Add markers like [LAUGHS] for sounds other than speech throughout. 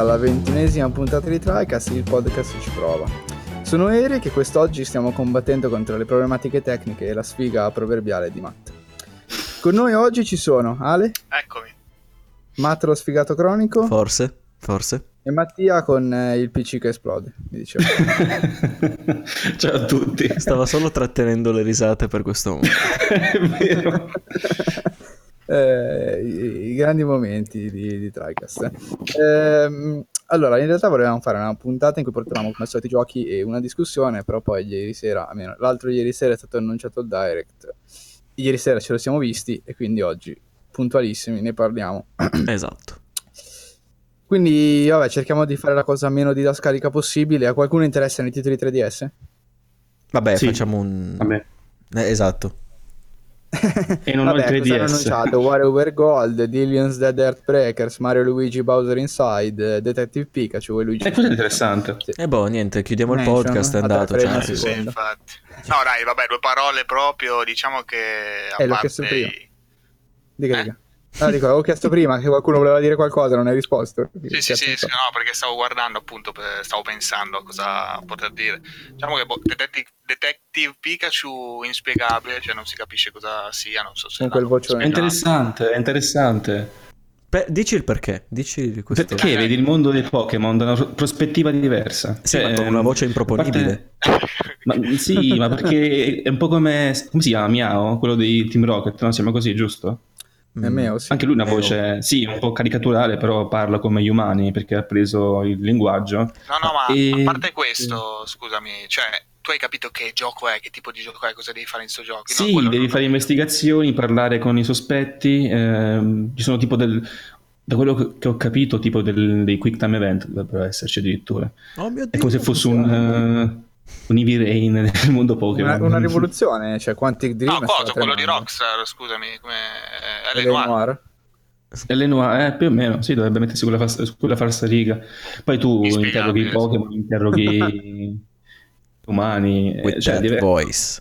alla ventunesima puntata di TriCast, il podcast ci prova. Sono Eric e quest'oggi stiamo combattendo contro le problematiche tecniche e la sfiga proverbiale di Matt. Con noi oggi ci sono Ale, Eccomi. Matt lo sfigato cronico Forse, forse. e Mattia con eh, il PC che esplode, mi diceva. [LAUGHS] Ciao a tutti. Stava solo trattenendo le risate per questo momento. [LAUGHS] È vero. Eh, i, i grandi momenti di, di TriCast. Ehm, allora, in realtà volevamo fare una puntata in cui portavamo come solito i giochi e una discussione, però poi ieri sera, almeno l'altro ieri sera è stato annunciato il Direct. Ieri sera ce lo siamo visti e quindi oggi, puntualissimi, ne parliamo. [COUGHS] Esatto. Quindi, vabbè, cerchiamo di fare la cosa meno didascalica possibile. A qualcuno interessano i titoli 3DS? Vabbè, Sì. facciamo un... Vabbè. Eh, esatto. E non ho il Vabbè, cosa hanno 3DS. annunciato? WarioWare Gold, Dillions Dead Earthbreakers, Mario Luigi Bowser Inside, eh, Detective Pikachu e Luigi. E questo è interessante. E boh, niente, chiudiamo il Mansion, podcast, è andato. la Sì, seconda. infatti. No, dai, vabbè, due parole proprio, diciamo che a Eh, l'ho parte chiesto prima. i- Dica, Eh? dica. No, dico, avevo chiesto prima che qualcuno voleva dire qualcosa, non hai risposto. Sì, sì, sì, sì, no, perché stavo guardando appunto, stavo pensando a cosa poter dire. Diciamo che boh, Detective, Detective Pikachu inspiegabile, cioè non si capisce cosa sia, non so se... Con quel vocione. È interessante, è interessante. Beh, dici il perché, dici questo. Perché vedi il mondo dei Pokémon da una pro- prospettiva diversa. Sì, Cioè, ma con una voce a improponibile. parte- [LAUGHS] Ma, sì, ma perché è un po' come... Come si chiama? Miao? Quello di Team Rocket, no? Si chiama così, giusto? È mio, sì. Anche lui ha una Meo. voce, sì, un po' caricaturale, però parla come gli umani perché ha preso il linguaggio. No, no, ma E- a parte questo, scusami, cioè, tu hai capito che gioco è, che tipo di gioco è, cosa devi fare in sto gioco? No, Sì, devi fare investigazioni, parlare con i sospetti. ehm, ci sono tipo del. Da quello che ho capito, tipo del- dei quick time event dovrebbero esserci addirittura. Oh mio È come se fosse un, un Heavy Rain nel [LAUGHS] mondo Pokémon. Una, una rivoluzione, cioè Quantic Dream No, cosa? Quello di. Rockstar, scusami, come... eh. Noir. L'Enoir, eh, più o meno, sì, dovrebbe mettersi quella, su quella falsa riga. Poi tu interroghi Pokémon, interroghi [LAUGHS] umani. With cioè, that deve- voice.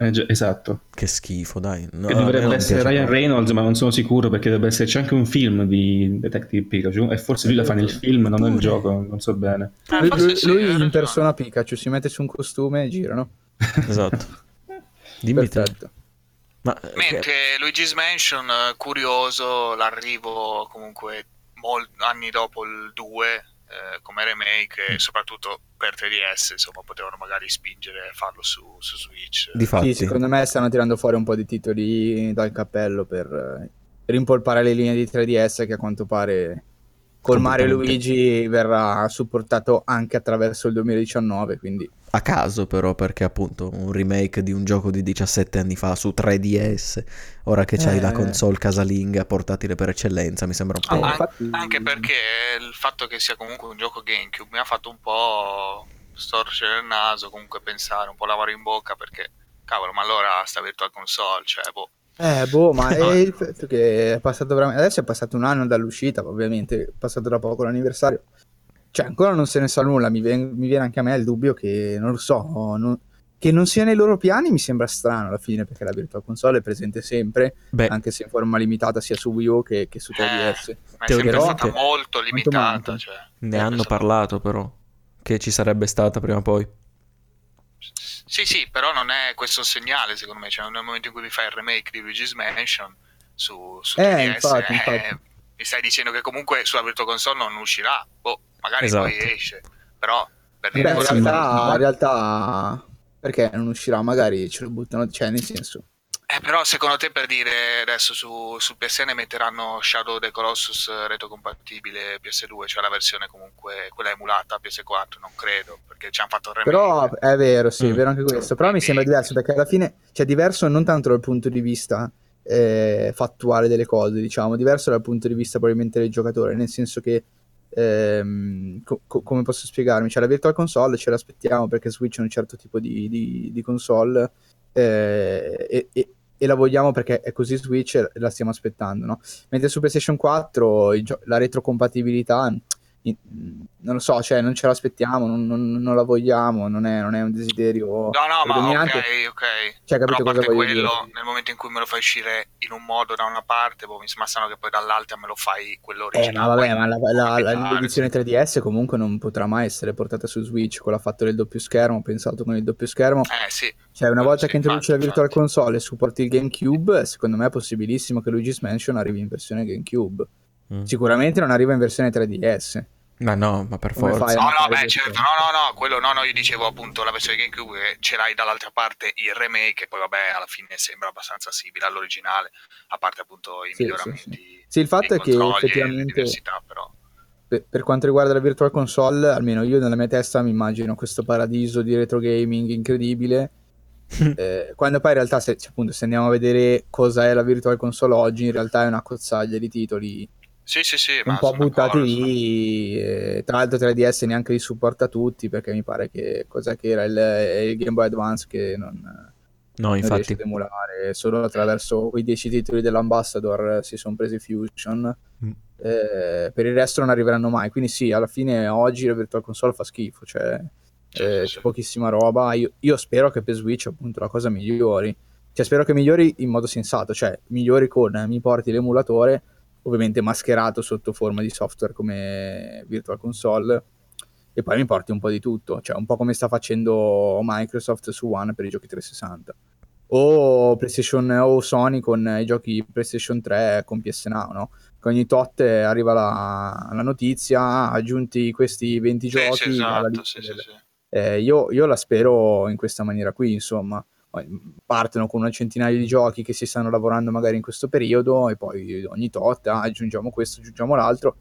Eh, già- esatto. Che schifo, dai. No, Che dovrebbe essere Ryan proprio. Reynolds, ma non sono sicuro perché dovrebbe esserci anche un film di Detective Pikachu. E forse lui la fa nel film, non nel gioco, non so bene. Eh, Lui, lui- impersona Pikachu, si mette su un costume e girano. Esatto. [LAUGHS] Dimmi. Perfetto. Ma eh, Mentre Luigi's Mansion, eh, curioso, l'arrivo comunque molti anni dopo il 2 eh, come remake e soprattutto per 3DS, insomma, potevano magari spingere a farlo su, su Switch. Difatti. Sì, secondo me stanno tirando fuori un po' di titoli dal cappello per eh, rimpolpare le linee di 3DS che a quanto pare col Mario. Luigi verrà supportato anche attraverso il 2019, quindi A caso però, perché appunto un remake di un gioco di 17 anni fa su 3DS, ora che c'hai Eh. la console casalinga portatile per eccellenza, mi sembra un Ah, po'... An- infatti- Anche perché il fatto che sia comunque un gioco GameCube mi ha fatto un po' storcere il naso, comunque pensare, un po' lavare in bocca perché, cavolo, ma allora sta Virtual Console, cioè, boh. Eh, boh, ma [LAUGHS] è il fatto che è passato veramente. Adesso è passato un anno dall'uscita, ovviamente, è passato da poco l'anniversario. Cioè, ancora non se ne sa nulla. Mi, ven- mi viene anche a me il dubbio che non lo so. non- Che non sia nei loro piani mi sembra strano alla fine, perché la Virtual Console è presente sempre, Beh, anche se in forma limitata sia su Wii U che, che su 3DS. Ma è sempre Teoricamente- stata molto limitata, cioè, ne hanno stato- parlato però, che ci sarebbe stata prima o poi. Sì, sì, però non è questo il segnale, secondo me. Cioè, nel momento in cui vi fai il remake di Luigi's Mansion su, su Eh, 3DS, infatti, eh, infatti. mi stai dicendo che comunque sulla Virtual Console non uscirà. Boh, magari Esatto. poi esce. Però, per Beh, dire in Forse realtà, in realtà, perché non uscirà? Magari ce lo buttano, cioè, nel senso. Eh, però secondo te per dire adesso su, su PSN metteranno Shadow of the Colossus eh, retrocompatibile PS2, cioè la versione comunque quella emulata PS4, non credo, perché ci hanno fatto remake. Però è vero, sì, è Mm. vero anche questo. Però mi sembra diverso perché alla fine, cioè, diverso non tanto dal punto di vista eh, fattuale delle cose, diciamo, diverso dal punto di vista probabilmente del giocatore, nel senso che, ehm, co- co- come posso spiegarmi? Cioè, la Virtual Console ce l'aspettiamo perché Switch è un certo tipo di, di- di console eh, e, e- e la vogliamo perché è così Switch e la stiamo aspettando, no? Mentre su PlayStation 4 il gio- la retrocompatibilità non lo so, cioè non ce l'aspettiamo, non, non- non la vogliamo, non è, non è un desiderio No, no, ma ok, ok. Cioè, Però capito a parte quello, dire? nel momento in cui me lo fai uscire in un modo da una parte, boh, mi sembra strano che poi dall'altra me lo fai quello Eh, originale. ma vabbè, ma la, la- la- l'edizione 3DS comunque non potrà mai essere portata su Switch con la fatto del doppio schermo, pensato con il doppio schermo. Eh sì, Cioè, una volta Sì, che introduci la Virtual infatti. Console e supporti il GameCube, secondo me è possibilissimo che Luigi's Mansion arrivi in versione GameCube. Mm. Sicuramente non arriva in versione 3DS. Ma no, ma per Come forza. No, no, beh, certo, no, no, no, quello no, no, io dicevo appunto la versione GameCube che ce l'hai dall'altra parte il remake e poi vabbè, alla fine sembra abbastanza simile all'originale, a parte appunto i Sì, miglioramenti. Sì, il fatto è che effettivamente per, per quanto riguarda la Virtual Console, almeno io nella mia testa mi immagino questo paradiso di retro gaming incredibile. [LAUGHS] Eh, quando poi in realtà, se, cioè, appunto, se andiamo a vedere cosa è la Virtual Console oggi, in realtà è una cozzaglia di titoli Sì, sì, sì, un ma po' buttati d'accordo, lì. eh, tra l'altro 3DS neanche li supporta tutti perché mi pare che cos'è che era il, il Game Boy Advance che non, No, non riesce infatti. ad emulare. Solo attraverso quei 10 titoli dell'Ambassador eh, si sono presi Fusion. Mm. Eh, per il resto non arriveranno mai. Quindi sì, alla fine oggi la Virtual Console fa schifo. Cioè, Sì, eh, sì, c'è pochissima roba. Io, io spero che per Switch appunto la cosa migliori. Cioè, spero che migliori in modo sensato, cioè migliori con eh, mi porti l'emulatore, ovviamente mascherato sotto forma di software come Virtual Console, e poi mi porti un po' di tutto, cioè un po' come sta facendo Microsoft su One per i giochi 360. O PlayStation o Sony con i giochi PlayStation 3 con PS Now, no? Che ogni tot eh, arriva la, la notizia, aggiunti questi 20 Sì, giochi sì, esatto, sì, sì, sì. eh, io, io la spero in questa maniera qui, insomma. Poi Partono con una centinaia di giochi che si stanno lavorando magari in questo periodo e poi ogni tot ah, aggiungiamo questo, aggiungiamo l'altro.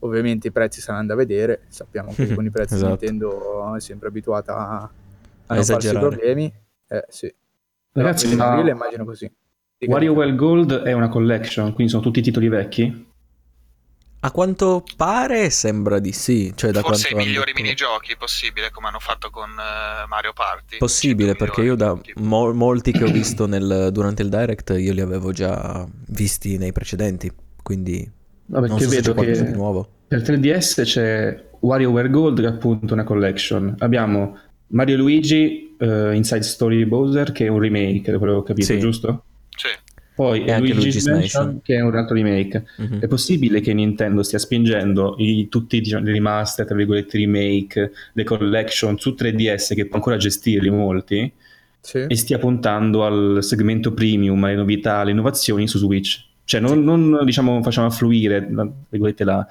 Ovviamente i prezzi saranno da vedere, sappiamo che [LAUGHS] con i prezzi Esatto. Nintendo è sempre abituata a, a A non farsi problemi. Eh, sì. Ragazzi, ma immagino così. WarioWare Gold è una collection, quindi sono tutti titoli vecchi. A quanto pare sembra di sì. Cioè, da Forse i migliori detto- minigiochi possibile, come hanno fatto con eh, Mario Party. Possibile, perché io da mo- molti che ho visto nel- durante il direct, io li avevo già visti nei precedenti. Quindi No, non perché so se c'è vedo qualcosa che di nuovo. per 3DS c'è WarioWare Gold, che è appunto una collection. Abbiamo Mario e Luigi eh, Inside Story Bowser, che è un remake, quello che ho capito, Sì. giusto? Sì. Poi E anche Luigi's Luigi's Mansion, Mansion. che è un altro remake. Mhm. È possibile che Nintendo stia spingendo i- tutti diciamo, i remaster, tra virgolette, remake, le collection su 3DS, che può ancora gestirli molti, Sì. e stia puntando al segmento premium, alle novità, alle innovazioni su Switch. Cioè non, non, diciamo, facciamo affluire la, virgolette, la,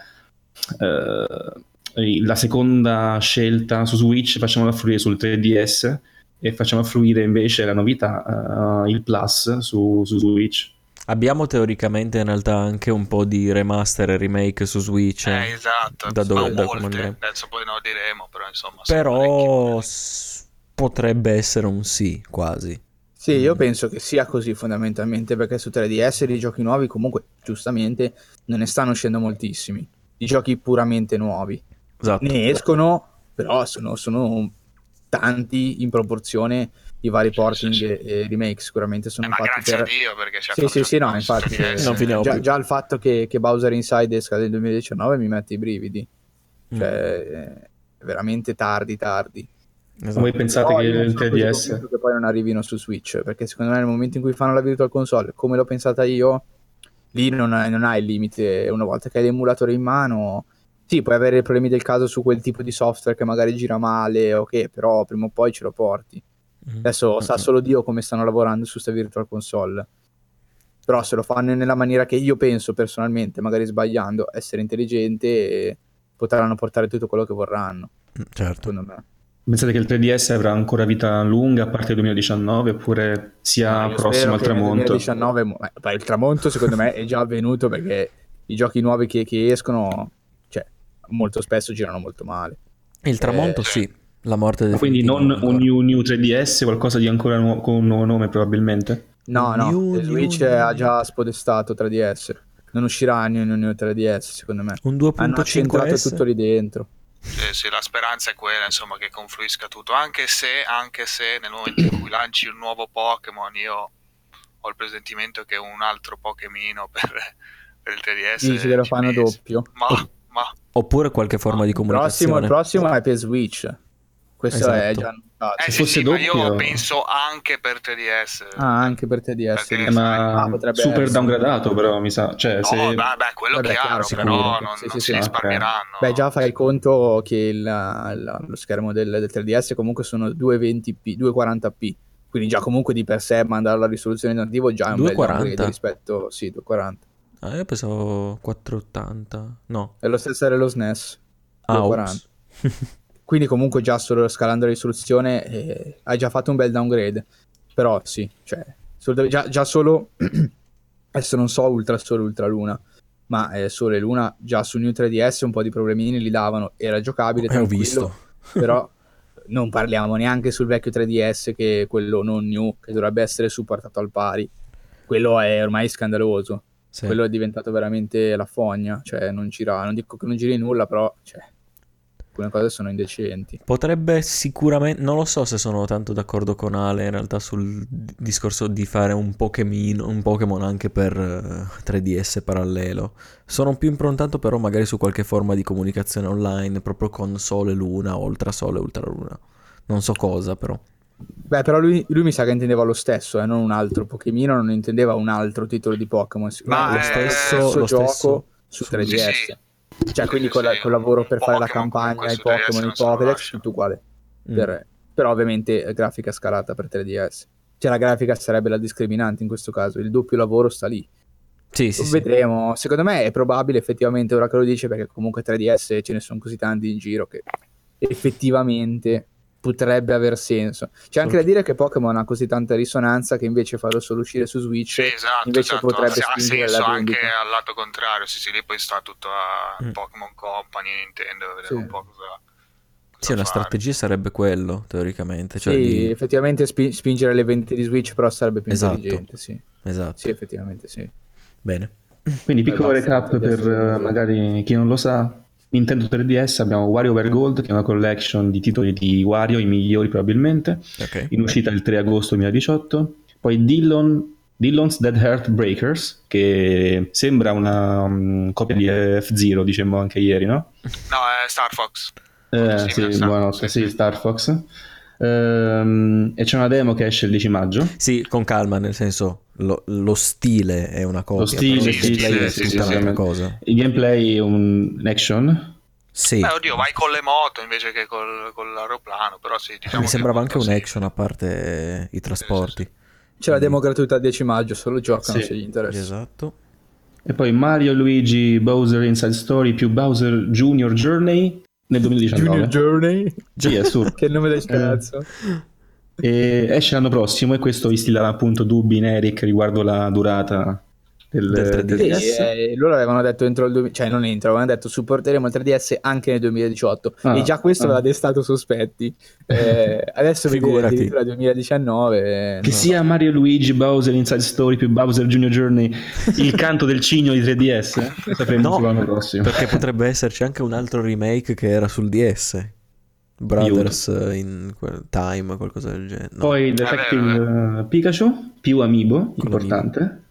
eh, la seconda scelta su Switch, facciamo affluire sul 3DS e facciamo affluire invece la novità, eh, il Plus su, su Switch. Abbiamo teoricamente in realtà anche un po' di remaster e remake su Switch. Eh, esatto. Da dove- ma da come molte. Adesso poi non lo diremo, però insomma. Però s- potrebbe essere un sì, quasi. Sì, Mm. io penso che sia così fondamentalmente perché su 3DS di giochi nuovi comunque giustamente non ne stanno uscendo moltissimi, di giochi puramente nuovi. Esatto. Ne escono, però sono, sono tanti in proporzione i vari Sì, porting sì, sì. e, remake sicuramente sono Eh, ma grazie per... a Dio perché ha Sì, sì, sì, no, infatti 3DS. Non finiamo già, più. già il fatto che, che Bowser Inside esca nel 2019 mi mette i brividi, Mm. cioè è veramente tardi tardi. Esatto. Voi pensate Però che il sono così 3DS... convinto che poi non arrivino su Switch perché secondo me nel momento in cui fanno la Virtual Console come l'ho pensata io lì non hai, non hai il limite una volta che hai l'emulatore in mano sì puoi avere problemi del caso su quel tipo di software che magari gira male o che però prima o poi ce lo porti Mm. adesso sa solo Dio come stanno lavorando su sta Virtual Console però se lo fanno nella maniera che io penso personalmente magari sbagliando essere intelligente potranno portare tutto quello che vorranno Mm, Certo. secondo me Pensate che il 3DS avrà ancora vita lunga a parte il 2019 oppure sia No, prossimo al tramonto? 2019, mo- eh, beh, il tramonto secondo me è già avvenuto perché i giochi nuovi che, che escono, molto spesso girano molto male. Il tramonto Eh, sì, la morte Ma Quindi non un new, new 3DS, qualcosa di ancora nuovo, con un nuovo nome probabilmente? No, no, New, Switch new, ha già spodestato 3DS. Non uscirà New New New 3DS, secondo me. Un Hanno accentrato 2.5S? tutto lì dentro. Sì, sì, la speranza è quella, insomma, che confluisca tutto, anche se, anche se nel momento in cui lanci un nuovo Pokémon, io ho il presentimento che un altro Pokémon per, per il 3DS Dici che lo fanno doppio. Ma, ma Oppure qualche forma di Il prossimo, comunicazione. il prossimo è per Switch. Questo è Esatto. già annunciato. Eh Se sì, fosse sì, io doppio- penso anche per 3DS. Ah, anche per te di essere. Perché- ma Ah, super essere. downgradato però mi sa. Cioè, No, se... vabbè, quello Vabbè, chiaro, chiaro, però sicuro. non, Sì, non sì, si risparmieranno. Beh, già fai conto che il- il- lo schermo del, del 3DS comunque sono 220p, 240p. Quindi già comunque di per sé mandare la risoluzione nativo già è un 240? bel rispetto... Sì, 240. Ah, io pensavo 480. No. È lo stesso dello SNES. Ah, 240. ops. Quindi comunque già solo scalando la risoluzione eh, hai già fatto un bel downgrade. Però sì, cioè, già, già solo... [CLEARS THROAT] adesso non so Ultra Sole Ultra Luna, ma eh, Sole e Luna già su New 3DS un po' di problemini li davano, era giocabile, Eh, ho visto. [LAUGHS] però non parliamo neanche sul vecchio 3DS che è quello non new, che dovrebbe essere supportato al pari. Quello è ormai scandaloso. Sì. Quello è diventato veramente la fogna, cioè non gira, non dico che non giri nulla, però cioè, alcune cose sono indecenti. Potrebbe sicuramente, non lo so se sono tanto d'accordo con Ale in realtà sul discorso di fare un Pokémon, un Pokémon anche per eh, 3DS parallelo. Sono più improntato però magari su qualche forma di comunicazione online, proprio con Sole, Luna, Ultrasole, Ultraluna. Non so cosa però. Beh, però lui, lui mi sa che intendeva lo stesso, eh, non un altro Pokémon, non intendeva un altro titolo di Pokémon. Ma lo è- stesso, lo gioco stesso su su- 3DS. Sì, sì. Cioè, quindi Sì, col, col lavoro per fare la campagna, i su 3DS Pokémon, i Pokédex, tutto uguale. Mm. Per- però ovviamente eh, grafica scalata per 3DS. Cioè la grafica sarebbe la discriminante in questo caso, il doppio lavoro sta lì. Sì, sì, sì. Vedremo, secondo me è probabile effettivamente ora che lo dice perché comunque 3DS ce ne sono così tanti in giro che effettivamente potrebbe aver senso. C'è anche da dire che Pokémon ha così tanta risonanza che invece farlo solo uscire su Switch Sì, esatto, invece esatto. potrebbe ha spingere senso la anche al lato contrario. Sì, sì, lì poi sta tutto a Mm. Pokémon Company, Nintendo, vedere Sì. un po' cosa. Sì, una fare. strategia sarebbe quello, teoricamente. Cioè sì, di- effettivamente spi- spingere le vendite di Switch però sarebbe più Esatto. intelligente, sì. Esatto. Sì, effettivamente sì. Bene. Quindi piccolo recap per eh, magari chi non lo sa. Nintendo 3DS abbiamo WarioWare Gold che è una collection di titoli di Wario, i migliori probabilmente, Ok. in uscita il 3 agosto 2018. Poi Dillon, Dillon's Dead Heart Breakers che sembra una mm, copia di F-Zero, dicemmo anche ieri, no? No, è Star Fox. Eh, Sì, sì, Star- sì, sì. Star Fox. Ehm, e c'è una demo che esce il 10 maggio. Sì, con calma, nel senso, lo, lo stile è una cosa. stile, però il sì, gameplay sì, è sì, tutta sì, un'altra sì. cosa. Il gameplay è un action. Sì, Beh, oddio, vai con le moto invece che col, con l'aeroplano, però sì, diciamo mi sembrava anche un action a parte i trasporti. C'è la demo gratuita al 10 maggio, solo giocano Sì, se gli interessa. Esatto. E poi Mario Luigi Bowser Inside Story più Bowser Junior Journey nel 2019. Junior Journey, Sì, è assurdo. [LAUGHS] che nome del cazzo. E esce l'anno prossimo e questo instilla appunto dubbi in Eric riguardo la durata del, Del 3DS. del Sì, 3DS. eh, loro avevano detto entro il 2000, cioè non entro, avevano detto supporteremo il 3DS anche nel 2018 Ah, e già questo ah. aveva destato sospetti. Eh, adesso vedere Figurati. addirittura il 2019 eh, Che no. sia Mario Luigi Bowser Inside Story più Bowser Junior Journey il canto del cigno di 3DS eh? lo sapremo No, l'anno prossimo. Perché potrebbe esserci anche un altro remake che era sul DS. Brothers eh, in Time, qualcosa del genere. No. Poi Detective Pikachu più Amiibo, Con importante.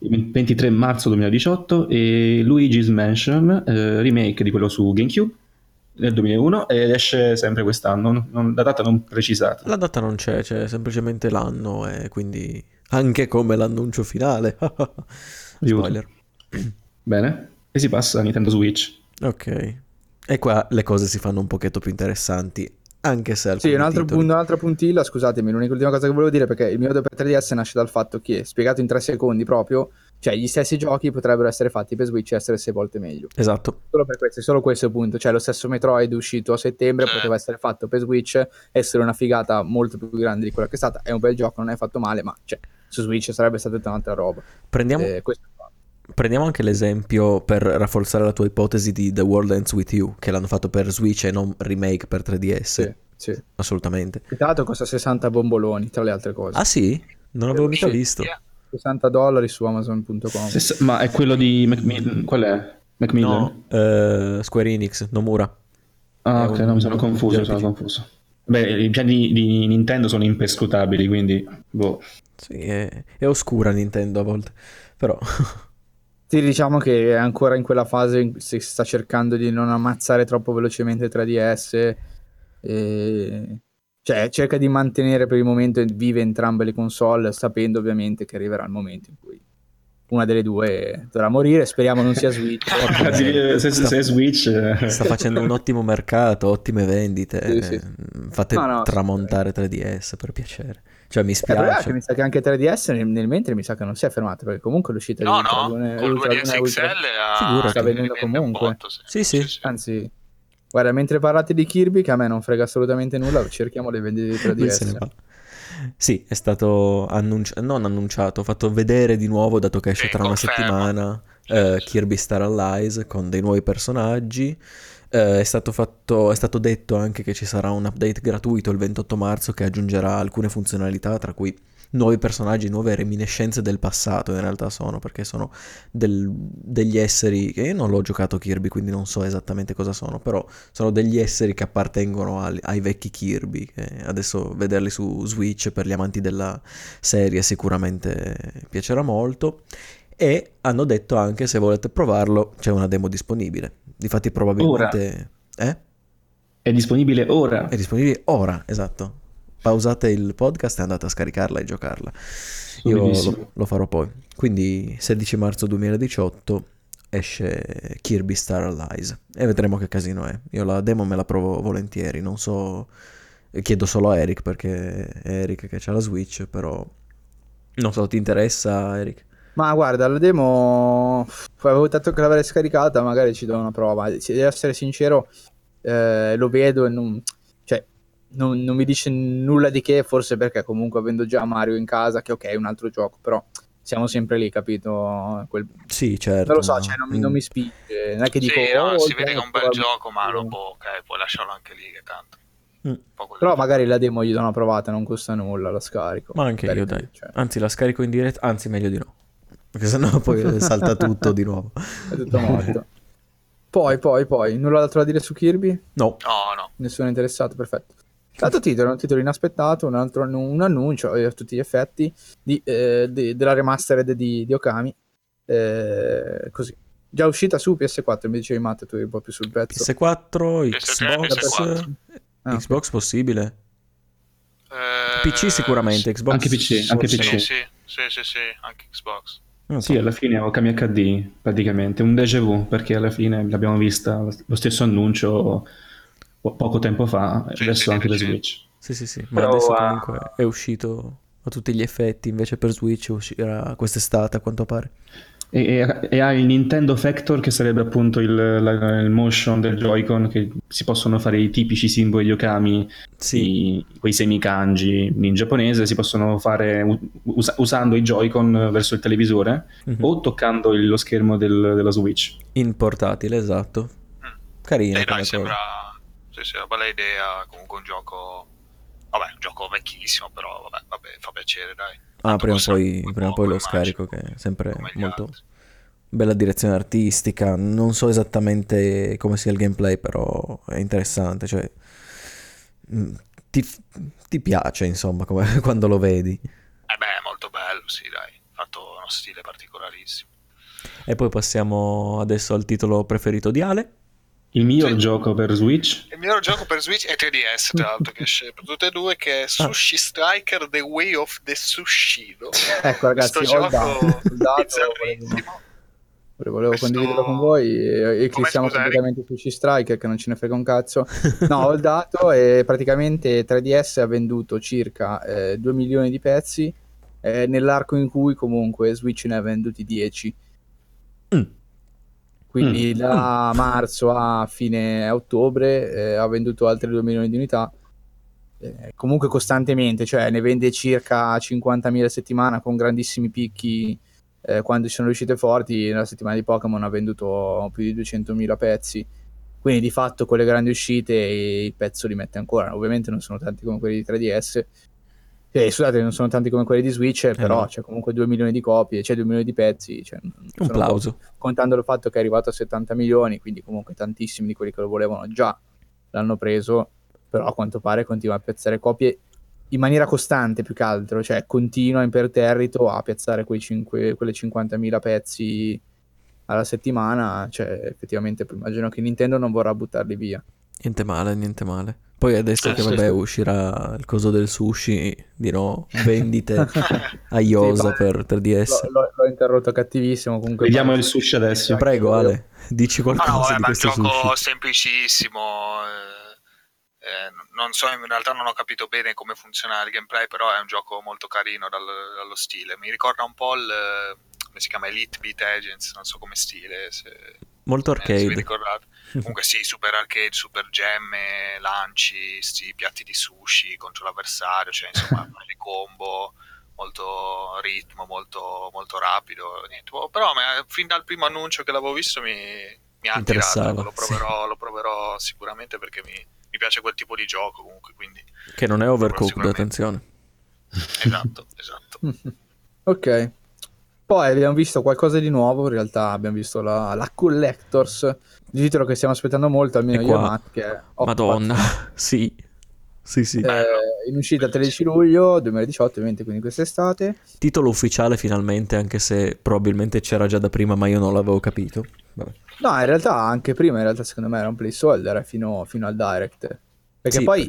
Il 23 marzo 2018 e Luigi's Mansion eh, remake di quello su GameCube nel 2001 ed esce sempre quest'anno, non- non- la data non precisata. La data non c'è, c'è semplicemente l'anno e quindi anche come l'annuncio finale. [LAUGHS] Spoiler. Bene, e si passa a Nintendo Switch. Ok. E qua le cose si fanno un pochetto più interessanti, anche se Sì, un altro un'altra puntilla, scusatemi, l'unica ultima cosa che volevo dire perché il mio per 3DS nasce dal fatto che, spiegato in tre secondi proprio, cioè gli stessi giochi potrebbero essere fatti per Switch e essere sei volte meglio. Esatto. Solo per questo, solo questo punto. Cioè, lo stesso Metroid uscito a settembre Sì. poteva essere fatto per Switch, essere una figata molto più grande di quella che è stata. È un bel gioco, non è fatto male, ma cioè, su Switch sarebbe stata tutta un'altra roba. Prendiamo, Eh, questo. Prendiamo anche l'esempio per rafforzare la tua ipotesi di The World Ends With You, che l'hanno fatto per Switch e non remake per 3DS. Sì, sì. Assolutamente. Tra l'altro costa 60 bomboloni, tra le altre cose. Ah sì? Non l'avevo mica Sì. visto. Yeah. 60 dollari su Amazon.com. Se- ma è quello di Macmillan, qual è? Macmillan? No, eh, Square Enix, Nomura. Ah, È ok, un- no, mi sono confuso, mi sono confuso. Beh, i piani di Nintendo sono imperscrutabili, quindi boh. Sì, è, è oscura Nintendo a volte, però [LAUGHS] Sì, diciamo che è ancora in quella fase in cui si sta cercando di non ammazzare troppo velocemente 3DS. E... Cioè, cerca di mantenere per il momento vive entrambe le console, sapendo ovviamente che arriverà il momento in cui una delle due dovrà morire. Speriamo non sia Switch. [LAUGHS] se, se, se è Switch, eh. Sta facendo un ottimo mercato, ottime vendite. Sì, sì. Fate No, no, tramontare 3DS per piacere. Cioè, mi Eh, però è che spiace. mi sa che anche 3DS nel, nel mentre mi sa che non si è fermato perché comunque l'uscita No, di Ultra no, con Ultra 2DS Lune Ultra- XL ha... Figurati. Sta un comunque. botto, Sì, sì. Anzi, guarda, mentre parlate di Kirby, che a me non frega assolutamente nulla, cerchiamo le vendite di Lui se ne 3DS. va. Sì, è stato annunciato, non annunciato, fatto vedere di nuovo, dato che esce Sì, tra una conferma. settimana, Sì, eh, sì. Kirby Star Allies con dei nuovi personaggi. Eh, è stato fatto, è stato detto anche che ci sarà un update gratuito il 28 marzo che aggiungerà alcune funzionalità, tra cui nuovi personaggi, nuove reminiscenze del passato in realtà sono, perché sono del- degli esseri che io non l'ho giocato Kirby, quindi non so esattamente cosa sono, però sono degli esseri che appartengono al- ai vecchi Kirby. adesso vederli su Switch per gli amanti della serie sicuramente piacerà molto. E hanno detto anche se volete provarlo c'è una demo disponibile. Difatti probabilmente... Eh? è disponibile ora. È disponibile ora, esatto. Pausate il podcast e andate a scaricarla e giocarla. Io lo, lo farò poi. Quindi 16 marzo 2018 esce Kirby Star Allies e vedremo che casino è. Io la demo me la provo volentieri, non so... Chiedo solo a Eric perché è Eric che ha la Switch, però... Non so, ti interessa Eric? Ma guarda, la demo avevo detto che l'avrei scaricata, magari ci do una prova. Se devo essere sincero, eh, lo vedo e non, cioè, non, non mi dice nulla di che, forse perché comunque avendo già Mario in casa, che ok, è un altro gioco, però siamo sempre lì, capito? Quel- Sì, certo. Non lo so, cioè, non, mi, non mi spinge. Non è che dico, Sì, no, "Oh, si vede che è un bel gioco- gioco, ma dopo, ok, puoi lasciarlo anche lì, che tanto. Mm. Però magari la demo gli do una provata, non costa nulla, la scarico. Ma anche Per- io, dai. cioè, Anzi, la scarico in diretta, anzi, meglio di no. Perché sennò [LAUGHS] poi salta tutto di nuovo. è tutto morto. Poi, poi, poi, nulla altro da dire su Kirby? No, No, no. Nessuno è interessato, perfetto. L'altro titolo è un titolo inaspettato, un altro un annuncio eh, a tutti gli effetti di, eh, di- della remastered di, di Okami. Eh, così. Già uscita su PS4, mi dicevi Matt, tu eri un po' più sul pezzo. PS4, PS3, Xbox, PS4. Ah. Xbox possibile? Eh, PC sicuramente, Xbox Anche PC, anche PC. Sì, sì, sì, sì, anche Xbox. So. Sì, alla fine Okami HD praticamente, un déjà vu, perché alla fine l'abbiamo vista lo stesso annuncio po- poco tempo fa, Sì, adesso sì, anche per sì. Switch. Sì, sì, sì, ma Però, adesso comunque è uscito a tutti gli effetti, invece per Switch uscirà quest'estate a quanto pare. E, e- ha il Nintendo Factor che sarebbe appunto il, la- il motion del Joy-Con che si possono fare i tipici simboli di Okami, Sì, i- quei semikanji in giapponese, si possono fare u- usa- usando i Joy-Con verso il televisore mhm. o toccando il- lo schermo del- della Switch. in portatile, esatto. Mm. Carina Eh, dai, sembra... Sì, sì, una bella idea, comunque un gioco... Vabbè, un gioco vecchissimo, però vabbè, vabbè, fa piacere, dai. Ah, prima o poi, prima poi lo scarico, che è sempre molto altri. bella direzione artistica. Non so esattamente come sia il gameplay, però è interessante. Cioè, mm, ti, ti piace, insomma, come- [LAUGHS] quando lo vedi. Eh beh, è molto bello, sì, dai. Fatto uno stile particolarissimo. E poi passiamo adesso al titolo preferito di Ale. Il miglior gioco per Switch Il mio gioco per Switch è 3DS, tra [LAUGHS] l'altro, che esce per tutte e due, che è Sushi Striker The Way of the Sushido. Ecco ragazzi, Questo ho il dato, gioco il dato, bizzarrissimo. volevo, volevo Questo- condividerlo con voi e, e scusa, completamente su C-Striker che non ce ne frega un cazzo. [LAUGHS] No, ho il dato e praticamente 3DS ha venduto circa eh, 2 milioni di pezzi eh, nell'arco in cui comunque Switch ne ha venduti 10. Mm. Quindi da marzo a fine ottobre eh, ha venduto altre 2 milioni di unità. Eh, comunque costantemente, cioè ne vende circa 50.000 a settimana con grandissimi picchi eh, quando ci sono uscite forti. Nella settimana di Pokémon ha venduto più di 200.000 pezzi. Quindi di fatto con le grandi uscite il pezzo li mette ancora. Ovviamente non sono tanti come quelli di 3DS. Eh, scusate, non sono tanti come quelli di Switch, però no. c'è comunque 2 milioni di copie, c'è 2 milioni di pezzi. Cioè, Un plauso. contando il fatto che è arrivato a 70 milioni, quindi comunque tantissimi di quelli che lo volevano già l'hanno preso, però a quanto pare continua a piazzare copie in maniera costante più che altro, cioè continua imperterrito a piazzare quei cinque- quelle 50.000 pezzi alla settimana, cioè effettivamente immagino che Nintendo non vorrà buttarli via. Niente male, niente male. Poi adesso Eh, che sì, vabbè sì. uscirà il coso del sushi, dirò vendite [LAUGHS] a Yosa Sì, per 3DS. L'ho, l'ho- l'ho interrotto cattivissimo comunque. Vediamo il sushi adesso. Prego Ale, dici qualcosa no, vabbè, di ma è un questo gioco sushi. semplicissimo. eh, eh, non so, in realtà non ho capito bene come funziona il gameplay, però è un gioco molto carino dal- dallo stile. Mi ricorda un po' il. come si chiama? Elite Beat Agents, non so come stile. Se, Molto eh, arcade. ricordate. [LAUGHS] Comunque sì, super arcade, super gemme, lanci, sti piatti di sushi contro l'avversario, cioè insomma [LAUGHS] le combo, molto ritmo, molto, molto rapido. Niente. Oh, Però me- fin dal primo annuncio che l'avevo visto mi, mi ha Interessava, attirato, lo proverò, lo proverò sicuramente perché mi, mi piace quel tipo di gioco comunque, quindi Che non è overcooked, attenzione. esatto, esatto. [LAUGHS] Ok. Poi abbiamo visto qualcosa di nuovo, in realtà abbiamo visto la, la Collectors, il titolo che stiamo aspettando molto, almeno io e Matt, che è. Madonna, [LAUGHS] sì. Sì, sì. Eh, in uscita 13 luglio 2018, ovviamente quindi quest'estate. Titolo ufficiale finalmente, anche se probabilmente c'era già da prima, ma io non l'avevo capito. Vabbè. No, in realtà anche prima, in realtà secondo me era un placeholder eh, fino, fino al Direct. Perché Sì, poi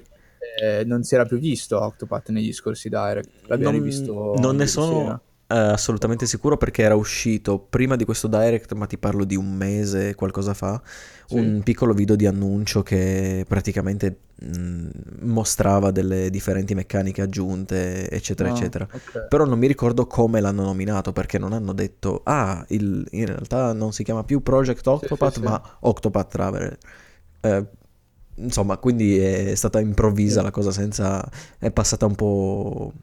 eh, non si era più visto Octopath negli scorsi Direct. L'abbiamo non, visto non ne sono sera. Eh, assolutamente sicuro perché era uscito prima di questo direct, ma ti parlo di un mese, qualcosa fa, Sì. un piccolo video di annuncio che praticamente mh, mostrava delle differenti meccaniche aggiunte, eccetera, Ah, eccetera. ok. Però non mi ricordo come l'hanno nominato perché non hanno detto, ah, il- in realtà non si chiama più Project Octopath, sì, sì. ma Octopath Traveler. Eh, insomma, quindi è stata improvvisa la cosa senza... è passata un po'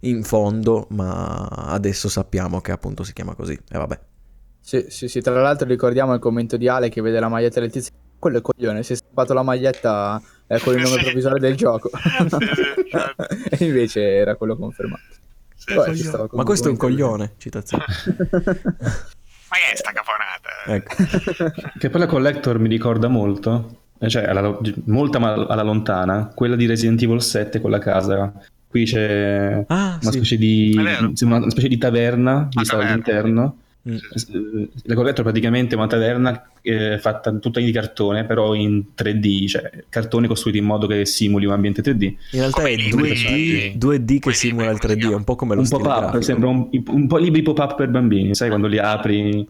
in fondo, ma adesso sappiamo che appunto si chiama così. E vabbè. Sì, sì, sì, tra l'altro ricordiamo il commento di Ale che vede la maglietta del tizio. Quello è coglione, si è stampato la maglietta eh, con il nome Sì. provvisorio del gioco. [LAUGHS] Certo. e invece era quello confermato. Stava Ma questo è un coglione, citazione. Ma che è sta cafonata? Ecco. Che poi la Collector mi ricorda molto, eh, cioè alla- molta ma alla lontana, quella di Resident Evil 7 con la casa. Qui c'è Ah, una sì. specie di una specie di taverna vista taverna. dall'interno. Mm. Eh, La praticamente è una taverna eh, fatta tutta di cartone, però in 3D, cioè cartone costruito in modo che simuli un ambiente 3D. In realtà Come è i libri, 2D, 2D che simula il libri, come si 3D, è un po' come lo Un stile pop-up, sembra un, un po' libri pop-up per bambini, sai quando li apri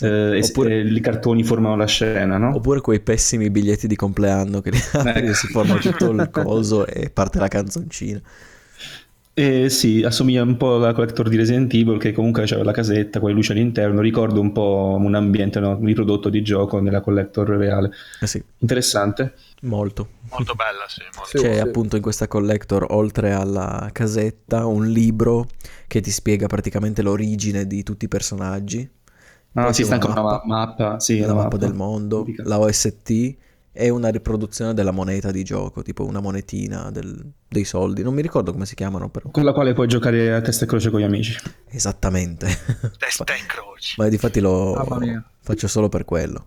eh, e- Oppure- i cartoni formano la scena, no? Oppure quei pessimi biglietti di compleanno che li apri e si forma tutto il coso e parte la canzoncina. Eh, sì, assomiglia un po' alla collector di Resident Evil che comunque c'era la casetta con le luci all'interno, ricordo un po' un ambiente no, riprodotto di gioco nella collector reale. Eh sì, Interessante. molto. Molto bella, sì. Molto. Sì. C'è appunto in questa collector, oltre alla casetta, un libro che ti spiega praticamente l'origine di tutti i personaggi. Ah, Poi sì, c'è sta anche una mappa, ma- mappa, sì, la una mappa del mondo, Tipica. la OST e una riproduzione della moneta di gioco, tipo una monetina del- dei soldi. Non mi ricordo come si chiamano però. Con la quale puoi giocare a testa e croce con gli amici. Esattamente. [LAUGHS] Testa in croce. Ma difatti lo mia. faccio solo per quello.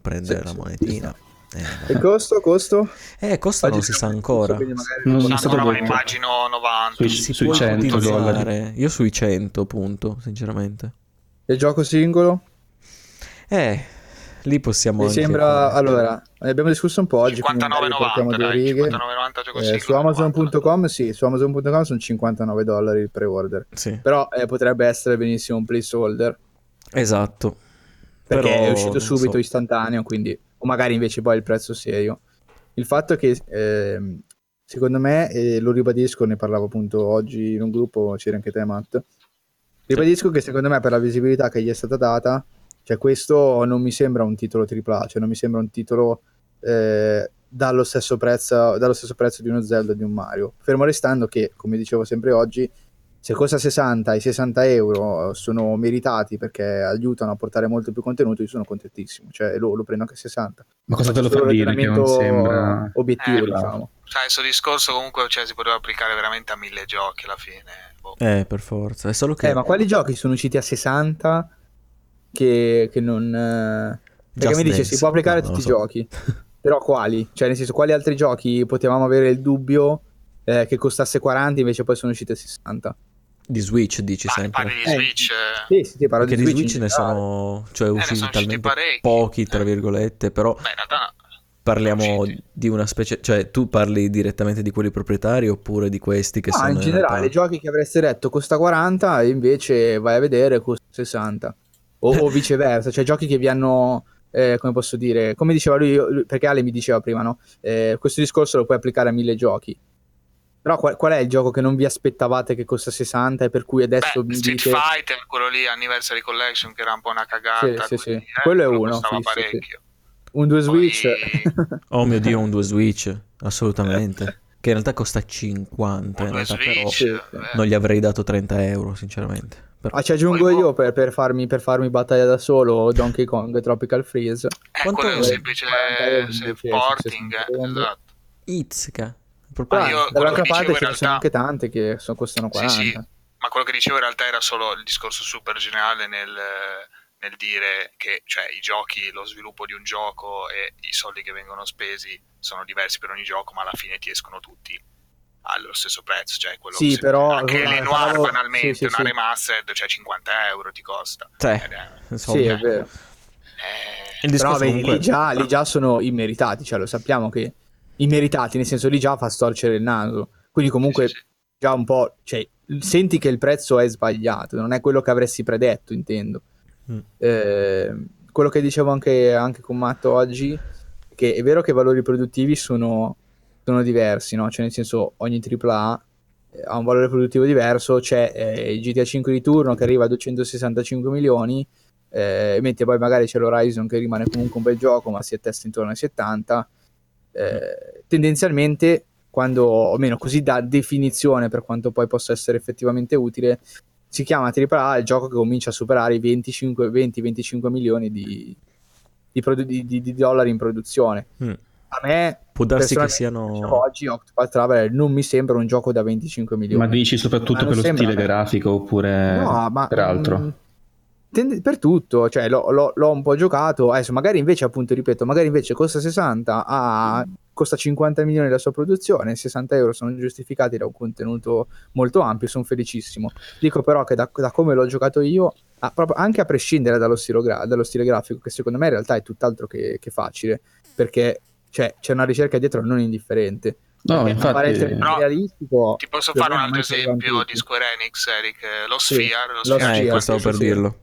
Prendere Sì, la sì, monetina. Eh, E costo? Costo? Eh, costa non si sa ancora. Non non è stato Ancora, immagino 90. Sui- Si sui può 100 ipotizzare. dollari. Io sui 100, punto, sinceramente. Il gioco singolo? Eh, lì possiamo Mi anche sembra... fare- Allora, ne abbiamo discusso un po' oggi, quindi magari 59,90 portiamo due dai, righe. 59,90 gioco Eh, singolo, su 90. Amazon.com sì, su Amazon.com sono 59 dollari il pre-order. Sì, Però eh, potrebbe essere benissimo un placeholder, esatto. perché Però, è uscito subito so. istantaneo, quindi... O magari invece poi il prezzo serio. Il fatto è che, ehm, secondo me, e lo ribadisco, ne parlavo appunto oggi in un gruppo, c'era anche te Matt, ribadisco che secondo me per la visibilità che gli è stata data, cioè questo non mi sembra un titolo AAA, cioè non mi sembra un titolo eh, dallo, stesso prezzo, dallo stesso prezzo di uno Zelda o di un Mario. Fermo restando che, come dicevo sempre oggi, se costa 60 e 60 euro sono meritati perché aiutano a portare molto più contenuto, io sono contentissimo, cioè lo, lo prendo anche a 60. Ma cosa te lo fa dire che non sembra... obiettivo, Eh, diciamo. Sai, questo discorso comunque cioè, si poteva applicare veramente a mille giochi alla fine. Boh. Eh, per forza. È solo che Eh, ma quali giochi sono usciti a 60 che, che non... eh, Perché Just mi dice Dance. si può applicare a No, non tutti lo i so. giochi, però quali? Cioè nel senso quali altri giochi potevamo avere il dubbio eh, che costasse 40 invece poi sono usciti a 60? Di Switch dici Ma sempre. parli di Eh, Switch? eh? Sì, sì, sì, parlo Perché di di Switch, Switch in ne sono, cioè Eh, ne usciti sono usciti talmente parecchi. pochi, tra Eh. virgolette, però Beh, in realtà no. Parliamo usciti. di una specie, cioè tu parli direttamente di quelli proprietari oppure di questi che No, sono in generale, realtà- giochi che avreste detto costa 40 e invece vai a vedere costa 60. O, o [LAUGHS] viceversa, cioè giochi che vi hanno, eh, come posso dire, come diceva lui, lui- perché Ale mi diceva prima, no? Eh, questo discorso lo puoi applicare a mille giochi. Però qual, qual è il gioco che non vi aspettavate che costa 60 e per cui adesso Beh, mi Street dite... Fighter, quello lì, Anniversary Collection, che era un po' una cagata. Sì, sì, sì. eh, Quello è uno, costava fisso, sì. parecchio. Un 2 Poi- Switch... Oh mio Dio, un 2 Switch, assolutamente. Che in realtà costa 50, in Un realtà Switch, però Sì, eh, non gli avrei dato 30 euro, sinceramente. Però- Ah, ci aggiungo Poi- io per, per farmi, per farmi battaglia da solo Donkey Kong Tropical Freeze. eh, Quanto quello è un semplice 40 euro sì, invece, porting, 60 eh, esatto. Izzica. Proprio- io- quello dall'altra parte ce in ne sono realtà- anche tante che so- costano 40. Sì, sì, ma quello che dicevo in realtà era solo il discorso super generale nel, nel dire che cioè, i giochi, lo sviluppo di un gioco e i soldi che vengono spesi sono diversi per ogni gioco, ma alla fine ti escono tutti allo stesso prezzo. Cioè quello Sì, però, anche guarda, le Noir stavo- banalmente, sì, sì, una sì. remastered, cioè 50 euro ti costa. Sì, Ed è- insomma. Sì, è vero. eh, Il Però vedi, comunque... lì, già, lì già sono immeritati, cioè lo sappiamo che immeritati, nel senso lì già fa storcere il naso. Quindi comunque sì, sì. già un po', cioè, senti che il prezzo è sbagliato, non è quello che avresti predetto, intendo. Eh, quello che dicevo anche, anche con Matto oggi, che è vero che i valori produttivi sono, sono diversi, no? Cioè nel senso ogni AAA eh, ha un valore produttivo diverso, c'è eh, il GTA 5 di turno che arriva a 265 milioni, eh, mentre poi magari c'è l'Horizon che rimane comunque un bel gioco, ma si attesta intorno ai 70. Eh, tendenzialmente, quando, o meno così da definizione per quanto poi possa essere effettivamente utile, si chiama AAA il gioco che comincia a superare i 25 20-25 milioni di, di, produ- di- di- di dollari in produzione. Mm. A me, Può darsi che siano... oggi Octopath Traveler non mi sembra un gioco da 25 milioni. Ma dici soprattutto per lo sembra stile grafico oppure No, ma per altro? mm, tende- per tutto, cioè l'ho, l'ho- l'ho un po' giocato. Adesso, magari invece, appunto, ripeto, magari invece costa 60, a- costa 50 milioni la sua produzione, 60 euro sono giustificati da un contenuto molto ampio. Sono felicissimo. Dico però che da, da come l'ho giocato io, ah, proprio- anche a prescindere dallo, gra- dallo stile grafico, che secondo me in realtà è tutt'altro che, che facile, perché cioè, c'è una ricerca dietro non indifferente. No, infatti- essere Però- realistico. Ti posso fare un altro esempio di Square Enix, Eric? Eh, Lo Sì, Sphere, lo lo Sphere Eh, Sphere, stavo per sì. dirlo.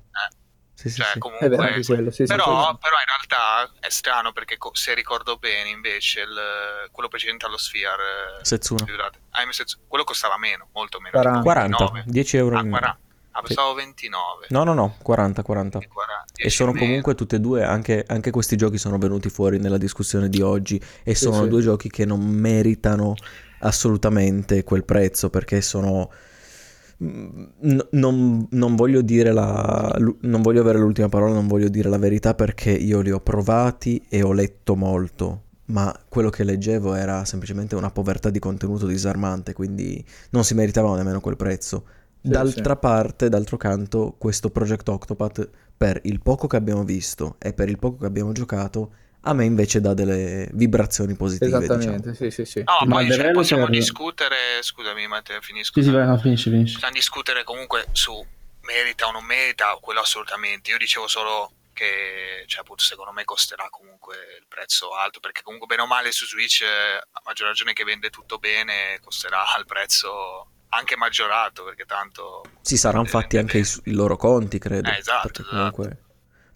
Eh, Sì, sì, cioè, sì. È vero, comunque, anche quello, sì, però, però in realtà è strano perché co- se ricordo bene invece il- quello precedente allo Sphere eh, Setsuna. ah, mi Setsu- quello costava meno molto meno 40. tipo 40, 29. 10 euro ah, in 40. ah pensavo 29 No, no, no, 40, 40. E 40, E 10 sono meno. comunque tutte e due, anche, anche questi giochi sono venuti fuori nella discussione di oggi e Sì, sono sì. due giochi che non meritano assolutamente quel prezzo perché sono... mm, non, non voglio dire la... non voglio avere l'ultima parola, non voglio dire la verità perché io li ho provati e ho letto molto, ma quello che leggevo era semplicemente una povertà di contenuto disarmante, quindi non si meritavano nemmeno quel prezzo. Sì, D'altra sì. parte, d'altro canto, questo Project Octopath, per il poco che abbiamo visto e per il poco che abbiamo giocato, a me invece dà delle vibrazioni positive. diciamo. Esattamente, sì, sì, sì. no Ma poi il cioè, possiamo per- discutere scusami Matteo finisco Sì, sì, vai, no, finisci, finisci. possiamo discutere comunque su merita o non merita quello assolutamente io dicevo solo che cioè, appunto, secondo me costerà comunque il prezzo alto perché comunque bene o male su Switch eh, a maggior ragione che vende tutto bene costerà [LAUGHS] al prezzo anche maggiorato perché tanto Sì, saranno fatti anche i, i loro conti, credo. Eh, esatto, esatto. comunque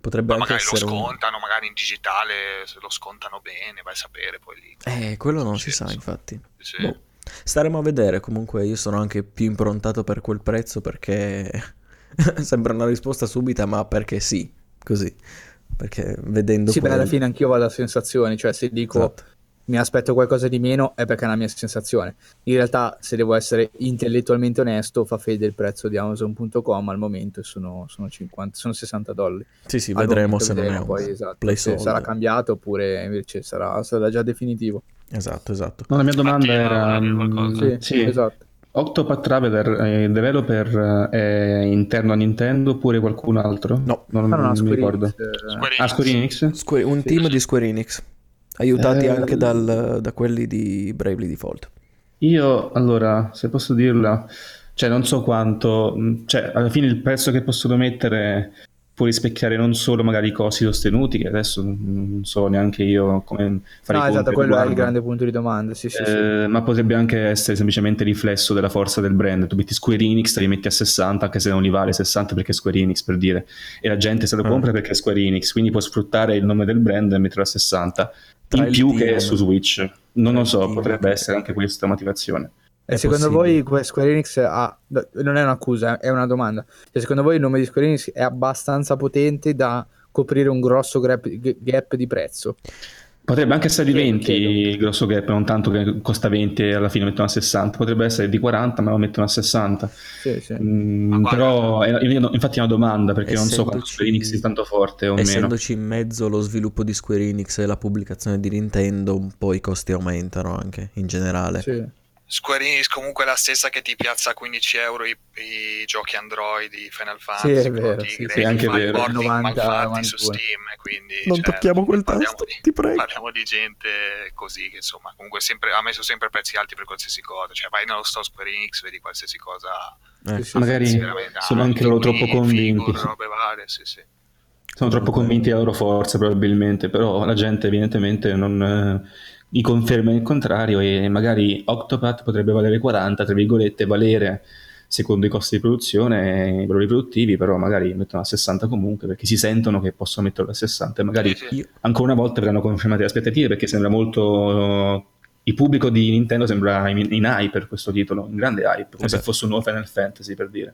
potrebbe ma anche magari lo essere un... scontano magari in digitale se lo scontano bene vai a sapere poi lì Eh, quello non si sa, infatti. Sì. Boh. Staremo a vedere, comunque io sono anche più improntato per quel prezzo perché [LAUGHS] sembra una risposta subita, ma perché sì, così. Perché vedendo Sì, beh, poi- alla fine anch'io vado a sensazioni, cioè se dico Esatto. Mi aspetto qualcosa di meno è perché è una mia sensazione. In realtà, se devo essere intellettualmente onesto, fa fede il prezzo di Amazon.com al momento e sono, sono 50, sono 60 dollari. Sì, sì, vedremo momento se non è vedremo un poi, esatto, se sarà cambiato oppure invece sarà, sarà già definitivo. Esatto, esatto. No, la mia domanda Infatti, era... qualcosa. Sì, esatto. Octopath Traveler, eh, developer eh, è interno a Nintendo oppure qualcun altro? No. non, Ah, no, no, non mi Square ricordo. Enix, eh, Square Ah, Square Enix? Square- un Sì, team sì. di Square Enix, aiutati Eh, anche dal- da quelli di Bravely Default. Io, allora, se posso dirla, Cioè, non so quanto, cioè, alla fine il prezzo che possono mettere può rispecchiare non solo magari i costi sostenuti, che adesso non so neanche io come fare No, i esatto, quello è il riguardo. grande punto di domanda. Sì, sì, sì. Eh, ma potrebbe anche essere semplicemente riflesso della forza del brand. Tu metti Square Enix, te li metti a 60, anche se non li vale 60 perché è Square Enix per dire, e la gente se lo Ah. compra perché è Square Enix, quindi può sfruttare il nome del brand e metterlo a 60 Tra in più team. che su Switch. Non Tra lo so, team. potrebbe essere anche questa motivazione. E È secondo possibile. voi Square Enix ha, non è un'accusa, è una domanda. Cioè, secondo voi il nome di Square Enix è abbastanza potente da coprire un grosso gap, gap di prezzo? Potrebbe anche essere di Chiedo, 20 chiedo. il grosso gap, non tanto che costa 20 e alla fine mettono a 60, potrebbe essere di 40 ma lo mettono a 60. Sì, sì. Mm, però è- infatti è una domanda perché non so quanto Essendoci- Square Enix sia tanto forte o meno. Essendoci in mezzo lo sviluppo di Square Enix e la pubblicazione di Nintendo, un po' i costi aumentano anche in generale. sì. Square Enix comunque è la stessa che ti piazza a 15 euro i, i giochi Android di Final Sì, Fantasy è Pro vero, Tigre, sì, sì, anche vero. porting 90, malfatti su 91. Steam quindi Non cioè, tocchiamo quel tasto, di- ti prego. parliamo di gente così che insomma comunque sempre, ha messo sempre prezzi alti per qualsiasi cosa cioè vai nello store Square Enix vedi qualsiasi cosa Eh, Sì, sì, Magari sono anche loro troppo figure, convinti. robe varie sì sì Sono troppo convinti della loro forza probabilmente, però la gente evidentemente non eh, gli conferma il contrario e magari Octopath potrebbe valere 40, tra virgolette, valere secondo i costi di produzione e i valori produttivi, però magari mettono a 60 comunque perché si sentono che possono metterlo a 60 e magari Sì, ancora una volta verranno confermate le aspettative perché sembra molto... Il pubblico di Nintendo sembra in, in hype per questo titolo, in grande hype, come Eh se fosse un nuovo Final Fantasy per dire.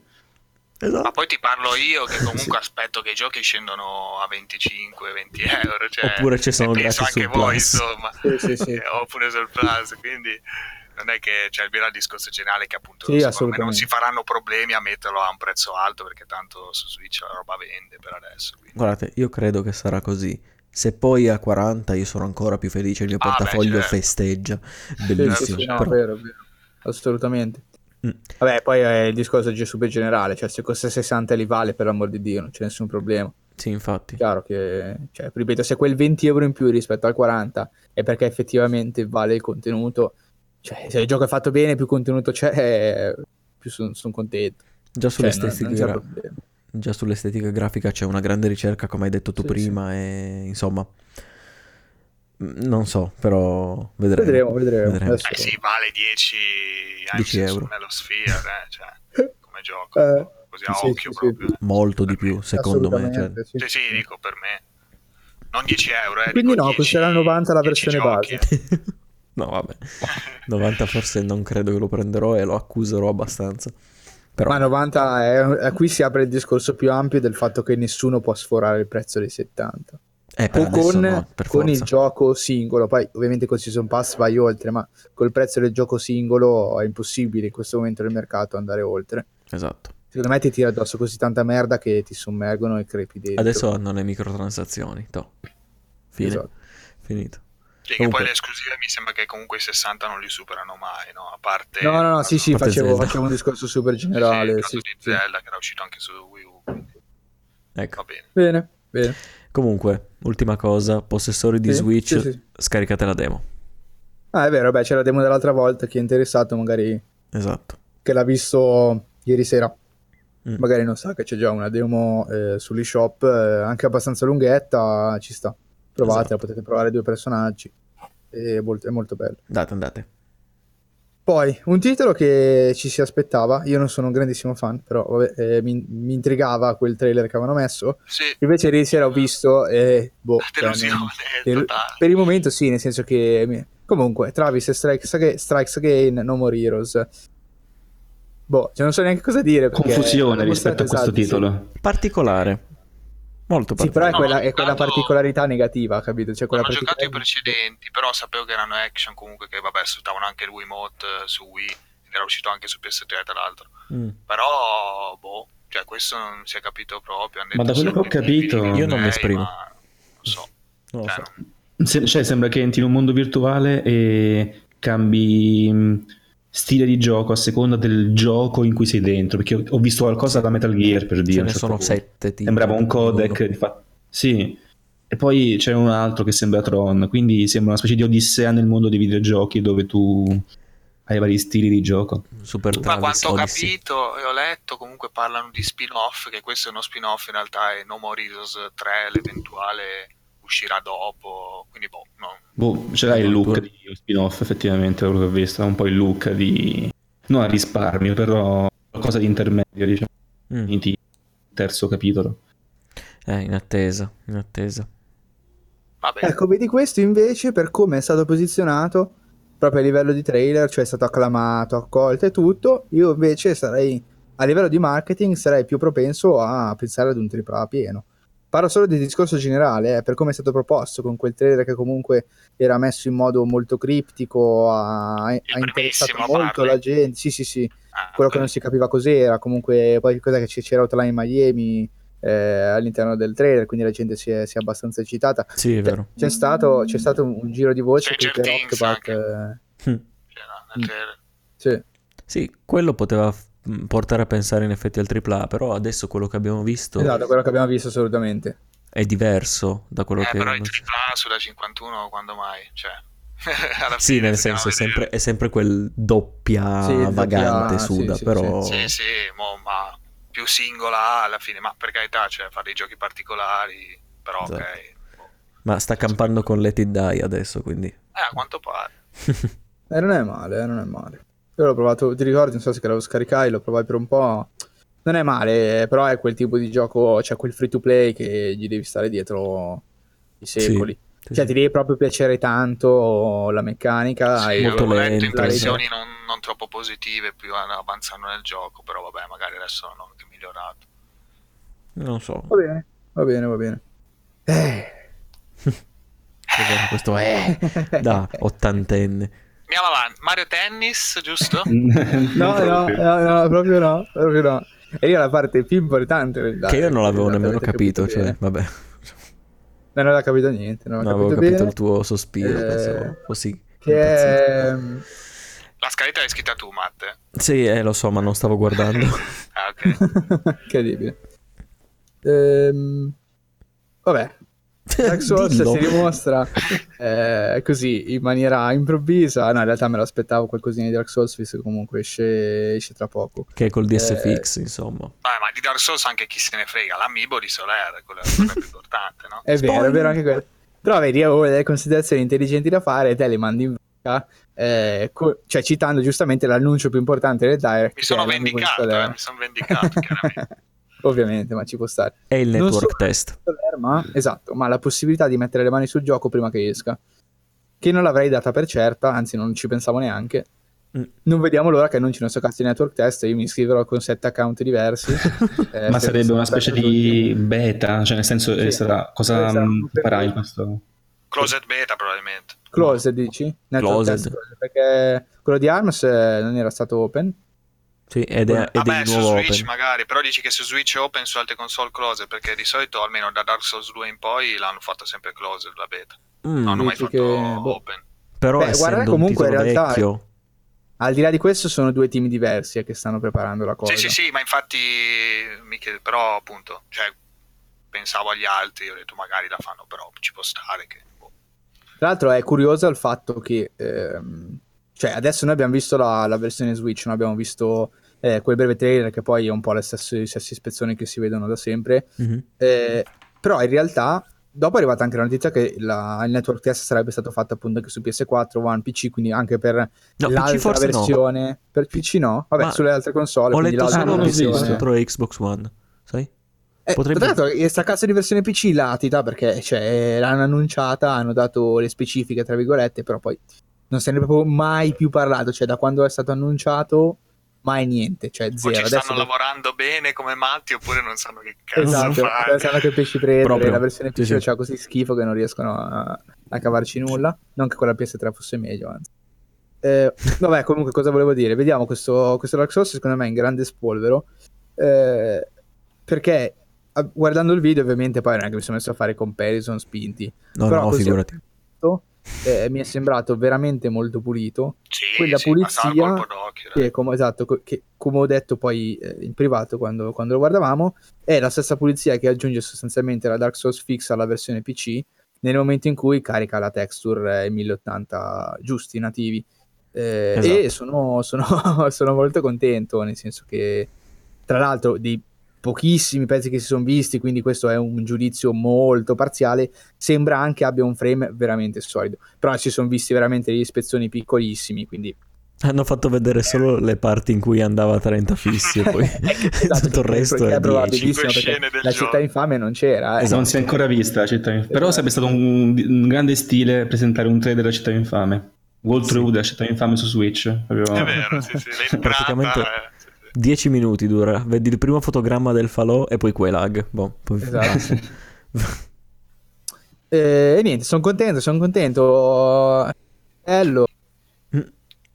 Esatto. ma poi ti parlo io che [LAUGHS] comunque Sì. aspetto che i giochi scendono a 25-20 euro cioè, Oppure ci sono gratis anche sul voi Plus. insomma Sì, sì, sì. [LAUGHS] Eh, oppure sul plus quindi non è che c'è il vero discorso generale che appunto Sì, non si faranno problemi a metterlo a un prezzo alto perché tanto su Switch la roba vende per adesso quindi. Guardate, io credo che sarà così. Se poi a 40 io sono ancora più felice, il mio Ah, beh, portafoglio certo. festeggia. Sì, sì, Bellissimo. sì, no, Però- vero, vero. Assolutamente. Mm. Vabbè, poi è il discorso è super generale, cioè se costa 60 li vale per l'amor di Dio, non c'è nessun problema. Sì, infatti. Chiaro che, cioè, ripeto, se quel 20 euro in più rispetto al 40 è perché effettivamente vale il contenuto, cioè se il gioco è fatto bene, più contenuto c'è, più sono contento. Già Cioè, non, sull'estetica, non c'è gra- problema. già sull'estetica grafica c'è una grande ricerca, come hai detto tu Sì, prima, e insomma, mm, non so, però vedremo. Vedremo, vedremo. Vedremo. Adesso- eh sì vale 10 10 euro. nello Sphere eh, cioè, come gioco Eh, così a sì, occhio sì, proprio sì. eh. Molto di più, secondo me. Cioè, sì. sì sì dico per me non 10 euro eh, Quindi no, 10 costerà 90 la 10 versione giochi, base. eh. [LAUGHS] no, vabbè. 90 forse non credo che lo prenderò e lo accuserò abbastanza. Però, Ma 90 è, qui si apre il discorso più ampio del fatto che nessuno può sforare il prezzo dei 70. Eh, O con, no, con il gioco singolo, poi ovviamente col Season Pass vai oltre, ma col prezzo del gioco singolo è impossibile in questo momento del mercato andare oltre. Esatto. Secondo me ti tira addosso così tanta merda che ti sommergono e crepi dentro. Adesso hanno le microtransazioni. To. Fine. Esatto. Finito. Sì, che poi le esclusive mi sembra che comunque i 60 non li superano mai, no? A parte... No, no, no, sì, sì, facevo, facevo un discorso super Sì, generale. il Sì, caso di sì. Zelda che era uscito anche su Wii U, quindi Ecco. va bene. Bene, bene. Comunque, ultima cosa, possessori di Sì, Switch, sì, sì. scaricate la demo. Ah, è vero, beh, c'era la demo dell'altra volta, chi è interessato magari Esatto. che l'ha visto ieri sera. Mm. Magari non sa che c'è già una demo eh, sull'eShop, eh, anche abbastanza lunghetta, ci sta. Provatela, Esatto. potete provare due personaggi. È molto, è molto bello. Andate, andate. Poi, un titolo che ci si aspettava, io non sono un grandissimo fan, però vabbè, eh, mi, mi intrigava quel trailer che avevano messo. Sì, Invece ieri sera ho visto e boh, cioè, delusione per, totale. per il momento sì, nel senso che mi- comunque Travis Strikes, Aga- Strikes Again, No More Heroes. Boh, cioè non so neanche cosa dire. perché Confusione rispetto a questo esatto, sì. titolo. Particolare. Molto Sì, però è. No, quella, è quella particolarità negativa, capito? Cioè quella ho giocato i precedenti, però sapevo che erano action comunque che vabbè sfruttavano anche il Wiimote eh, su Wii, ed era uscito anche su PS3 tra l'altro. Mm. Però, boh, cioè questo non si è capito proprio. hanno Ma da quello che ho capito- Io non mi esprimo. ma Non so. Non lo Cioè, so. non- Se- cioè, sembra che entri in un mondo virtuale e cambi mh, stile di gioco a seconda del gioco in cui sei dentro. Perché ho, visto qualcosa da Metal Gear per dire. Ce ne certo sono punto. sette. Tipo, Sembrava un codec. Di fa- Sì. E poi c'è un altro che sembra Tron. Quindi sembra una specie di odissea nel mondo dei videogiochi dove tu ai vari stili di gioco. Super Ma Travis quanto ho Odyssey. capito e ho letto, comunque parlano di spin-off, che questo è uno spin-off in realtà è No More Heroes 3, l'eventuale uscirà dopo, quindi boh, no. Boh, ce l'hai il look di spin-off, effettivamente, quello che ho visto, un po' il look di... non a risparmio, però qualcosa di intermedio, diciamo, Mm. di terzo capitolo. Eh, in attesa, in attesa. Vabbè, Ecco, vedi questo invece per come è stato posizionato proprio a livello di trailer, cioè è stato acclamato, accolto e tutto. Io invece sarei a livello di marketing sarei più propenso a pensare ad un AAA pieno. Parlo solo del discorso generale, eh, per come è stato proposto, con quel trailer che comunque era messo in modo molto criptico, ha, ha interessato molto parli? la gente. Sì, sì, sì, ah, quello che beh. non si capiva cos'era, comunque poi cosa che c'era Hotline Miami eh, all'interno del trailer, quindi la gente si è, si è abbastanza eccitata. Sì, è C'è- vero. C'è stato, c'è stato un, un giro di voce che Rockback, anche. eh, Mm. C'era nel trailer. sì. Sì, quello poteva f- mm, portare a pensare in effetti al AAA, però adesso quello che abbiamo visto esatto, quello che abbiamo visto assolutamente. è diverso da quello Eh, che... però il AAA sulla 51 quando mai? Cioè, [LAUGHS] alla Sì, fine nel senso è sempre, è sempre quel doppia Sì, doppia, vagante sì, suda, sì, però... Sì, sì, mo, ma più singola alla fine, ma per carità, cioè fare dei giochi particolari, però Esatto. ok. boh. Ma sta campando con Let It Die adesso, quindi... Eh, a quanto pare. Eh, non è male, eh, non è male. Io l'ho provato, ti ricordi, non so se che l'avevo scaricai, lo provai per un po'. Non è male, eh, però è quel tipo di gioco, cioè quel free to play che gli devi stare dietro i secoli. Sì, Cioè sì. ti devi proprio piacere tanto la meccanica Sì, e molto letto lento, impressioni non, non troppo positive più avanzando nel gioco, però vabbè, magari adesso hanno anche migliorato. Non so. Va bene, va bene, va bene. Eh. [LAUGHS] Questo è [LAUGHS] da ottantenne. Andiamo avanti. Mario Tennis, giusto? [LAUGHS] [LAUGHS] No, no, no, no, proprio no, proprio no. E io la parte più importante del Che io non l'avevo nemmeno capito, bene. cioè, vabbè. Non aveva capito niente, non Non avevo capito, capito bene. il tuo sospiro, Eh, pensavo fossi Che è... La scaletta l'hai scritta tu, Matte. Sì, eh, lo so, ma non stavo guardando. [LAUGHS] Ah, ok. Incredibile. Ehm, Vabbè, Dark Souls Dillo. si dimostra [LAUGHS] eh, così in maniera improvvisa. No, in realtà me lo aspettavo qualcosina di Dark Souls, visto che comunque esce, esce tra poco. Che è col DS Eh, fix, insomma. Vabbè, ma di Dark Souls anche chi se ne frega. L'amiibo di Soler, quello è [LAUGHS] la cosa più importante, no? È vero, è vero anche quello. Però vedi, ho delle considerazioni intelligenti da fare e te le mandi in vacca, eh, co- cioè citando giustamente l'annuncio più importante del Direct. Mi sono vendicato, eh, mi sono vendicato, chiaramente. [LAUGHS] Ovviamente, ma ci può stare. È il Non network test. ma esatto, ma la possibilità di mettere le mani sul gioco prima che esca. Che non l'avrei data per certa, anzi non ci pensavo neanche. Mm. Non vediamo l'ora che annuncino sto cazzo di network test. Io mi iscriverò con sette account diversi. [LAUGHS] Eh, Ma sarebbe una specie di beta, cioè nel senso eh, Sì. sarà cosa Esatto, per- farà in questo? Closed beta, probabilmente. Closed, dici? Network Closed. test perché quello di ARMS eh, non era stato open. Sì, ed è, ed è Vabbè, di su Switch open. magari, però dici che su Switch è open su altre console closed, perché di solito, almeno da Dark Souls 2 in poi, l'hanno fatto sempre closed la beta. Mm, Non hanno mai fatto che- boh. open. Però Beh, guarda, comunque, in realtà- vecchio... Al di là di questo, sono due team diversi eh, che stanno preparando la cosa. Sì, sì, sì, ma infatti, Michele, però appunto, cioè, pensavo agli altri, ho detto magari la fanno, però ci può stare che... boh. Tra l'altro è curioso il fatto che, ehm, cioè adesso noi abbiamo visto la, la versione Switch, non abbiamo visto eh, quel breve trailer che poi è un po' le stesse, stesse ispezioni che si vedono da sempre, Mhm. eh, però in realtà dopo è arrivata anche la notizia che la- il network test sarebbe stato fatto appunto anche su PS4, One, PC, quindi anche per No, l'altra PC forse no. versione, per PC no, vabbè Ma sulle altre console, Ho letto solo contro Xbox One, sai? Eh, Potrebbe- Tra l'altro, questa cazzo di versione PC latita perché cioè, l'hanno annunciata, hanno dato le specifiche, tra virgolette, però poi non se ne è proprio mai più parlato. Cioè, da quando è stato annunciato, mai niente, cioè O zero. ci Adesso stanno lavorando bene come matti oppure non sanno che cazzo Esatto, fare. sanno che pesci prendere. Proprio. La versione Sì, PC sì. c'ha così schifo che non riescono a, a cavarci nulla. Non che quella PS3 fosse meglio, anzi. Eh, vabbè, comunque, cosa volevo dire? Vediamo questo, questo Dark Souls, secondo me, è in grande spolvero. eh, perché guardando il video, ovviamente, poi non è che mi sono messo a fare comparison spinti. No, Però no, figurati. Eh, mi è sembrato veramente molto pulito. Sì, Quella sì, pulizia. Che come, esatto, che, come ho detto poi eh, in privato quando, quando lo guardavamo, è la stessa pulizia che aggiunge sostanzialmente la Dark Souls Fix alla versione PC nel momento in cui carica la texture eh, 1080 giusti, nativi. Eh, Esatto. E sono, sono- [LAUGHS] sono molto contento, nel senso che, tra l'altro, dei pochissimi pezzi che si sono visti, quindi questo è un giudizio molto parziale, sembra anche abbia un frame veramente solido. Però si sono visti veramente degli spezzoni piccolissimi, quindi Hanno fatto vedere solo le parti in cui andava a 30 fissi e poi [LAUGHS] Esatto, [LAUGHS] tutto il resto è 10. probabilissimo la città infame non c'era. eh. Esatto. Non si è ancora vista la città infame. Però sarebbe stato un, un grande stile presentare un trailer della città infame. Walkthrough Sì. della città infame su Switch. Proprio- È vero, sì, sì, l'entrata, [LAUGHS] Praticamente-. 10 minuti dura, vedi il primo fotogramma del falò e poi quei lag. Boh, poi Esatto. [LAUGHS] Eh, e niente, sono contento, sono contento. Bello. Mm.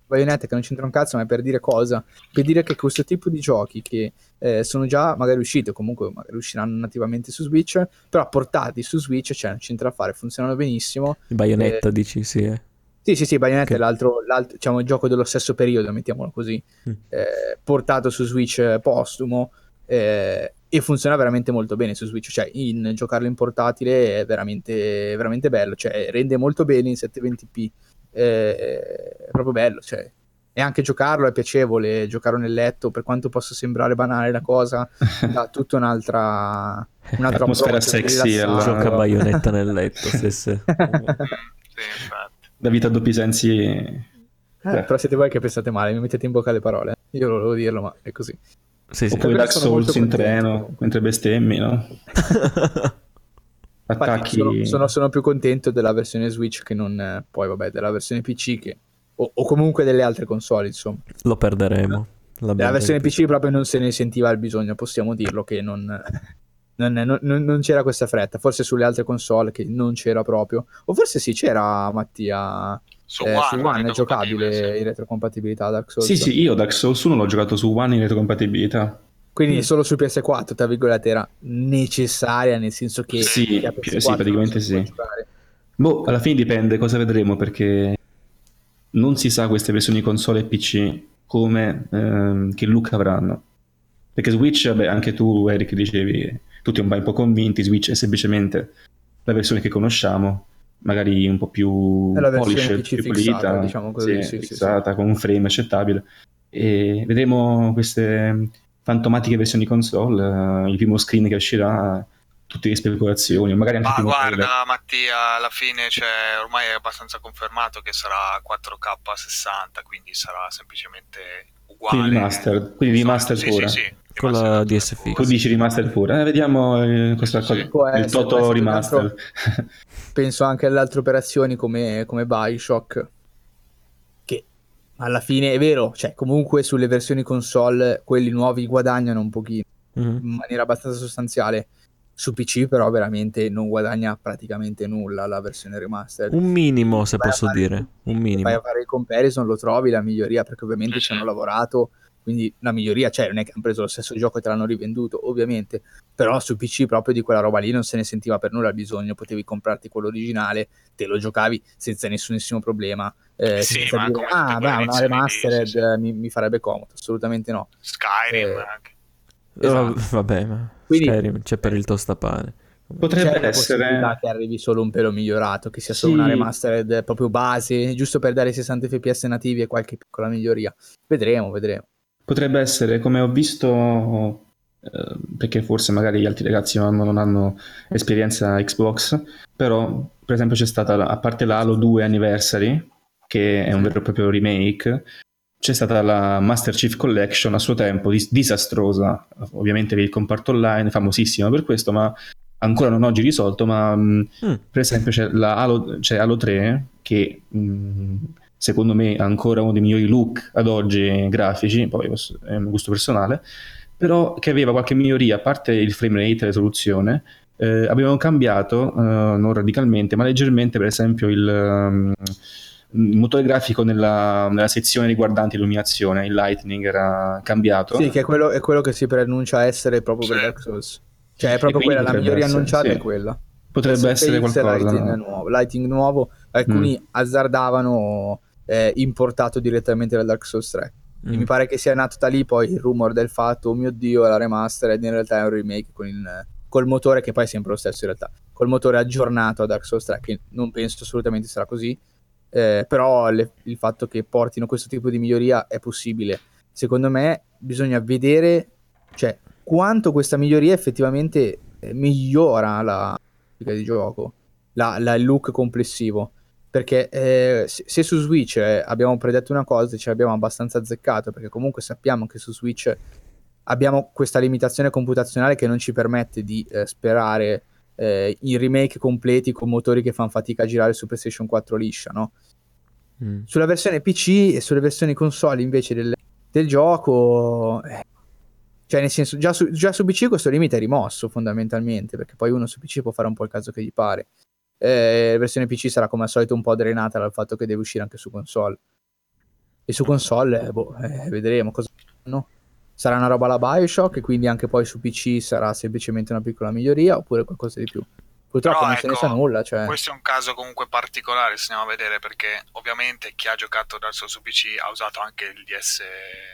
Bayonetta che non c'entra un cazzo, ma è per dire cosa? Per dire che questo tipo di giochi che eh, sono già magari usciti o comunque magari usciranno nativamente su Switch, però portati su Switch, cioè non c'entra a fare, funzionano benissimo. Il baionetta dici sì. eh. Sì, sì, sì, Bayonetta Che- è l'altro, l'altro diciamo, il gioco dello stesso periodo, mettiamolo così, Mm. eh, portato su Switch postumo eh, e funziona veramente molto bene su Switch, cioè in giocarlo in portatile è veramente, veramente bello, cioè rende molto bene in 720p, eh, è proprio bello, cioè, e anche giocarlo è piacevole, giocarlo nel letto, per quanto possa sembrare banale la cosa, [LAUGHS] dà tutta un'altra... un'altra Atmosfera approccio, sexy Gioca a baionetta nel letto. Sì, sì. [LAUGHS] Sì, Da vita a doppi sensi. Eh, però siete voi che pensate male, mi mettete in bocca le parole. Io volevo dirlo, ma è così. Sì, sì. Oppure Dark Souls in contento. treno mentre bestemmi, no? [LAUGHS] Attacchi. sono, sono- sono più contento della versione Switch che non eh, poi, vabbè, della versione PC che, o, o comunque delle altre console, insomma. Lo perderemo. L'abbiamo versione. PC proprio non se ne sentiva il bisogno, possiamo dirlo che non, [LAUGHS] non, non- non- c'era questa fretta. Forse sulle altre console che non c'era proprio. O forse sì, c'era Mattia. Su eh, One, su One è giocabile compatibile, in retrocompatibilità Dark Souls. Sì, sì, io Dark Souls 1 l'ho giocato su One in retrocompatibilità. Quindi Mm. solo su PS4, tra virgolette, era necessaria, nel senso che Sì, chi ha più- PS4 sì, praticamente sì. Boh, alla fine dipende cosa vedremo perché non si sa queste versioni console e PC come ehm, che look avranno. Perché Switch, vabbè, anche tu Eric dicevi, tutti un po' convinti, Switch è semplicemente la versione che conosciamo, magari un po' più È la polished, più pulita, diciamo così, sì, sì, sì. fissata, con un frame accettabile. E vedremo queste fantomatiche versioni console, eh, il primo screen che uscirà, tutte le speculazioni, magari anche Ma guarda Mattia, alla fine c'è, ormai è abbastanza confermato che sarà 4K 60, quindi sarà semplicemente uguale. Quindi remastered, quindi remastered Sì. Sì, sì, Con la remastered DSF. pure. Tu dici remaster pure, eh, vediamo eh, questa cosa, il essere, può Toto remaster. Penso anche alle altre operazioni come, come Bioshock, che alla fine è vero, cioè comunque sulle versioni console quelli nuovi guadagnano un pochino, Mhm. in maniera abbastanza sostanziale. Su PC però veramente non guadagna praticamente nulla la versione remastered. Un minimo, se Vai posso fare- dire. Un Vai minimo. a fare il comparison, lo trovi la miglioria perché ovviamente ci hanno lavorato, quindi la miglioria c'è, non è che hanno preso lo stesso gioco e te l'hanno rivenduto, ovviamente, però su PC proprio di quella roba lì non se ne sentiva per nulla il bisogno, potevi comprarti quello originale, te lo giocavi senza nessunissimo problema, eh, Sì, senza ma dire, ah, beh, una remastered sì, sì. eh, Mi, mi farebbe comodo, assolutamente no. Skyrim Eh, anche. esatto. Eh, Vabbè, ma Quindi- Skyrim c'è per il tostapane. Potrebbe C'è la essere... possibilità che arrivi solo un pelo migliorato, che sia solo Sì. una remastered proprio base, giusto per dare i 60 fps nativi e qualche piccola miglioria. Vedremo, vedremo. Potrebbe essere, come ho visto, eh, perché forse magari gli altri ragazzi non hanno, non hanno esperienza Xbox, però per esempio c'è stata, a parte l'Halo 2 Anniversary, che è un vero e proprio remake, c'è stata la Master Chief Collection a suo tempo, dis- disastrosa, ovviamente per il comparto online, famosissima per questo, ma ancora non oggi risolto, ma mh, Mm. per esempio c'è, la Halo, c'è Halo 3 che mh, secondo me ancora uno dei migliori look ad oggi grafici, poi è un gusto personale, però che aveva qualche miglioria, a parte il frame rate e la risoluzione, eh, avevano cambiato, eh, non radicalmente, ma leggermente per esempio il, ehm, il motore grafico nella, nella sezione riguardante illuminazione, il lightning era cambiato. Sì, che è quello, è quello che si preannuncia essere proprio per. Dark Souls. Cioè è proprio quella, la miglioria essere, annunciata sì. è quella. Potrebbe essere qualcosa. Lighting nuovo, lighting nuovo, alcuni azzardavano eh, importato direttamente dal Dark Souls 3. E Mm. mi pare che sia nato da lì poi il rumor del fatto, oh mio dio, è la remastered, in realtà è un remake con il, col motore che poi è sempre lo stesso in realtà, col motore aggiornato a Dark Souls 3, che non penso assolutamente sarà così, Eh, però le- il fatto che portino questo tipo di miglioria è possibile. Secondo me bisogna vedere cioè, quanto questa miglioria effettivamente eh, migliora la di gioco, la- la- il look complessivo. Perché eh, se, su Switch eh, abbiamo predetto una cosa e ce l'abbiamo abbastanza azzeccato, perché comunque sappiamo che su Switch abbiamo questa limitazione computazionale che non ci permette di eh, sperare eh, in remake completi con motori che fanno fatica a girare su PlayStation 4 liscia, no? Mm. Sulla versione PC e sulle versioni console invece del, del gioco, eh, cioè nel senso, già su, già su PC questo limite è rimosso fondamentalmente, perché poi uno su PC può fare un po' il caso che gli pare. Eh, la versione PC sarà come al solito un po' drenata dal fatto che deve uscire anche su console. E su console, eh, boh, eh, vedremo cosa fanno. Sarà una roba alla Bioshock e quindi anche poi su PC sarà semplicemente una piccola miglioria oppure qualcosa di più. Purtroppo Però, non se ne ecco, sa nulla, cioè... Questo è un caso comunque particolare, se andiamo a vedere, perché ovviamente chi ha giocato dal suo su PC ha usato anche il DS,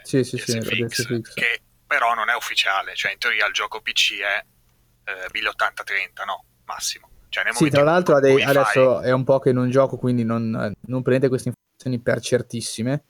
Sì, sì, sì, la DSFX, DSFX. che però non è ufficiale, cioè in teoria il gioco PC è eh, 1080-30, no? Massimo. Cioè, Sì, tra l'altro cui ade- fai- adesso è un po' che non gioco, quindi non, non prendete queste informazioni per certissime.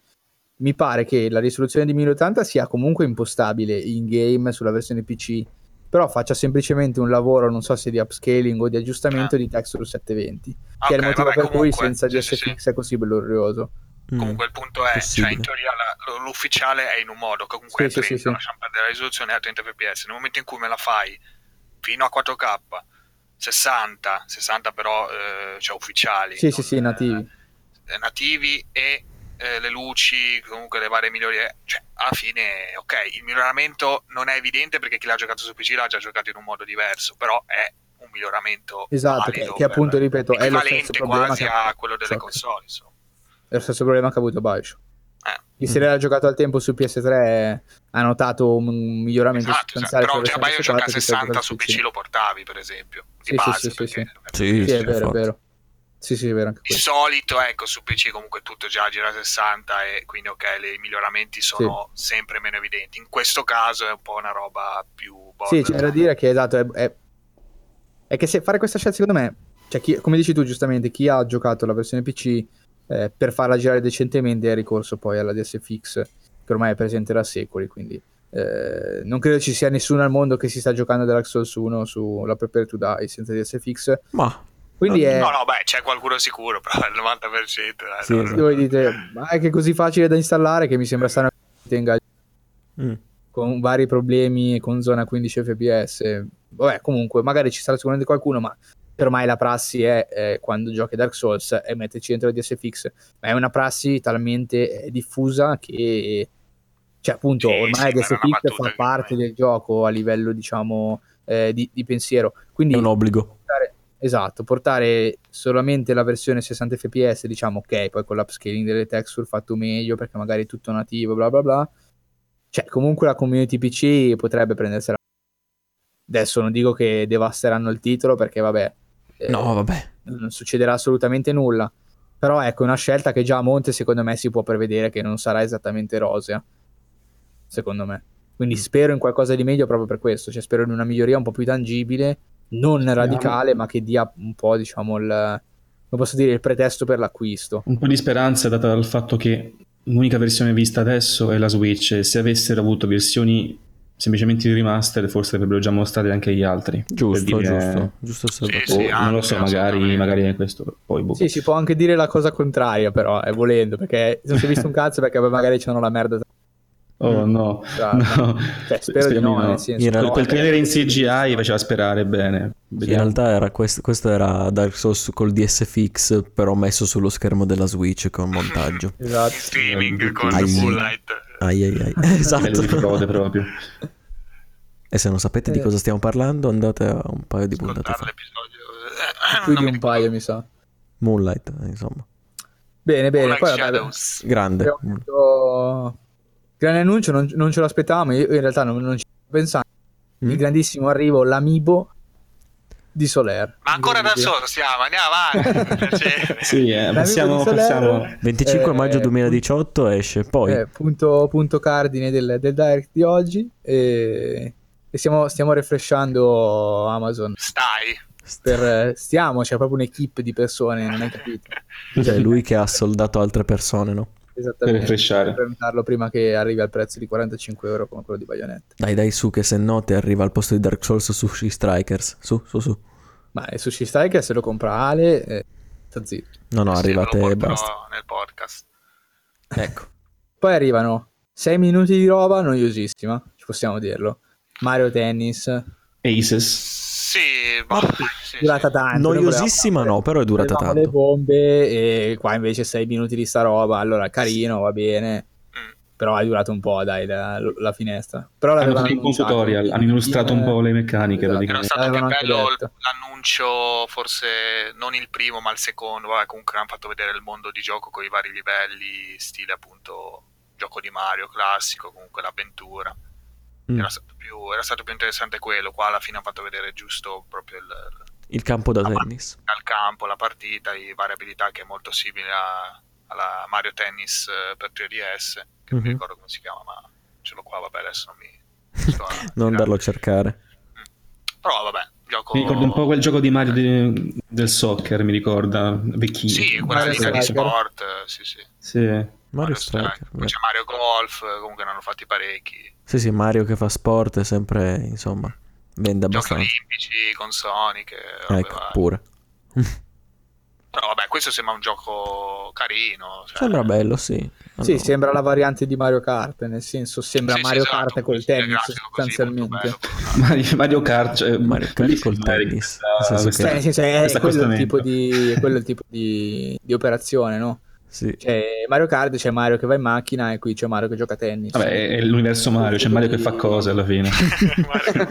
Mi pare che la risoluzione di 1080 sia comunque impostabile in game sulla versione PC, però faccia semplicemente un lavoro, non so se di upscaling o di aggiustamento Ah. di texture 720, Ah, che è il motivo vabbè, per cui comunque, senza sì, sì, è così glorioso. Mm. Comunque il punto è, Possibile. cioè in teoria la- l'ufficiale è in un modo, che comunque Sì, è sì, 30, sì, sì. lasciamo perdere la risoluzione a 30 fps. Nel momento in cui me la fai fino a 4K, 60, 60 però eh, cioè ufficiali, Sì, non, sì, sì, nativi. eh, nativi e eh, le luci, comunque le varie migliorie, cioè alla fine ok, il miglioramento non è evidente perché chi l'ha giocato su PC l'ha già giocato in un modo diverso, però è un miglioramento Esatto, che, che appunto, ripeto, è lo stesso problema quasi che a quello delle Bioshock. console, insomma. È lo stesso problema che ha avuto Bioshock. Chi se l'era giocato al tempo su PS3 ha notato un miglioramento Esatto, esatto. sostanziale però sulla già Bioshock a PS4 rispetto 60 al su PC. Lo portavi per esempio di Sì, sì, base sì, sì, perché- Sì, Sì, sì, è vero, è vero. Sì, sì, è vero anche di solito ecco su PC comunque tutto già gira a 60 e quindi ok i miglioramenti sono sempre meno evidenti. In questo caso è un po' una roba più Sì, c'è da dire che esatto, è, è- è che se fare questa scelta secondo me, cioè chi- come dici tu giustamente, chi ha giocato la versione PC eh, per farla girare decentemente è ricorso poi alla DSFX, che ormai è presente da secoli, quindi eh, non credo ci sia nessuno al mondo che si sta giocando Dark Souls 1 sulla Prepare to Die senza DSFX, Ma quindi è... no no beh c'è qualcuno sicuro però il 90% dai, Sì, no, no. Voi dite, [LAUGHS] ma è che è così facile da installare che mi sembra strano che tenga mm. con vari problemi con zona 15 fps. Vabbè, comunque, magari ci sarà sicuramente qualcuno, ma ormai la prassi è eh, quando giochi Dark Souls è metterci dentro la DSFX, ma è una prassi talmente eh, diffusa che, cioè, appunto, Sì, ormai sì, DSFX battuta fa parte del gioco a livello, diciamo, eh, di, di pensiero. Quindi è un obbligo. portare- esatto, portare solamente la versione 60 fps, diciamo ok, poi con l'upscaling delle texture fatto meglio perché magari è tutto nativo, bla bla bla. Cioè, comunque la community PC potrebbe prendersela. Adesso non dico che devasteranno il titolo perché vabbè, No, vabbè. non succederà assolutamente nulla. Però ecco, è una scelta che già a monte secondo me si può prevedere che non sarà esattamente rosea. Secondo me. Quindi spero in qualcosa di meglio proprio per questo. Cioè spero in una miglioria un po' più tangibile, non radicale, ma che dia un po', diciamo, il, come posso dire, il pretesto per l'acquisto. Un po' di speranza data dal fatto che l'unica versione vista adesso è la Switch se avessero avuto versioni semplicemente di remaster forse avrebbero già mostrate anche gli altri. Giusto, dire- giusto, giusto. Sì, sì, non lo so, magari, magari è questo poi boh. Sì, si può anche dire la cosa contraria, però, eh, volendo, perché non si è visto un cazzo perché magari c'hanno la merda. Oh no, Tra- no. Cioè, spero di Speriamo no, nel senso, In realtà- Quel trailer in CGI faceva sperare bene. In Vediamo. realtà era questo, questo era Dark Souls col DSFX, però messo sullo schermo della Switch con montaggio. Esatto. in streaming con. Moonlight Ai ai ai. Di [LAUGHS] Esatto. frode proprio. E se non sapete di Eh. cosa stiamo parlando, andate a un paio di puntate fa. l'episodio eh, Più di mi un paio, mi sa. Moonlight, eh, insomma. Bene, bene. Poi, vabbè. Grande. avuto- Grande annuncio, non, non ce lo aspettavamo. Io in realtà non, non ci stavo pensando. Mm? Il grandissimo arrivo, l'amibo di Soler. ma ancora da solo stiamo andiamo avanti. [LAUGHS] Sì, eh, passiamo, passiamo- 25 Eh, maggio 2018 esce, poi Eh, punto, punto cardine del, del direct di oggi. E, e stiamo, stiamo refreshando Amazon. stai per eh, stiamo, c'è proprio un'equipe di persone, non hai capito? Cioè, lui che ha soldato altre persone, no? Esattamente. Per refreshare. Per prenotarlo prima che arrivi al prezzo di 45 euro come quello di Bayonetta. Dai, dai, su, che se no ti arriva al posto di Dark Souls Sushi Strikers. Su, su, su. Ma il Sushi Striker se lo compra Ale, eh, sta zitto. No, no, Sì, arrivate lo e porterò basta. nel podcast. Ecco. [LAUGHS] Poi arrivano 6 minuti di roba noiosissima, ci possiamo dirlo. Mario Tennis, Aces. Sì, boh, Ma sì, durata sì. tanto. noi Noiosissima no, però è durata volevamo le tanto. bombe e qua invece 6 minuti di sta roba, allora carino, va bene. Mm. Però è durato un po', dai, la, la finestra. Però Hanno fatto un po' un tutorial, hanno illustrato un po' le meccaniche Esatto. Era stato anche bello detto. l'annuncio, forse non il primo, ma il secondo. Vabbè, comunque hanno fatto vedere il mondo di gioco con i vari livelli, stile appunto gioco di Mario classico, comunque l'avventura. Mm. Era, più, era stato più interessante quello. Qua alla fine hanno fatto vedere giusto proprio il, Il campo da tennis. al campo, la partita, le variabilità che è molto simile a- alla Mario Tennis eh, per 3DS, che non Mhm. mi ricordo come si chiama, ma ce l'ho qua, vabbè, adesso non mi... [LAUGHS] sto a Non andarlo a cercare. Però vabbè, gioco... Mi ricorda un po' quel gioco di Mario di- del soccer, mi ricorda, vecchino. Sì, quella di sport, eh, sì, sì. Sì. Mario Mario Striker. Striker. Poi c'è Mario Golf, eh, comunque ne hanno fatti parecchi. Sì, sì, Mario che fa sport è sempre, insomma, vende Giochi abbastanza. olimpici con Sonic, e robe Ecco, varie. pure. [LAUGHS] Però vabbè, questo sembra un gioco carino. cioè- Sembra bello, sì. Sì, Allora, sembra la variante di Mario Kart, nel senso sembra Sì, sì, Mario esatto, Kart col tennis sostanzialmente. Mario, Mario Kart, cioè, Mario Kart col tennis, questa- nel senso questa- Cioè, nel senso, è, quello tipo di, quello è il tipo di, di operazione, no? Sì. Cioè, Mario Kart c'è Mario che va in macchina e qui c'è Mario che gioca a tennis. Vabbè, è, è l'universo Mario, c'è Mario che fa cose alla fine. Mario-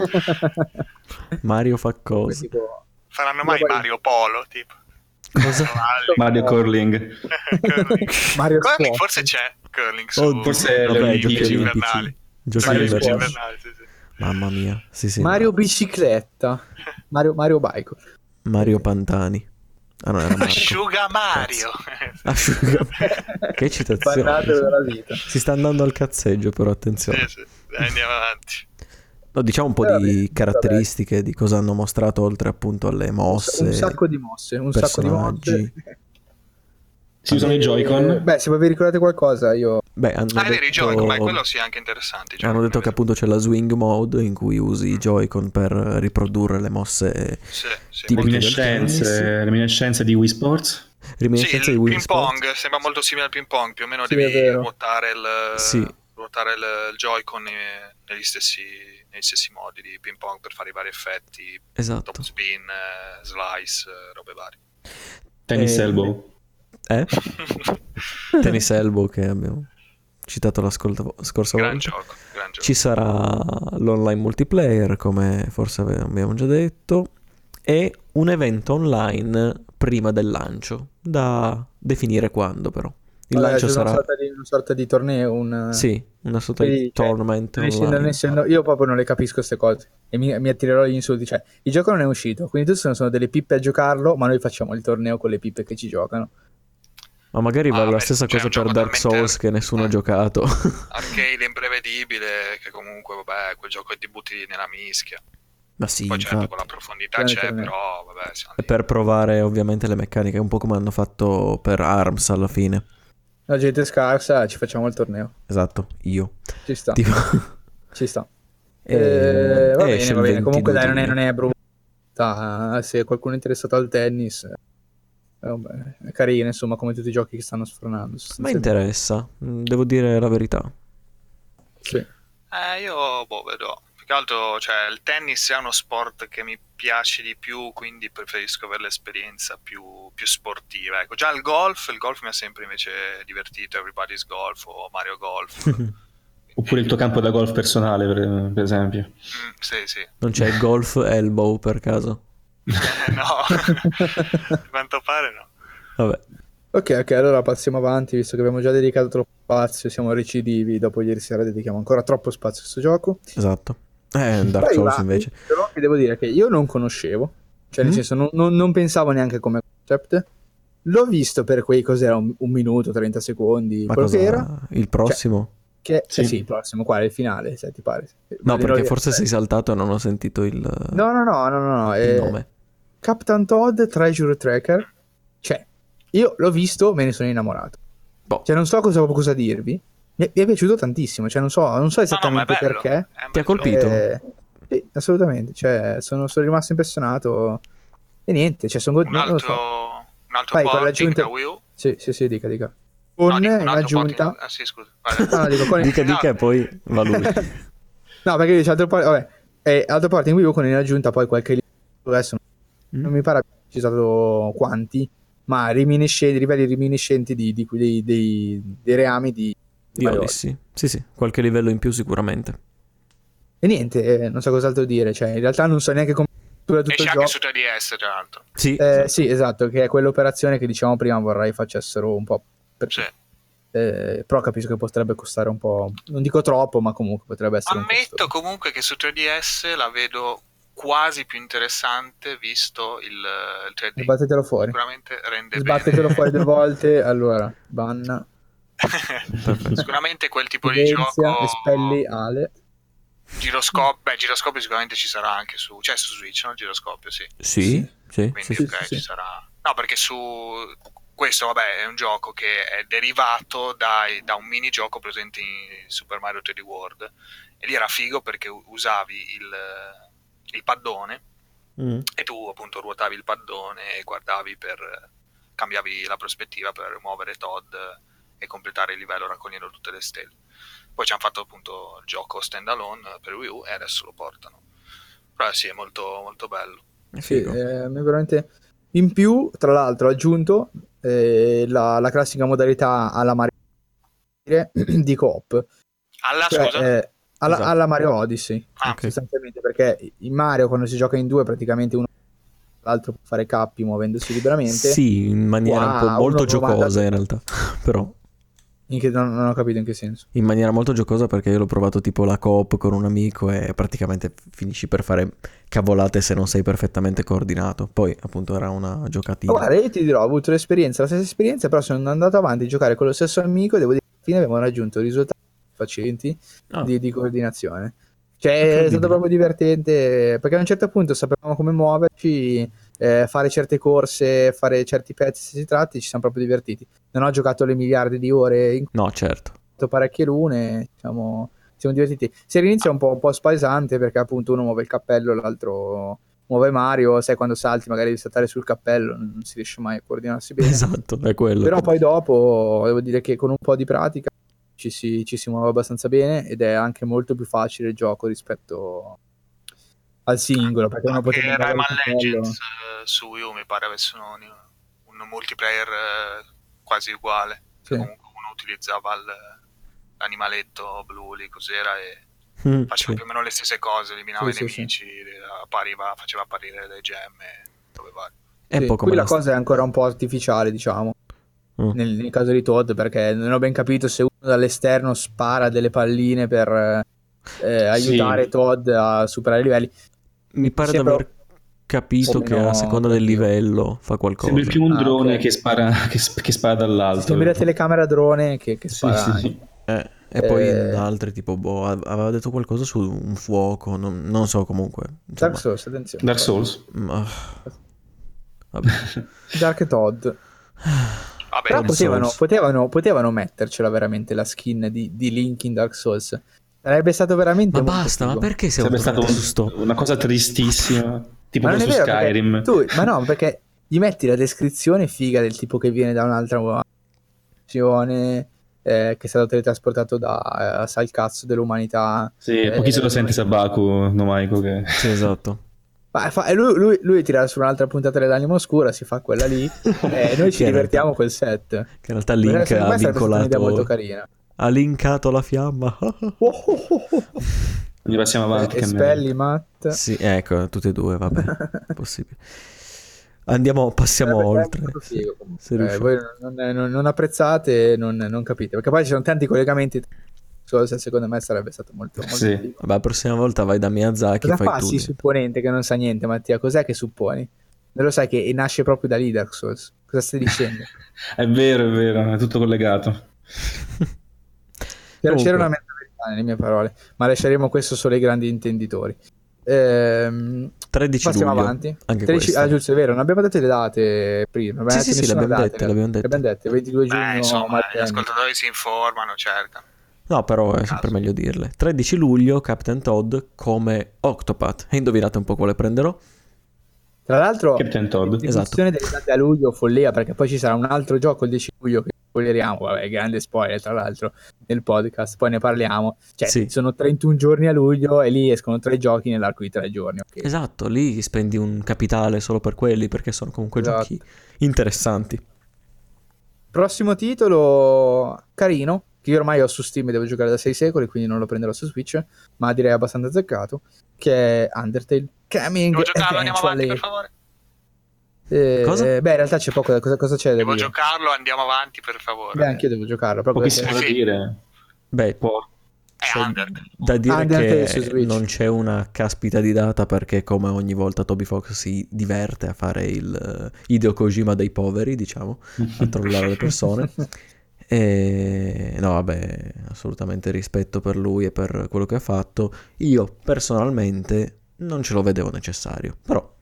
[LAUGHS] [LAUGHS] Mario fa cose. tipo- Faranno mai Mario Polo, tipo. Cosa? Mario Curling. curling. Mario Curling forse c'è curling su Oh, forse è Vabbè, giochi invernali. Giochi invernali. Sì, sì. Mamma mia. Sì, sì. Mario bicicletta. Mario, Mario Bike. Mario Pantani. Ah, no, era Marco. Asciuga Mario. Asciuga. che citazione. Della vita. Si sta andando al cazzeggio, però attenzione. Sì, sì. Dai, andiamo avanti. No, diciamo un po' Eh, di vabbè, caratteristiche di cosa hanno mostrato oltre appunto alle mosse. Un sacco di mosse, un sacco di personaggi. mosse. Si usano i Eh, Joy-Con. Beh, se voi vi ricordate qualcosa, io Beh, hanno Ah, è vero, i detto... Joy-Con, beh, quello sì, è anche interessante. Hanno detto che appunto c'è la swing mode in cui usi i Joy-Con per riprodurre le mosse Sì, sì, Reminiscenze, reminiscenze di Wii Sports. Sì, reminiscenze il di Wii ping Sports. pong sembra molto simile al ping pong, più o meno Sì, devi ruotare il, Sì. ruotare il, il Joy-Con negli stessi, negli stessi modi di ping pong per fare i vari effetti, Esatto. top spin, eh, slice, eh, robe varie. Tennis Eh, Elbow. Eh? [LAUGHS] Tennis Elbow che abbiamo citato la scorsa gran volta. gioco, gran gioco. Ci sarà l'online multiplayer, come forse abbiamo già detto, e un evento online prima del lancio, da definire quando però. Il Vabbè, lancio c'è una sarà... sorta, di, una sorta di torneo, un... Sì, una sorta Quindi, di cioè, tournament essendo- essendo- io proprio non le capisco queste cose e mi, mi attirerò gli insulti. Cioè, il gioco non è uscito, quindi tutti sono, sono delle pippe a giocarlo, ma noi facciamo il torneo con le pippe che ci giocano. Ma magari Ah, vale la beh, stessa c'è cosa per Dark Souls che nessuno ha eh. giocato. [LAUGHS] Arcade imprevedibile, che comunque, vabbè, quel gioco è di butti nella mischia. Ma sì, Poi certo, infatti. con la profondità c'è, torneo. però, vabbè, E per provare ovviamente le meccaniche, un po' come hanno fatto per ARMS alla fine. La gente scarsa, ci facciamo il torneo. Esatto, io. Ci sta, Tipo... [LAUGHS] ci sta. Eh, Eh, va bene, va bene. Comunque 22 dai, non è, non è brutta. Se qualcuno è interessato al tennis, eh, vabbè, è carino, insomma, come tutti i giochi che stanno sfornando. Ma interessa, mm, devo dire la verità. Sì. Eh, io, boh, vedo. Più che altro, cioè, il tennis è uno sport che mi piace di più, quindi preferisco avere l'esperienza più, più sportiva. Ecco, già il golf, il golf mi ha sempre invece divertito, Everybody's Golf o Mario Golf. [LAUGHS] Oppure il tuo campo da golf personale, per, per esempio. Mm, sì, sì. Non c'è il golf elbow per caso? Eh, no, [LAUGHS] a quanto pare no. Vabbè, Ok, ok, allora passiamo avanti, visto che abbiamo già dedicato troppo spazio, siamo recidivi, dopo ieri sera dedichiamo ancora troppo spazio a questo gioco. esatto. Eh, Dark Poi Souls va- invece. Però che devo dire che io non conoscevo, cioè nel Mm. senso non, non- non pensavo neanche come concept. L'ho visto per quei cos'era un, un minuto, 30 secondi, Ma quello cosa? che era. Il prossimo? Che, Sì. eh sì, il prossimo, quale? Il finale, se ti pare. no, perché forse eh. sei saltato e non ho sentito il, No, no, no, no, no, no, il eh, nome. Captain Todd Treasure Tracker. Cioè, io l'ho visto, me ne sono innamorato. Boh. Cioè, non so cosa, cosa dirvi. Mi è, mi è piaciuto tantissimo. Cioè, non so, non so No, no, esattamente bello. perché. Ti ha colpito? Eh, sì, assolutamente. Cioè, sono, sono rimasto impressionato. E niente, cioè, sono, Un non lo altro, so. un altro Vai, con l'aggiunta- Wii. Sì, sì, sì, dica, dica. No, Con dico un in altro aggiunta. porting- Ah, sì, scusa. Vai. No, no, dico, con- Dica, no. dica e poi va lui. [LAUGHS] No, perché dice altro port- vabbè, eh, altro porting Wii U con in aggiunta poi qualche adesso Mm? non mi pare abbia precisato quanti, ma riminiscenti, livelli riminiscenti di, di- dei, dei- dei reami di, di Di Odyssey. Sì, sì, qualche livello in più sicuramente. E niente, eh, non so cos'altro dire, cioè in realtà non so neanche come struttura tutto Esce il anche gioco. su 3DS, tra l'altro. Sì, Eh, sì, esatto, che è quell'operazione che diciamo prima vorrei facessero un po'. Per... Sì. eh, però capisco che potrebbe costare un po', non dico troppo, ma comunque potrebbe essere Ammetto comunque che su 3DS la vedo quasi più interessante visto il, il 3D. Sbattetelo fuori. Sicuramente rende Sbattetelo bene. fuori due [LAUGHS] volte, allora, banna, [LAUGHS] Sicuramente quel tipo di evidenzia, gioco espelli Ale. giroscopio, beh, giroscopio sicuramente ci sarà anche su, cioè su Switch, no? Giroscopio, sì. sì, sì, Quindi sì, sì, ok, sì, ci sarà. No, perché su questo, vabbè, è un gioco che è derivato dai- da un minigioco presente in Super Mario 3D World. E lì era figo perché usavi il, il paddone Mm. e tu appunto ruotavi il paddone e guardavi per cambiavi la prospettiva per muovere Todd e completare il livello raccogliendo tutte le stelle. Poi ci hanno fatto appunto il gioco standalone per Wii U e adesso lo portano. Però sì, è molto, molto bello. Sì, eh, mi è veramente... In più, tra l'altro, ho aggiunto eh, la, la classica modalità alla Mario [CLEARS THROAT] di coop. Alla Cioè, scusa? eh, alla, Esatto. alla Mario Odyssey, Ah, sostanzialmente, perché in Mario quando si gioca in due praticamente uno l'altro può fare cappi muovendosi liberamente. Sì, in maniera un po' Wow, molto giocosa in realtà. [LAUGHS] Però In che- non, non ho capito in che senso. in maniera molto giocosa perché io l'ho provato tipo la coop con un amico e praticamente finisci per fare cavolate se non sei perfettamente coordinato. Poi appunto era una giocatina. Guarda, io ti dirò, ho avuto l'esperienza, la stessa esperienza, però sono andato avanti a giocare con lo stesso amico e devo dire che alla fine abbiamo raggiunto risultati facenti Ah, di, di coordinazione. Cioè, è stato proprio divertente perché a un certo punto sapevamo come muoverci, eh, fare certe corse, fare certi pezzi se si tratti, ci siamo proprio divertiti. Non ho giocato le miliardi di ore in No, certo. parecchie lune, diciamo, siamo divertiti. Se all'inizio è un po', un po' spaesante perché appunto uno muove il cappello, l'altro muove Mario, sai quando salti magari devi saltare sul cappello, non si riesce mai a coordinarsi bene. [LAUGHS] Esatto, è quello. Però poi dopo devo dire che con un po' di pratica ci si, ci si muove abbastanza bene ed è anche molto più facile il gioco rispetto al singolo, perché uno andare Rayman. Legends eh, su Wii U mi pare avessero un, un multiplayer eh, quasi uguale. Sì. Comunque uno utilizzava il- l'animaletto blu lì cos'era e Mm, faceva sì. più o meno le stesse cose, eliminava Sì, i sì, nemici, appariva- faceva apparire le gemme dove va. Sì, qui la- cosa è ancora un po' artificiale, diciamo, Mm. nel, nel caso di Todd, perché non ho ben capito se uno dall'esterno spara delle palline per eh, aiutare Todd a superare i livelli. Mi pare di Sembra- aver capito Sì, che no, a seconda del livello fa qualcosa. Sembra più un Ah, drone ok. che, spara, che, che spara dall'alto. Sembra la telecamera drone che, che Sì, spara. sì, sì. Eh, e poi Eh. altri tipo, boh, av- aveva detto qualcosa su un fuoco, non, non so comunque. Insomma, Dark Souls, attenzione. Dark Souls. ah, vabbè. Dark Todd. [SIGHS] Vabbè, Però potevano, potevano, potevano mettercela veramente la skin di, di Link in Dark Souls. Sarebbe stato veramente Ma basta, ma figo. perché siamo Sarebbe stato sto? una cosa tristissima. Tipo Ma su vero, Skyrim. tu, ma no, perché gli metti la descrizione figa del tipo che viene da un'altra nazione, eh, che è stato teletrasportato da eh, sa il cazzo dell'umanità. Sì, Eh, pochi se lo sente Sabaku, Nomaico, che... Sì, esatto. Ma fa- lui, lui, lui tira su un'altra puntata dell'anima oscura, si fa quella lì, [LAUGHS] e noi ci divertiamo col set. Che in realtà Link ha un'idea molto vincolato, carina. ha linkato la fiamma. [LAUGHS] Quindi passiamo avanti. Eh, che Espelli, Matt. sì, ecco, tutte e due, vabbè, [LAUGHS] possibile. Andiamo, passiamo Sarebbe oltre. figo, Eh, voi non, non- non apprezzate, non, non capite, perché poi ci sono tanti collegamenti. Solo se secondo me sarebbe stato molto, molto Sì. figo. Vabbè, la prossima volta vai da Miyazaki e Cosa fai fa tu. sì supponente che non sa niente, Mattia? Cos'è che supponi? Non lo sai che nasce proprio da lì Dark Souls. Cosa stai dicendo? [LAUGHS] È vero, è vero, è tutto collegato. C'era, Comunque. c'era una mezza verità nelle mie parole, ma lasceremo questo solo ai grandi intenditori. Ehm, 13 Passiamo luglio. avanti. Anche 13 questa. ah, giusto, è vero, non abbiamo detto le date prima. abbiamo Sì, detto sì, sì, nessuna l'abbiamo data, dette, l'abbiamo dette. Le abbiamo dette, 22 giugno. Beh, insomma, gli ascoltatori si informano, cercano. No, però è sempre meglio dirle. 13 luglio, Captain Todd come Octopath. E indovinate un po' quale prenderò? Tra l'altro, Captain Todd. date a luglio, follia, perché poi ci sarà un altro gioco il 10 luglio che spoileriamo, vabbè, grande spoiler tra l'altro, nel podcast, poi ne parliamo. Cioè, Sì. sono 31 giorni a luglio e lì escono tre giochi nell'arco di tre giorni, ok? Esatto, lì spendi un capitale solo per quelli perché sono comunque Esatto. giochi interessanti. Prossimo titolo, carino, che io ormai ho su Steam e devo giocare da 6 secoli, quindi non lo prenderò su Switch, ma direi abbastanza azzeccato, che è Undertale. Coming Devo giocarlo, andiamo avanti eventually. per favore. Eh, Cosa? Beh, in realtà c'è poco, da- cosa, cosa c'è da Devo dire? giocarlo, andiamo avanti per favore. Beh, anch'io devo giocarlo, proprio Pochissimo perché- da dire. Beh, Può- È Undertale. da dire Undertale che non c'è una caspita di data perché come ogni volta Toby Fox si diverte a fare il eh, Hideo Kojima dei poveri, diciamo, a trollare le persone. [LAUGHS] E no, vabbè, assolutamente rispetto per lui e per quello che ha fatto. Io personalmente non ce lo vedevo necessario, però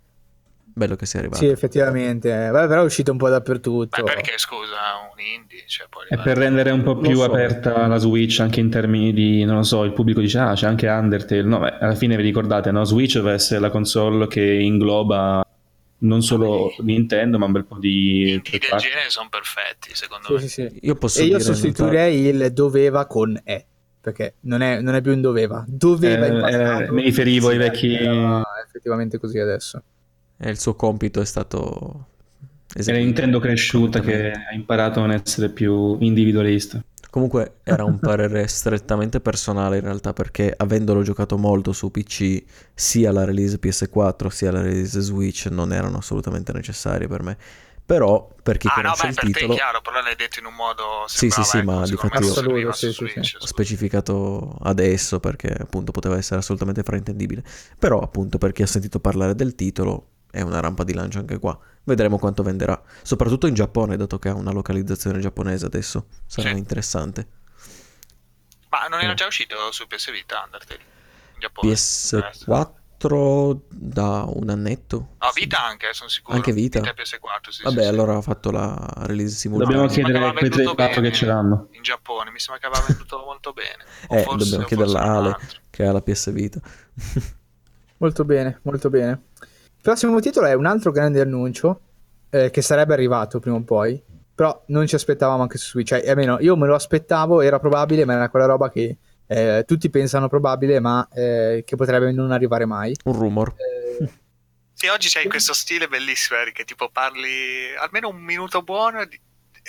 bello che sia arrivato. Sì, effettivamente. Vabbè, però è uscito un po' dappertutto. Beh, perché scusa, un indie, cioè poi E per rendere un po' più so. aperta la Switch anche in termini di, non lo so, il pubblico dice, ah, c'è anche Undertale. No, beh, alla fine vi ricordate, no? Switch deve essere la console che ingloba non solo Nintendo, ma un bel po' di... indie del genere sono perfetti, secondo Sì, me. sì, sì. Io posso E io sostituirei il doveva con è. Perché non è, non è più un doveva. Doveva in Eh, passato. eh, mi riferivo ai vecchi- effettivamente così adesso. e il suo compito è stato È eseguito Nintendo cresciuta che ha imparato a non essere più individualista. Comunque era un [LAUGHS] parere strettamente personale in realtà perché avendolo giocato molto su PC sia la release PS4 sia la release Switch non erano assolutamente necessarie per me. Però per chi Ah no, conosce beh, il per te è titolo chiaro, però l'hai detto in un modo Sì, sì, sembrava, sì, ecco, ma difatti me io- sì, sì, Switch, sì. ho specificato adesso perché appunto poteva essere assolutamente fraintendibile. Però appunto per chi ha sentito parlare del titolo è una rampa di lancio anche qua. Vedremo quanto venderà, soprattutto in Giappone dato che ha una localizzazione giapponese adesso. Sarà Sì. interessante. Ma non era Eh. già uscito su PS Vita Undertale? In Giappone? PS4 da un annetto? No, Sì. Vita anche, sono sicuro. Anche Vita? e PS4, sì, Vabbè, sì, sì. allora ha fatto la release simultanea. Dobbiamo chiedere Ma a quei aveva venduto 3 4 che ce l'hanno. In Giappone, mi sembra che aveva venduto [LAUGHS] molto bene. O Eh, forse- dobbiamo chiederla a Ale che ha la PS Vita. [LAUGHS] Molto bene, molto bene. Il prossimo titolo è un altro grande annuncio eh, che sarebbe arrivato prima o poi, però non ci aspettavamo anche su Switch. Cioè, almeno io me lo aspettavo, era probabile, ma era quella roba che eh, tutti pensano probabile, ma eh, che potrebbe non arrivare mai. Un rumor. Eh, Sì, oggi c'hai questo stile bellissimo, Eric, che tipo parli almeno un minuto buono di...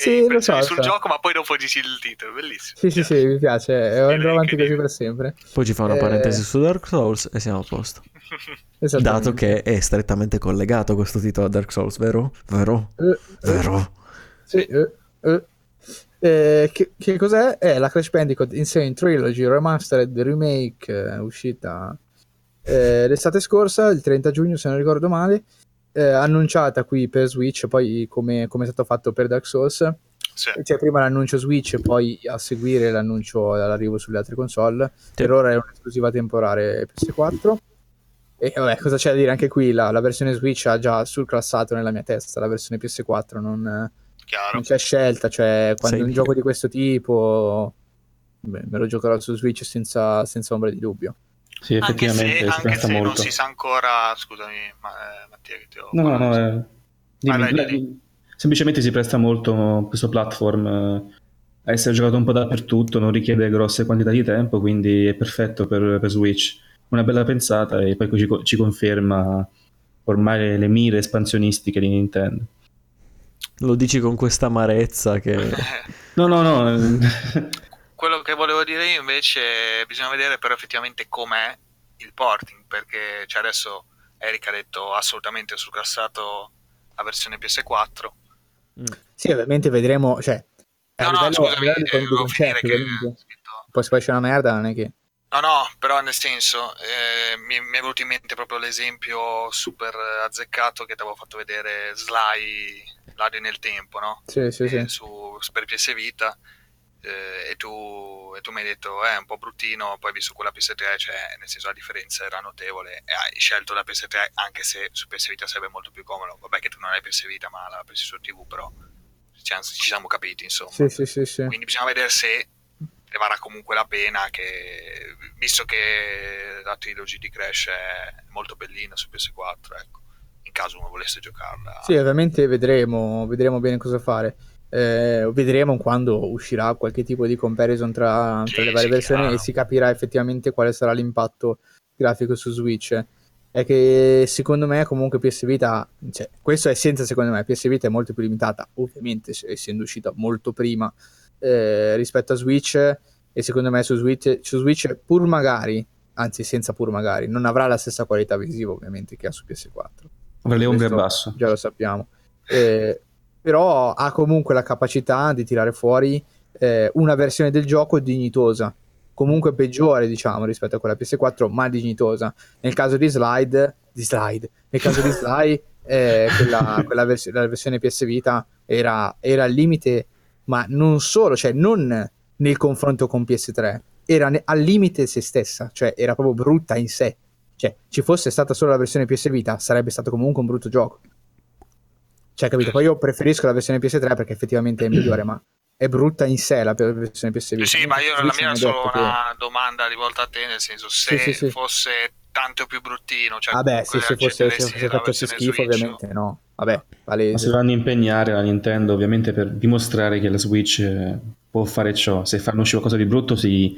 Sì, lo so, sul so. gioco, ma poi dopo dici il titolo, bellissimo. sì, sì, sì, mi piace. andrò avanti così per sempre. Poi ci fa una Eh, parentesi su Dark Souls e siamo a posto. [LAUGHS] Dato che è strettamente collegato questo titolo a Dark Souls, vero? Vero? Eh, Vero? Sì, eh, eh. Eh, che, che cos'è? È la Crash Bandicoot Insane Trilogy Remastered Remake uscita eh, l'estate scorsa, il 30 giugno se non ricordo male, eh, annunciata qui per Switch, poi come, come è stato fatto per Dark Souls. Sì. C'è prima l'annuncio Switch e poi a seguire l'annuncio all'arrivo sulle altre console. Per ora è un'esclusiva temporale PS4. E vabbè, cosa c'è da dire anche qui? La, la versione Switch ha già surclassato nella mia testa la versione PS4, non, non c'è scelta, cioè quando Sai un dire. gioco di questo tipo beh, me lo giocherò su Switch senza, senza ombra di dubbio. Sì, Anche effettivamente se, si anche se non si sa ancora, scusami ma, eh, Mattia che ti ho... No, no, no, eh, dimmi, Vai, vai, dai, semplicemente si presta molto questo platform eh, a essere giocato un po' dappertutto, non richiede grosse quantità di tempo, quindi è perfetto per, per Switch. Una bella pensata e poi ci, ci conferma ormai le mire espansionistiche di Nintendo. Lo dici con questa amarezza che... [LAUGHS] No, no, no, Quello che volevo dire io invece bisogna vedere però effettivamente com'è il porting, perché cioè, adesso Eric ha detto assolutamente surclassato la versione PS4. Sì, ovviamente vedremo, cioè No, no, scusami, eh, volevo finire concetti, che... poi se poi c'è una merda non è che No, no, però nel senso, eh, mi, mi è venuto in mente proprio l'esempio super azzeccato che ti avevo fatto vedere Sly, l'audio nel tempo, no? sì, sì, sì. Eh, su, per PS Vita. Eh, e, tu, e tu mi hai detto è eh, un po' bruttino, poi visto quella PS3, cioè nel senso la differenza era notevole e hai scelto la PS3 anche se su PS Vita sarebbe molto più comodo. Vabbè che tu non hai PS Vita ma la PS su TV, però ci, ci siamo capiti insomma. Sì, sì, sì, sì. Quindi bisogna vedere se ne varrà comunque la pena che visto che la trilogy di Crash è molto bellina su PS4 ecco in caso uno volesse giocarla sì ovviamente vedremo vedremo bene cosa fare eh, vedremo quando uscirà qualche tipo di comparison tra, tra le varie sì, versioni chiaro. e si capirà effettivamente quale sarà l'impatto grafico su Switch. È che secondo me comunque PS Vita cioè, questo è senza secondo me PS Vita è molto più limitata ovviamente essendo uscita molto prima eh, rispetto a Switch. E secondo me su Switch, su Switch pur magari anzi senza pur magari non avrà la stessa qualità visiva ovviamente che ha su PS4 avrà le ombre basso già lo sappiamo. Eh, però ha comunque la capacità di tirare fuori eh, una versione del gioco dignitosa, comunque peggiore diciamo rispetto a quella PS4, ma dignitosa. Nel caso di Slide, di slide nel caso di Slide, [LAUGHS] eh, quella, quella vers- la versione PS Vita era, era al limite, ma non solo, cioè non nel confronto con PS3, era ne- al limite se stessa, cioè era proprio brutta in sé. Cioè, ci fosse stata solo la versione PS Vita, sarebbe stato comunque un brutto gioco. Cioè, capito? Poi io preferisco la versione PS3 perché effettivamente è [CLEARS THROAT] migliore, ma è brutta in sé la versione PS Vita. Sì, ma io la mia è solo una che... domanda rivolta a te, nel senso, se sì, sì, sì. fosse tanto più bruttino, cioè Vabbè, sì, se fosse se, se facesse schifo, Switch, ovviamente no. Vabbè, palese. Ma si vanno a impegnare la Nintendo, ovviamente, per dimostrare che la Switch eh, può fare ciò. Se fanno uscire qualcosa di brutto, si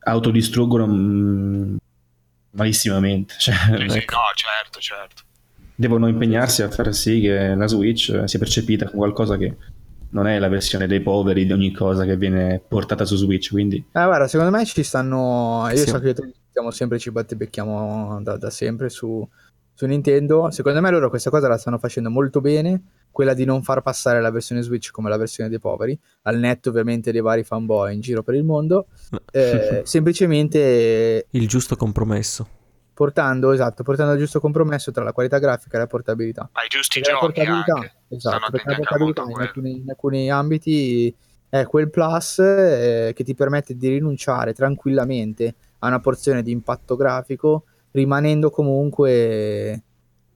autodistruggono mm, malissimamente. [LAUGHS] Cioè, sì, ecco. no, certo, certo devono impegnarsi a far sì che la Switch sia percepita come qualcosa che non è la versione dei poveri di ogni cosa che viene portata su Switch. Quindi, eh, guarda, secondo me ci stanno. Io sì. so che siamo sempre ci battebecchiamo da, da sempre su, su, Nintendo. Secondo me loro questa cosa la stanno facendo molto bene. Quella di non far passare la versione Switch come la versione dei poveri, al netto ovviamente dei vari fanboy in giro per il mondo. Eh, [LAUGHS] semplicemente il giusto compromesso portando, esatto, portando il giusto compromesso tra la qualità grafica e la portabilità. Ma i giusti perché giochi la portabilità, anche. Esatto, perché la portabilità in alcuni, in alcuni, ambiti è quel plus eh, che ti permette di rinunciare tranquillamente a una porzione di impatto grafico rimanendo comunque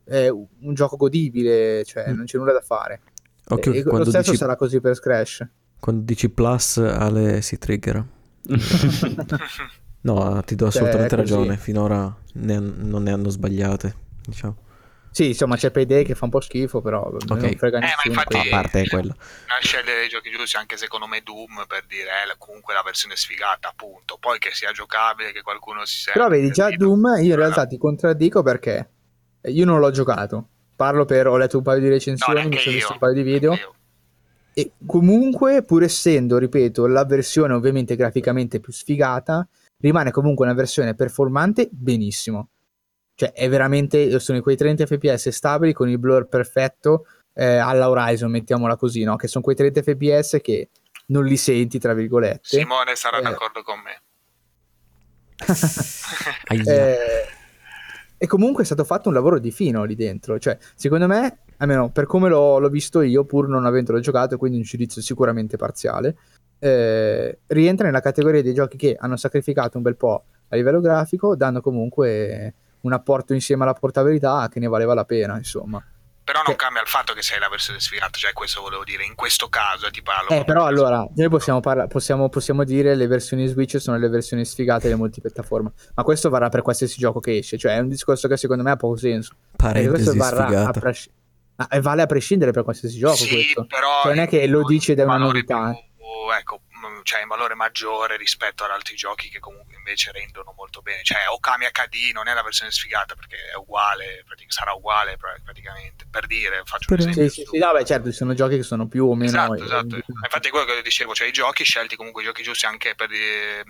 eh, un gioco godibile, cioè mm. non c'è nulla da fare. Okay, e, lo stesso dici, sarà così per Scratch. Quando dici plus, Ale si triggera. [LAUGHS] [LAUGHS] No, ti do cioè, assolutamente cioè, ragione. Finora ne, non ne hanno sbagliate. Diciamo. Sì, insomma, c'è Payday che fa un po' schifo, però okay. non frega eh, nessuno. Ma infatti, a parte è quello. Non scegliere i giochi giusti, anche secondo me Doom, per dire eh, comunque la versione sfigata, appunto. Poi che sia giocabile, che qualcuno si senta. Però vedi, già Doom, io in realtà ti contraddico perché io non l'ho giocato. Parlo per, ho letto un paio di recensioni, no, mi sono visto un paio di video. E comunque, pur essendo, ripeto, la versione ovviamente graficamente più sfigata, rimane comunque una versione performante benissimo. Cioè, è veramente, sono quei 30 fps stabili con il blur perfetto eh, alla Horizon, mettiamola così, no? Che sono quei 30 fps che non li senti, tra virgolette. Simone sarà eh. d'accordo con me. [LAUGHS] eh, e comunque è stato fatto un lavoro di fino lì dentro. Cioè, secondo me, almeno per come l'ho, l'ho visto io, pur non avendolo giocato, quindi un giudizio sicuramente parziale, eh, rientra nella categoria dei giochi che hanno sacrificato un bel po' a livello grafico, dando comunque un apporto insieme alla portabilità che ne valeva la pena, insomma. Però non che... cambia il fatto che sei la versione sfigata, cioè questo volevo dire, in questo caso ti parlo. Eh, però allora, noi possiamo, parla- possiamo, possiamo dire le versioni Switch sono le versioni sfigate delle multipiattaforme, ma questo varrà per qualsiasi gioco che esce, cioè è un discorso che secondo me ha poco senso. Parentesi questo varrà a pres- ah, vale a prescindere per qualsiasi gioco sì, questo. Però cioè, non è che lo dice da una novità. Più ecco, cioè in valore maggiore rispetto ad altri giochi che comunque invece rendono molto bene. Cioè Okami HD non è la versione sfigata perché è uguale, sarà uguale praticamente. Per dire, faccio un esempio. Sì, sì, sì, beh, certo, ci sono giochi che sono più o meno... Esatto, esatto. Infatti quello che dicevo, cioè i giochi scelti comunque i giochi giusti anche per... Eh,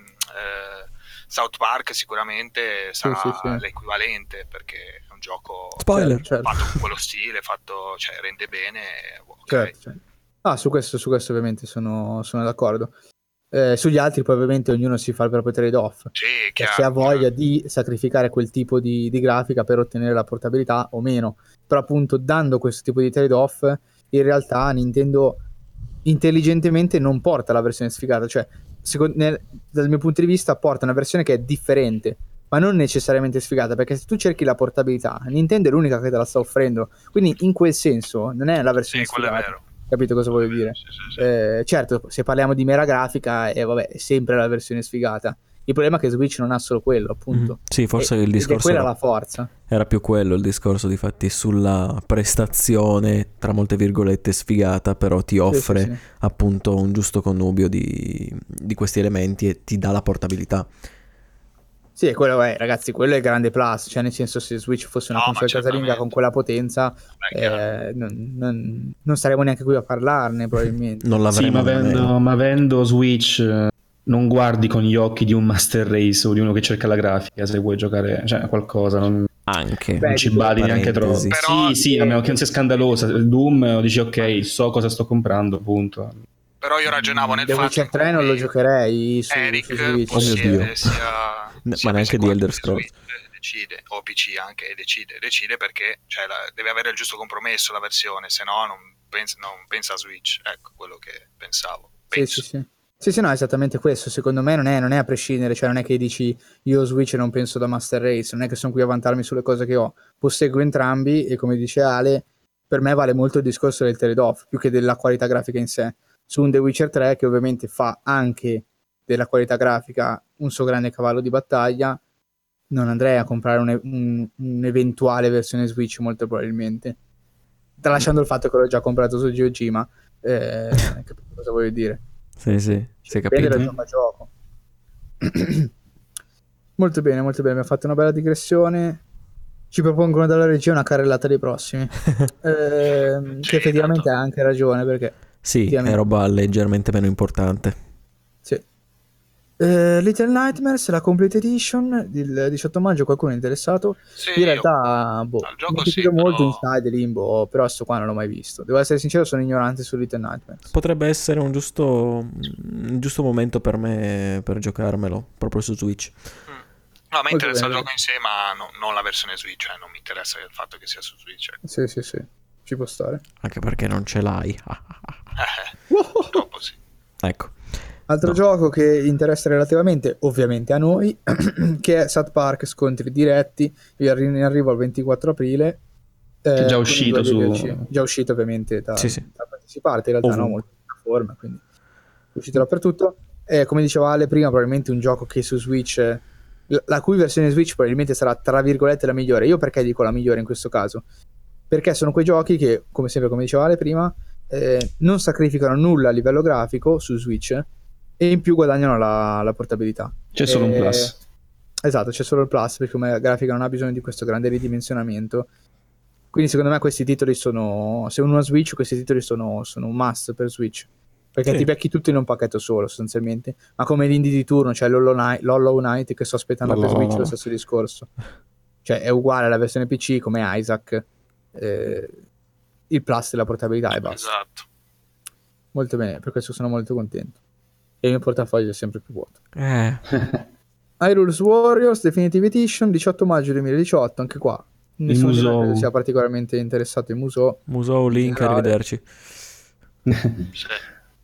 South Park sicuramente sarà sì, sì, l'equivalente perché è un gioco Spoiler, fatto certo. con quello [LAUGHS] stile, fatto, cioè, rende bene. Okay. Certo, certo. Ah, su questo, su questo ovviamente sono, sono d'accordo. Eh, sugli altri poi ovviamente ognuno si fa il proprio trade-off. Sì, chiaro, se ha voglia di sacrificare quel tipo di, di, grafica per ottenere la portabilità o meno. Però appunto dando questo tipo di trade-off in realtà Nintendo intelligentemente non porta la versione sfigata, cioè secondo, nel, dal mio punto di vista porta una versione che è differente, ma non necessariamente sfigata, perché se tu cerchi la portabilità, Nintendo è l'unica che te la sta offrendo, quindi in quel senso non è la versione Sì, quello è sfigata. vero. Capito cosa voglio dire? Sì, sì, sì. Eh, certo, se parliamo di mera grafica, eh, vabbè, è sempre la versione sfigata. Il problema è che Switch non ha solo quello, appunto. Mhm. Sì, forse E- il discorso quella era, la forza. era più quello il discorso, difatti, sulla prestazione, tra molte virgolette, sfigata, però ti Sì, offre sì, sì. appunto un giusto connubio di, di questi elementi e ti dà la portabilità. Sì, quello è, ragazzi, quello è il grande plus. Cioè, nel senso, se Switch fosse una No, console casalinga con quella potenza, eh, non, non- non saremmo neanche qui a parlarne, probabilmente. Non Sì, l'avremo ma avendo, ma avendo Switch eh, non guardi con gli occhi di un Master Race o di uno che cerca la grafica se vuoi giocare cioè, a qualcosa, non, Anche. Beh, non ci badi neanche troppo. Però- sì, sì, a meno che non sia scandalosa. Il Doom dici ok, so cosa sto comprando, punto. Però io ragionavo nel The fatto Witcher in 3 non lo giocherei su, Eric su Switch. Oh mio possiede Dio. sia, Sia ma neanche PS4 di Elder Scrolls. Switch, decide o PC anche decide decide perché cioè, la- deve avere il giusto compromesso la versione se no non pensa, non pensa a Switch ecco quello che pensavo Sì, penso. sì, sì. Sì, sì, no, è esattamente questo. Secondo me non è, non è a prescindere, cioè non è che dici io Switch non penso da Master Race, non è che sono qui a vantarmi sulle cose che ho. Posseggo entrambi e come dice Ale, per me vale molto il discorso del trade-off più che della qualità grafica in sé. Su un The Witcher 3 che ovviamente fa anche della qualità grafica un suo grande cavallo di battaglia, non andrei a comprare un- un- un'eventuale versione Switch molto probabilmente. Tralasciando il fatto che l'ho già comprato su Geogima, eh, [LAUGHS] capito cosa voglio dire. Sì, sì, si è Dipende capito. gioco gioco. [CLEARS THROAT] molto bene, molto bene. Abbiamo fatto una bella digressione. Ci propongono dalla regia una carrellata dei prossimi. [LAUGHS] Sì, che effettivamente ha anche ragione perché Sì, è roba leggermente meno importante. Eh, Little Nightmares, la Complete Edition il 18 maggio. Qualcuno è interessato? Sì, In io- realtà, boh, al gioco mi sì, piaciuto molto però- Inside Limbo, però sto qua non l'ho mai visto. Devo essere sincero, sono ignorante su Little Nightmares. Potrebbe essere un giusto, un giusto momento per me per giocarmelo proprio su Switch. no, a me interessa il gioco in sé ma no- non la versione Switch cioè, non mi interessa il fatto che sia su Switch ecco. Sì, sì, sì. Ci può stare. Anche perché non ce l'hai. [LAUGHS] eh, [LAUGHS] purtroppo sì ecco. Altro No. gioco che interessa relativamente, ovviamente a noi, [CLEARS THROAT] che è South Park Scontri Diretti, in arri- in arrivo al 24 aprile. Che è già con uscito su-. Già uscito ovviamente da, Sì, sì. da qualsiasi parte, in realtà no, Ovunque. molte piattaforme, quindi è uscito dappertutto. Eh, come diceva Ale prima, probabilmente un gioco che su Switch, eh, la- la cui versione Switch probabilmente sarà tra virgolette la migliore. Io perché dico la migliore in questo caso? Perché sono quei giochi che, come sempre, come diceva Ale prima, eh, non sacrificano nulla a livello grafico su Switch e in più guadagnano la, la portabilità. C'è solo un plus. Esatto, c'è solo il plus perché come grafica non ha bisogno di questo grande ridimensionamento. Quindi secondo me questi titoli sono, se uno ha Switch, questi titoli sono, sono un must per Switch. Perché Sì. ti becchi tutto in un pacchetto solo sostanzialmente. Ma come l'indie di turno, cioè l'Hollow Knight, che sto aspettando per Hollow- Switch, lo stesso discorso. Cioè è uguale alla versione PC come Isaac. eh, il plus della portabilità e basta. esatto Molto bene, per questo sono molto contento. E il mio portafoglio è sempre più vuoto. Eh, [LAUGHS] Hyrule Warriors Definitive Edition 18 maggio 2018 anche qua nessuno noi Musou. sia particolarmente interessato in Musou Musou, Link, generale. arrivederci. [LAUGHS] sì.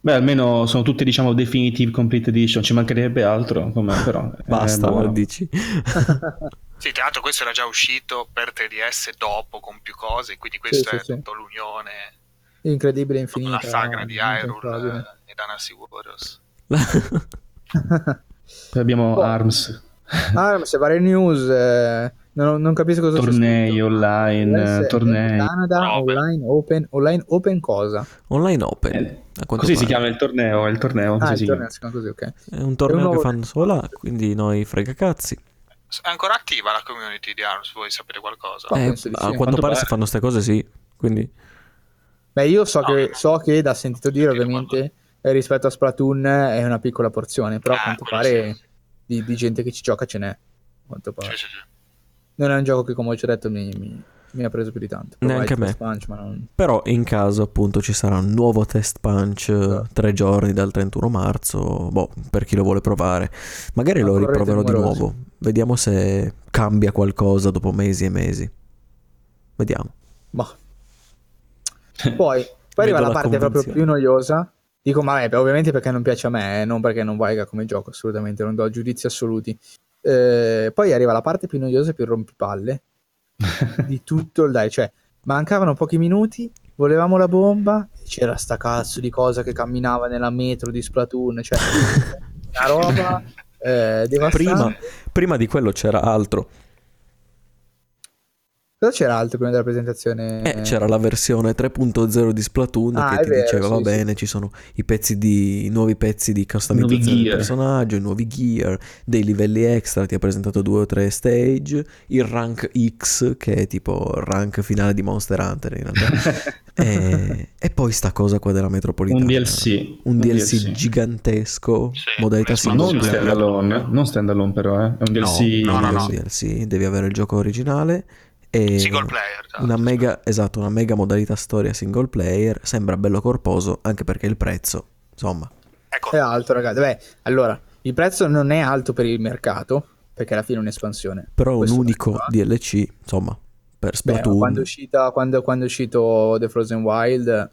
Beh, almeno sono tutte, diciamo, definitive complete edition, ci mancherebbe altro, come, però. è Basta, buono. [LAUGHS] dici. Sì, tra l'altro questo era già uscito per 3DS dopo con più cose, quindi questo Sì, è sì, sì. tutta l'unione, incredibile infinita la sagra di Hyrule eh, e Dynasty Warriors. [LAUGHS] Poi abbiamo Oh. ARMS, se varie news eh, non, non capisco cosa tornei online, US, tornei. Canada online open online open cosa Online Open. Eh, Così si pare. chiama il torneo, è il torneo, ah così il si torneo si così ok È un torneo nuovo- che fanno sola, quindi noi frega cazzi. È ancora attiva la community di ARMS, voi sapete qualcosa? Ma Eh, a sì. quanto Quanto pare pare. se fanno ste cose sì. Quindi beh io so No, che no. so che da sentito dire ovviamente rispetto a Splatoon è una piccola porzione però a Ah, quanto pare sì. di, di gente che ci gioca ce n'è a quanto pare Sì, sì, sì. non è un gioco che come ho già detto mi, mi- mi ha preso più di tanto Neanche Provai me. Punch, ma non... Però in caso appunto ci sarà un nuovo test punch eh, Esatto. tre giorni dal 31 marzo, boh, per chi lo vuole provare. Magari Ma lo riproverò di nuovo. Vediamo se cambia qualcosa dopo mesi e mesi. Vediamo. Boh. Poi, poi arriva la la parte proprio più noiosa, Dico, ma vabbè, ovviamente perché non piace a me, eh, non perché non valga come gioco, assolutamente, non do giudizi assoluti. Eh, poi arriva la parte più noiosa e più rompipalle [LAUGHS] di tutto il dai, cioè mancavano pochi minuti, volevamo la bomba, e c'era sta cazzo di cosa che camminava nella metro di Splatoon, cioè [LAUGHS] una roba eh, devastante. Prima, prima di quello c'era altro. Cosa c'era altro prima della presentazione? Eh, c'era la versione 3.0 di Splatoon Ah, che ti vero, diceva sì, va sì. bene, ci sono i pezzi di i nuovi pezzi di customizzazione Nuovi del personaggio, i nuovi gear, dei livelli extra, ti ha presentato due o tre stage, il rank X che è tipo il rank finale di Monster Hunter in realtà. [LAUGHS] e, e poi sta cosa qua della metropolitana. Un DLC. Un DLC, gigantesco, Sì, modalità ma single Non Sì. player. standalone, non standalone però, eh. È un DLC. no, no, no. un DLC, devi avere il gioco originale Single player. tra una l'altro. mega, esatto, una mega modalità storia single player, sembra bello corposo anche perché il prezzo, insomma, Ecco, È alto, ragazzi. Beh, allora, il prezzo non è alto per il mercato, perché alla fine è un'espansione. però un Questo unico mercato. DLC, insomma, per Beh, Splatoon, quando, è uscita, quando, quando è uscito The Frozen Wild,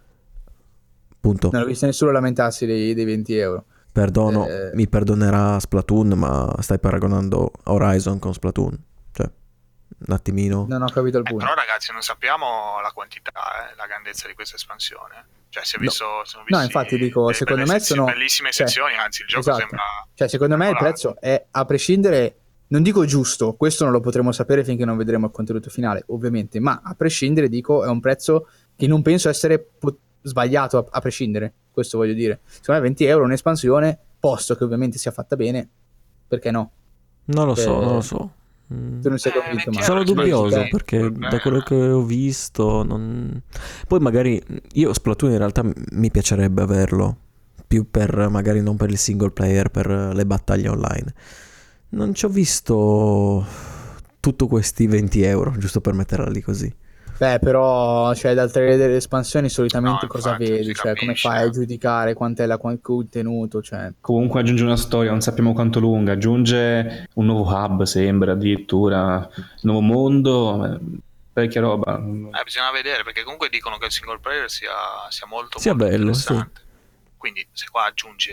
punto. non ho visto nessuno lamentarsi dei, dei 20 euro. Perdono, eh, mi perdonerà Splatoon, ma stai paragonando Horizon con Splatoon, un attimino. Non ho capito il Eh, punto. però ragazzi non sappiamo la quantità, eh, la grandezza di questa espansione. Cioè si è No. visto... sono No, visti infatti dico, delle secondo belle me sono- Bellissime cioè, sezioni, anzi il gioco esatto. sembra... Cioè, secondo me il prezzo è a prescindere, non dico giusto, questo non lo potremo sapere finché non vedremo il contenuto finale, ovviamente, ma a prescindere dico è un prezzo che non penso essere po- sbagliato a, a prescindere, questo voglio dire. Secondo me 20 euro un'espansione, posto che ovviamente sia fatta bene, perché no? Non lo so, Eh, non lo so. Mm. Tu non sei Eh, convinto, 20 ma Sono dubbioso sì, perché eh, da quello che ho visto non... Poi magari io Splatoon in realtà mi piacerebbe averlo più per magari non per il single player, per le battaglie online. Non ci ho visto tutto questi 20 euro, giusto per metterla lì così. Beh, però, cioè, dal trailer delle espansioni solitamente No, cosa infatti, vedi? Cioè, come fai a giudicare quant'è la quant- contenuto? Cioè, Comunque aggiunge una storia, non sappiamo quanto lunga, aggiunge un nuovo hub, sembra addirittura, nuovo mondo, eh, parecchia roba. Eh, bisogna vedere perché comunque dicono che il single player sia, sia molto, Sia molto bello, interessante. Quindi se qua aggiunge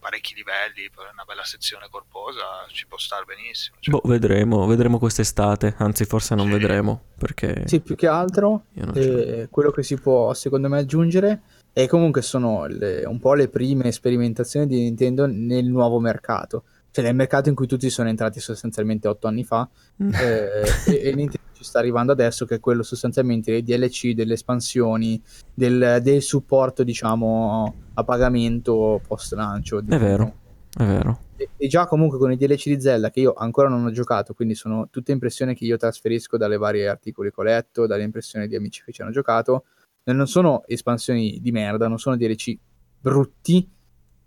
parecchi livelli per una bella sezione corposa ci può stare benissimo. Cioè, Boh, vedremo, vedremo quest'estate, anzi forse non Sì. vedremo perché sì, più che altro, eh, quello che si può, secondo me, aggiungere è comunque sono le- un po' le prime sperimentazioni di Nintendo nel nuovo mercato. Cioè, nel mercato in cui tutti sono entrati sostanzialmente otto anni fa, Mm. eh, e, e Nintendo ci sta arrivando adesso che è quello sostanzialmente dei DLC, delle espansioni, del, del supporto diciamo a pagamento post lancio È vero. È vero. e, e già comunque con i DLC di Zelda che io ancora non ho giocato quindi sono tutte impressioni che io trasferisco dalle varie articoli che ho letto dalle impressioni di amici che ci hanno giocato non sono espansioni di merda non sono DLC brutti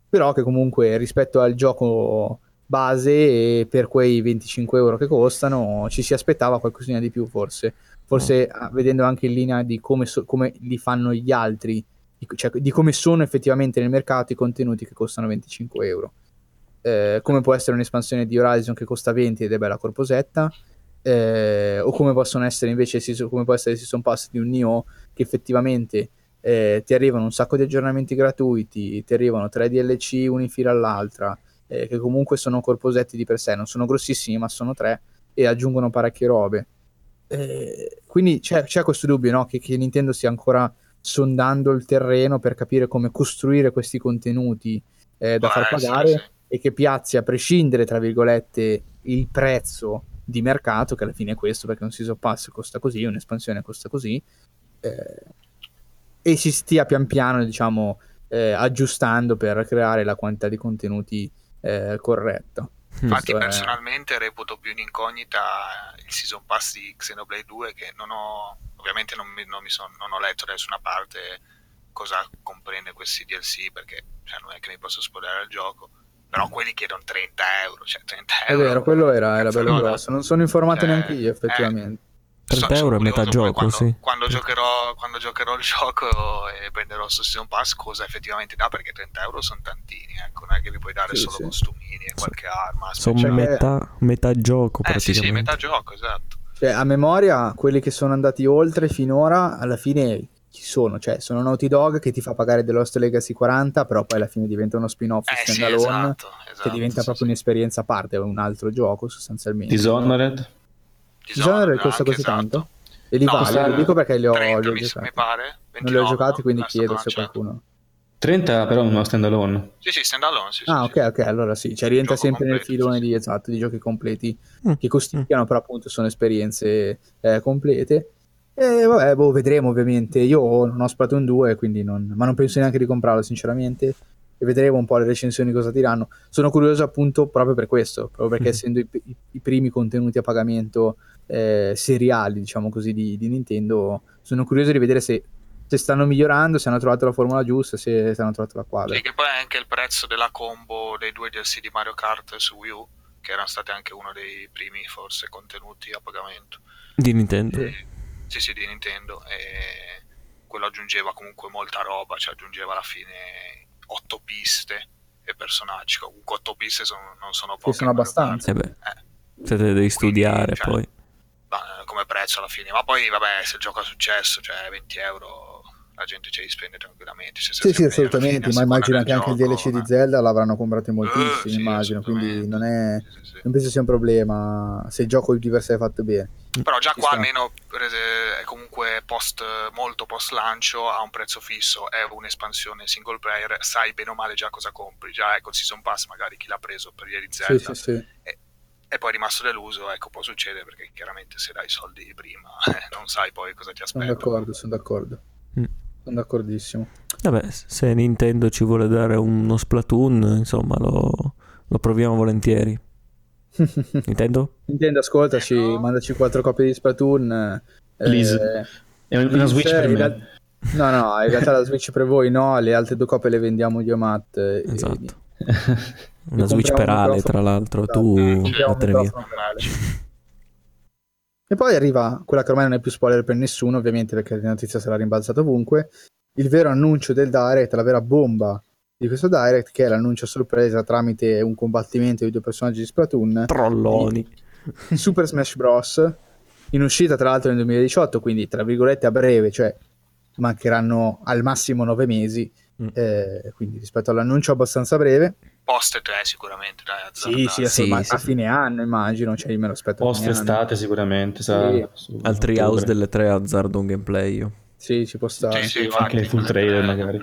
però che comunque rispetto al gioco base e per quei 25 euro che costano ci si aspettava qualcosina di più forse forse ah, vedendo anche in linea di come, so- come li fanno gli altri di- cioè di come sono effettivamente nel mercato i contenuti che costano 25 euro Eh, come può essere un'espansione di Horizon che costa 20 ed è bella corposetta eh, o come possono essere invece come può essere il season pass di un Nioh che effettivamente eh, ti arrivano un sacco di aggiornamenti gratuiti ti arrivano tre DLC uni in fila all'altra eh, che comunque sono corposetti di per sé non sono grossissimi ma sono tre e aggiungono parecchie robe Eh, quindi c'è, c'è questo dubbio no? che, che Nintendo stia ancora sondando il terreno per capire come costruire questi contenuti eh, da può far pagare sì. e che piazzi a prescindere tra virgolette il prezzo di mercato che alla fine è questo perché un season pass costa così un'espansione costa così eh, e si stia pian piano diciamo eh, aggiustando per creare la quantità di contenuti eh, corretta Infatti Questo è- personalmente reputo più in incognita il season pass di Xenoblade 2 che non ho, ovviamente non, mi, non, mi son- non ho letto da nessuna parte cosa comprende questi DLC perché cioè, non è che mi posso spoilerare il gioco, però quelli chiedono 30 euro, cioè 30 è euro. vero quello era, era bello no, grosso non sono informato Cioè, neanche io eh, effettivamente 30 euro è metà gioco, quando, sì. Quando giocherò, quando giocherò il gioco e prenderò questo season pass, cosa effettivamente dà? Perché 30 euro sono tantini, ecco, non è che vi puoi dare Sì, solo sì. costumini e qualche arma. Sono Cioè, metà, metà gioco eh sì, sì, praticamente. metà gioco, esatto. Cioè, a memoria, quelli che sono andati oltre finora, alla fine chi sono? Cioè, sono Naughty Dog che ti fa pagare The Lost Legacy 40, però poi alla fine diventa uno spin-off Eh sì, standalone esatto, che esatto, diventa sì, proprio sì. un'esperienza a parte, un altro gioco sostanzialmente. Dishonored? Dishonored costa anche, così esatto. tanto? E li No, vale, lo dico perché li ho, 30, li ho mi, giocati. mi pare. non 29, li ho giocati, quindi chiedo se lanciato. qualcuno... 30 però è uno standalone. Sì, sì, standalone, sì, sì, Ah, sì. ok, ok, allora sì, cioè rientra Gioco sempre nel completo, filone sì, di, esatto, di giochi completi Mm. che costicchiano, però appunto sono esperienze eh, complete. E vabbè, boh, vedremo ovviamente. Io non ho Splatoon 2, quindi non, ma non penso neanche di comprarlo, sinceramente. E vedremo un po' le recensioni cosa diranno. Sono curioso appunto proprio per questo, proprio perché Mhm. essendo i, i- i primi contenuti a pagamento eh, seriali, diciamo così, di, di Nintendo, sono curioso di vedere se, se stanno migliorando, se hanno trovato la formula giusta, se, se hanno trovato la quadra. Sì, che poi è anche il prezzo della combo dei due DLC di Mario Kart su Wii U, che erano stati anche uno dei primi, forse, contenuti a pagamento. Di Nintendo. Sì. Sì, sì, di Nintendo. E quello aggiungeva comunque molta roba, cioè aggiungeva alla fine otto piste e personaggi. Comunque otto piste sono- non sono poche. sono in Mario abbastanza. Eh beh. Eh, se devi studiare cioè, poi. ma, eh, come prezzo alla fine. Ma poi, vabbè, se il gioco ha successo, cioè 20 euro, la gente ce li spende tranquillamente. Sì, sì, fine, assolutamente, ma immagino che anche il gioco, DLC di eh. Zelda l'avranno comprato in moltissimi, Eh, sì, immagino, quindi non è... Sì, sì. Non penso sia un problema se il gioco di per sé è fatto bene. Però già Ci qua sta. almeno è comunque post, molto post lancio ha un prezzo fisso, è un'espansione single player, sai bene o male già cosa compri, già ecco il season pass magari chi l'ha preso per Sì, Zelda sì, sì. e poi è rimasto deluso, ecco può succedere perché chiaramente se dai i soldi prima eh, [LAUGHS] non sai poi cosa ti Sono aspetta. d'accordo, sono d'accordo. Sono d'accordissimo. Vabbè, se Nintendo ci vuole dare uno Splatoon, insomma, lo, lo proviamo volentieri. [LAUGHS] Nintendo? Nintendo, ascoltaci, Eh, no. mandaci quattro copie di Splatoon. eh, Please. È un- una please, Switch per in me. real- No, no, in realtà la Switch per voi no, le altre due copie le vendiamo io a Matt. Esatto. e- Una Switch per Ale, tra l'altro. Esatto, Tu compriamo un vattene via. microfono per Ale. E poi arriva quella che ormai non è più spoiler per nessuno, ovviamente, perché la notizia sarà rimbalzata ovunque. Il vero annuncio del Direct, la vera bomba di questo Direct, che è l'annuncio a sorpresa tramite un combattimento di due personaggi di Splatoon. Trolloni. Super Smash Bros. In uscita tra l'altro nel 2018, quindi tra virgolette a breve, cioè mancheranno al massimo nove mesi. Mm. eh, quindi rispetto all'annuncio abbastanza breve. Post 3 sicuramente, dai, Sì, sì, Sì, ma sì, a sì. fine anno immagino, cioè io me lo aspetto. Post estate sicuramente sarà Sì. Al Treehouse delle tre azzardo un gameplay io. Sì, ci può stare. Sì, sì, Sì, anche il full trailer magari.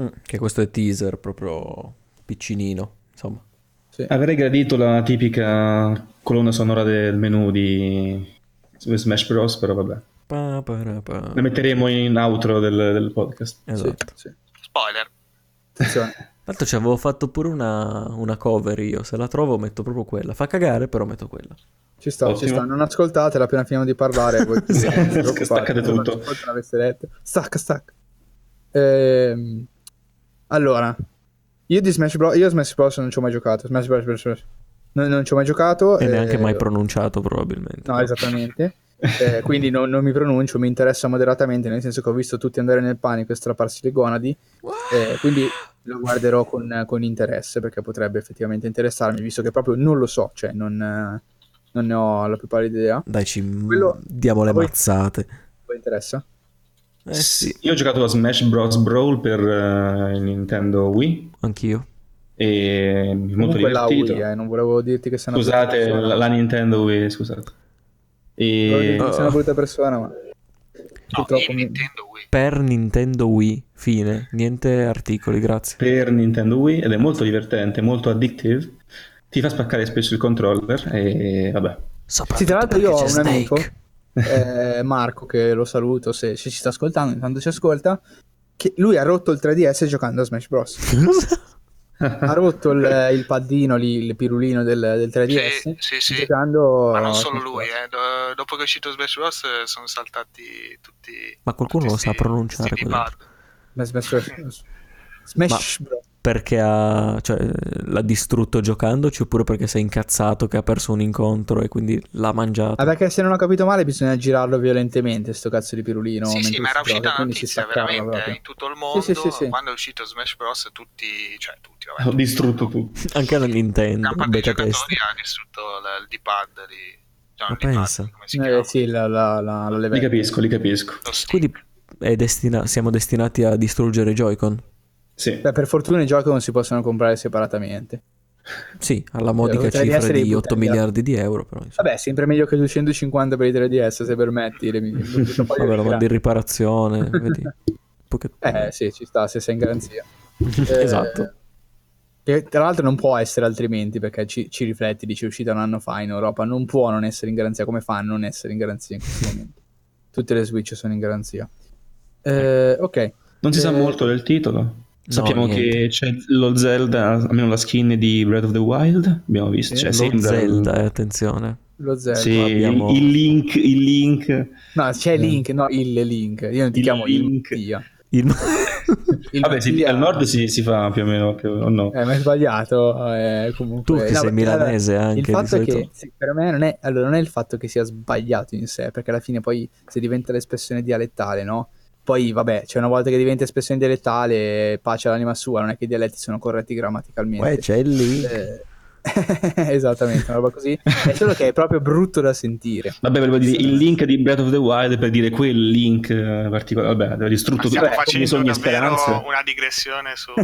Mm, Che questo è teaser proprio piccinino. Insomma. Sì. Avrei gradito la tipica colonna sonora del menu di Smash Bros, però vabbè. Pa, para, pa. La metteremo in outro del, del podcast. Sì, Esatto. sì. Spoiler. Attenzione. [LAUGHS] Tra l'altro ci avevo fatto pure una, una cover io. Se la trovo metto proprio quella. Fa cagare, però metto quella. Ci sta, ci Ottimo. sta. Non ascoltatela appena finiamo di parlare. Voi [LAUGHS] preoccupate, staccate tutto. ascoltate, l'aveste letto. Stacca, stacca. Ehm, allora, io di Smash Bros. Io Smash Bros. non ci ho mai giocato. Smash Bros. Smash Bros. Non, non ci ho mai giocato. E neanche eh, mai pronunciato probabilmente. No, esattamente. Eh, quindi non, non mi pronuncio, mi interessa moderatamente, nel senso che ho visto tutti andare nel panico e strapparsi le gonadi. eh, quindi lo guarderò con, con interesse perché potrebbe effettivamente interessarmi, visto che proprio non lo so, cioè non, non ne ho la più pallida idea. Dai, ci Quello- diamo le voi- mazzate. Poi interessa? Eh sì, Io ho giocato a Smash Bros. Brawl per il Nintendo Wii anch'io. e mi è molto Comunque la divertito. Wii, eh, non volevo dirti che sei una Scusate, la, la Nintendo Wii, scusate. Volevo dirti E... che sei una brutta persona, ma No, purtroppo mi- Nintendo Wii. Per Nintendo Wii, fine. Niente articoli, grazie. per Nintendo Wii ed è molto divertente, molto addictive. Ti fa spaccare spesso il controller e vabbè. Sì, tra l'altro io ho un amico, eh, Marco, che lo saluto se, se ci sta ascoltando, intanto ci ascolta, che lui ha rotto il 3DS giocando a Smash Bros. [LAUGHS] ha rotto il, [LAUGHS] il paddino lì, il pirulino del, del 3DS Sì, sì, sì. giocando Ma non solo lui, eh. Do- dopo che è uscito Smash Bros. sono saltati tutti. Ma qualcuno tutti lo sa sti- pronunciare sti quello. Smash Bros. [LAUGHS] Smash Bros. Perché ha, cioè, l'ha distrutto giocandoci oppure perché si è incazzato che ha perso un incontro e quindi l'ha mangiato? Ah, perché se non ho capito male bisogna girarlo violentemente sto cazzo di pirulino sì, sì, ma era gioca, uscita la notizia veramente proprio. in tutto il mondo. Sì, sì, sì, sì. Quando è uscito Smash Bros. Tutti, cioè tutti, vabbè, Ho distrutto tutto. [LAUGHS] Anche la Nintendo, parte dei giocatori test. ha distrutto il D-pad di. Cioè, pensa. come si Eh, sì, la, la, la, la Li capisco, li capisco. Quindi è destina- siamo destinati a distruggere i Joy-Con? Sì. Beh, per fortuna i giochi non si possono comprare separatamente. Sì, alla modica Potrei cifra di 8 ipotetica. miliardi di euro, però. Vabbè, sempre meglio che 250 per i 3DS, se permetti. Le, [LAUGHS] Vabbè, lo mandi in riparazione, [LAUGHS] vedi. Poche- Eh sì, ci sta, se sei in garanzia. [LAUGHS] esatto. Eh, che tra l'altro non può essere altrimenti, perché ci, ci rifletti, dice uscita un anno fa in Europa, non può non essere in garanzia, come fa a non essere in garanzia in questo momento? Tutte le Switch sono in garanzia. Eh, ok, Non si sa Eh, molto del titolo. Sappiamo niente. che c'è lo Zelda, almeno la skin di Breath of the Wild. Abbiamo visto. Sì, Cioè, Lo sembra- Zelda, eh, attenzione. lo Zelda. Sì, abbiamo- il link, il link. No, c'è Link, no, il Link. Io non ti Il chiamo il Link. Mattia. Il- [LAUGHS] Il Vabbè, Mattia- al nord si, si fa più o meno, più, o no? Eh, ma è sbagliato. eh, comunque. Tu che sei perché, milanese allora, anche, Il di fatto è che sì, per me non è, allora, non è il fatto che sia sbagliato in sé, perché alla fine poi se diventa l'espressione dialettale, no? Poi vabbè, cioè una volta che diventa espressione dialettale, pace all'anima sua, non è che i dialetti sono corretti grammaticalmente. Uè, c'è il link. Eh, [LAUGHS] Esattamente, una roba così. È solo che è proprio brutto da sentire. Vabbè, volevo dire il link di Breath of the Wild per dire quel link eh, particolare. Vabbè, aveva distrutto tutti i sogni e speranze. una digressione su... [LAUGHS]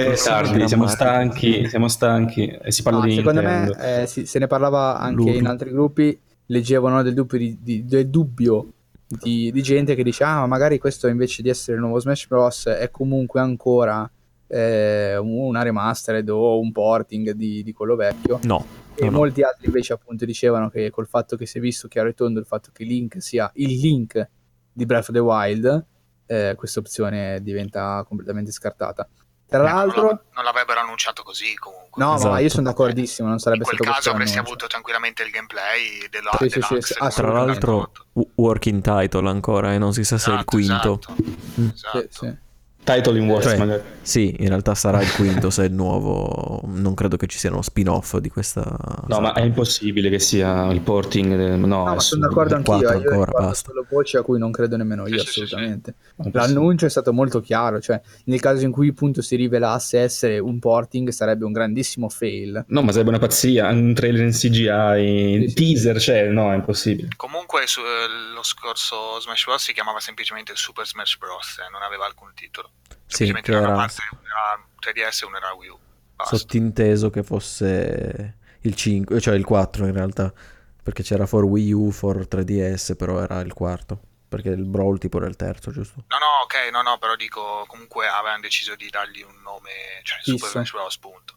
Eh, tardi, siamo grammatica. stanchi, siamo stanchi e si parla No, di secondo Nintendo. me eh, sì, se ne parlava anche L'urlo. in altri gruppi, leggevano del dubbio di, di- del dubbio di, di gente che dice ah ma magari questo invece di essere il nuovo Smash Bros. è comunque ancora eh, una remastered o un porting di, di quello vecchio. No, e no, no. molti altri invece appunto dicevano che col fatto che si è visto chiaro e tondo il fatto che Link sia il Link di Breath of the Wild eh, questa opzione diventa completamente scartata tra l'altro Non, non l'avrebbero annunciato così comunque. no ma Esatto. io sono d'accordissimo non In sarebbe quel stato caso avresti avuto tranquillamente il gameplay della, Sì, sì, deluxe sì, sì. Ah, Tra l'altro, working title ancora e non si sa se è il Esatto, quinto. esatto, Mm. esatto. Sì, sì. Title in words, Cioè, magari. Sì, in realtà sarà il quinto se è il nuovo. Non credo che ci siano spin-off di questa. No, ma è impossibile che sia il porting. del- No, No, sono d'accordo anch'io. quattro Io ancora, basta. solo voci a cui non credo nemmeno io, Sì, sì, sì, assolutamente. L'annuncio è stato molto chiaro, cioè nel caso in cui appunto si rivelasse essere un porting sarebbe un grandissimo fail. No, ma sarebbe una pazzia. Un trailer in CGI, Sì, sì. teaser c'è, no, è impossibile. Comunque su- eh, lo scorso Smash Bros. si chiamava semplicemente Super Smash Bros. eh, non aveva alcun titolo. Sì, che era una parte, era 3DS e una era Wii U. Basta. sottinteso che fosse il 5, cioè il 4 in realtà. Perché c'era for Wii U, for 3DS, però era il quarto. Perché il Brawl tipo era il terzo, giusto? No, no, ok, no, no, però dico, comunque avevano deciso di dargli un nome, cioè Super Fisso. Smash Bros. punto.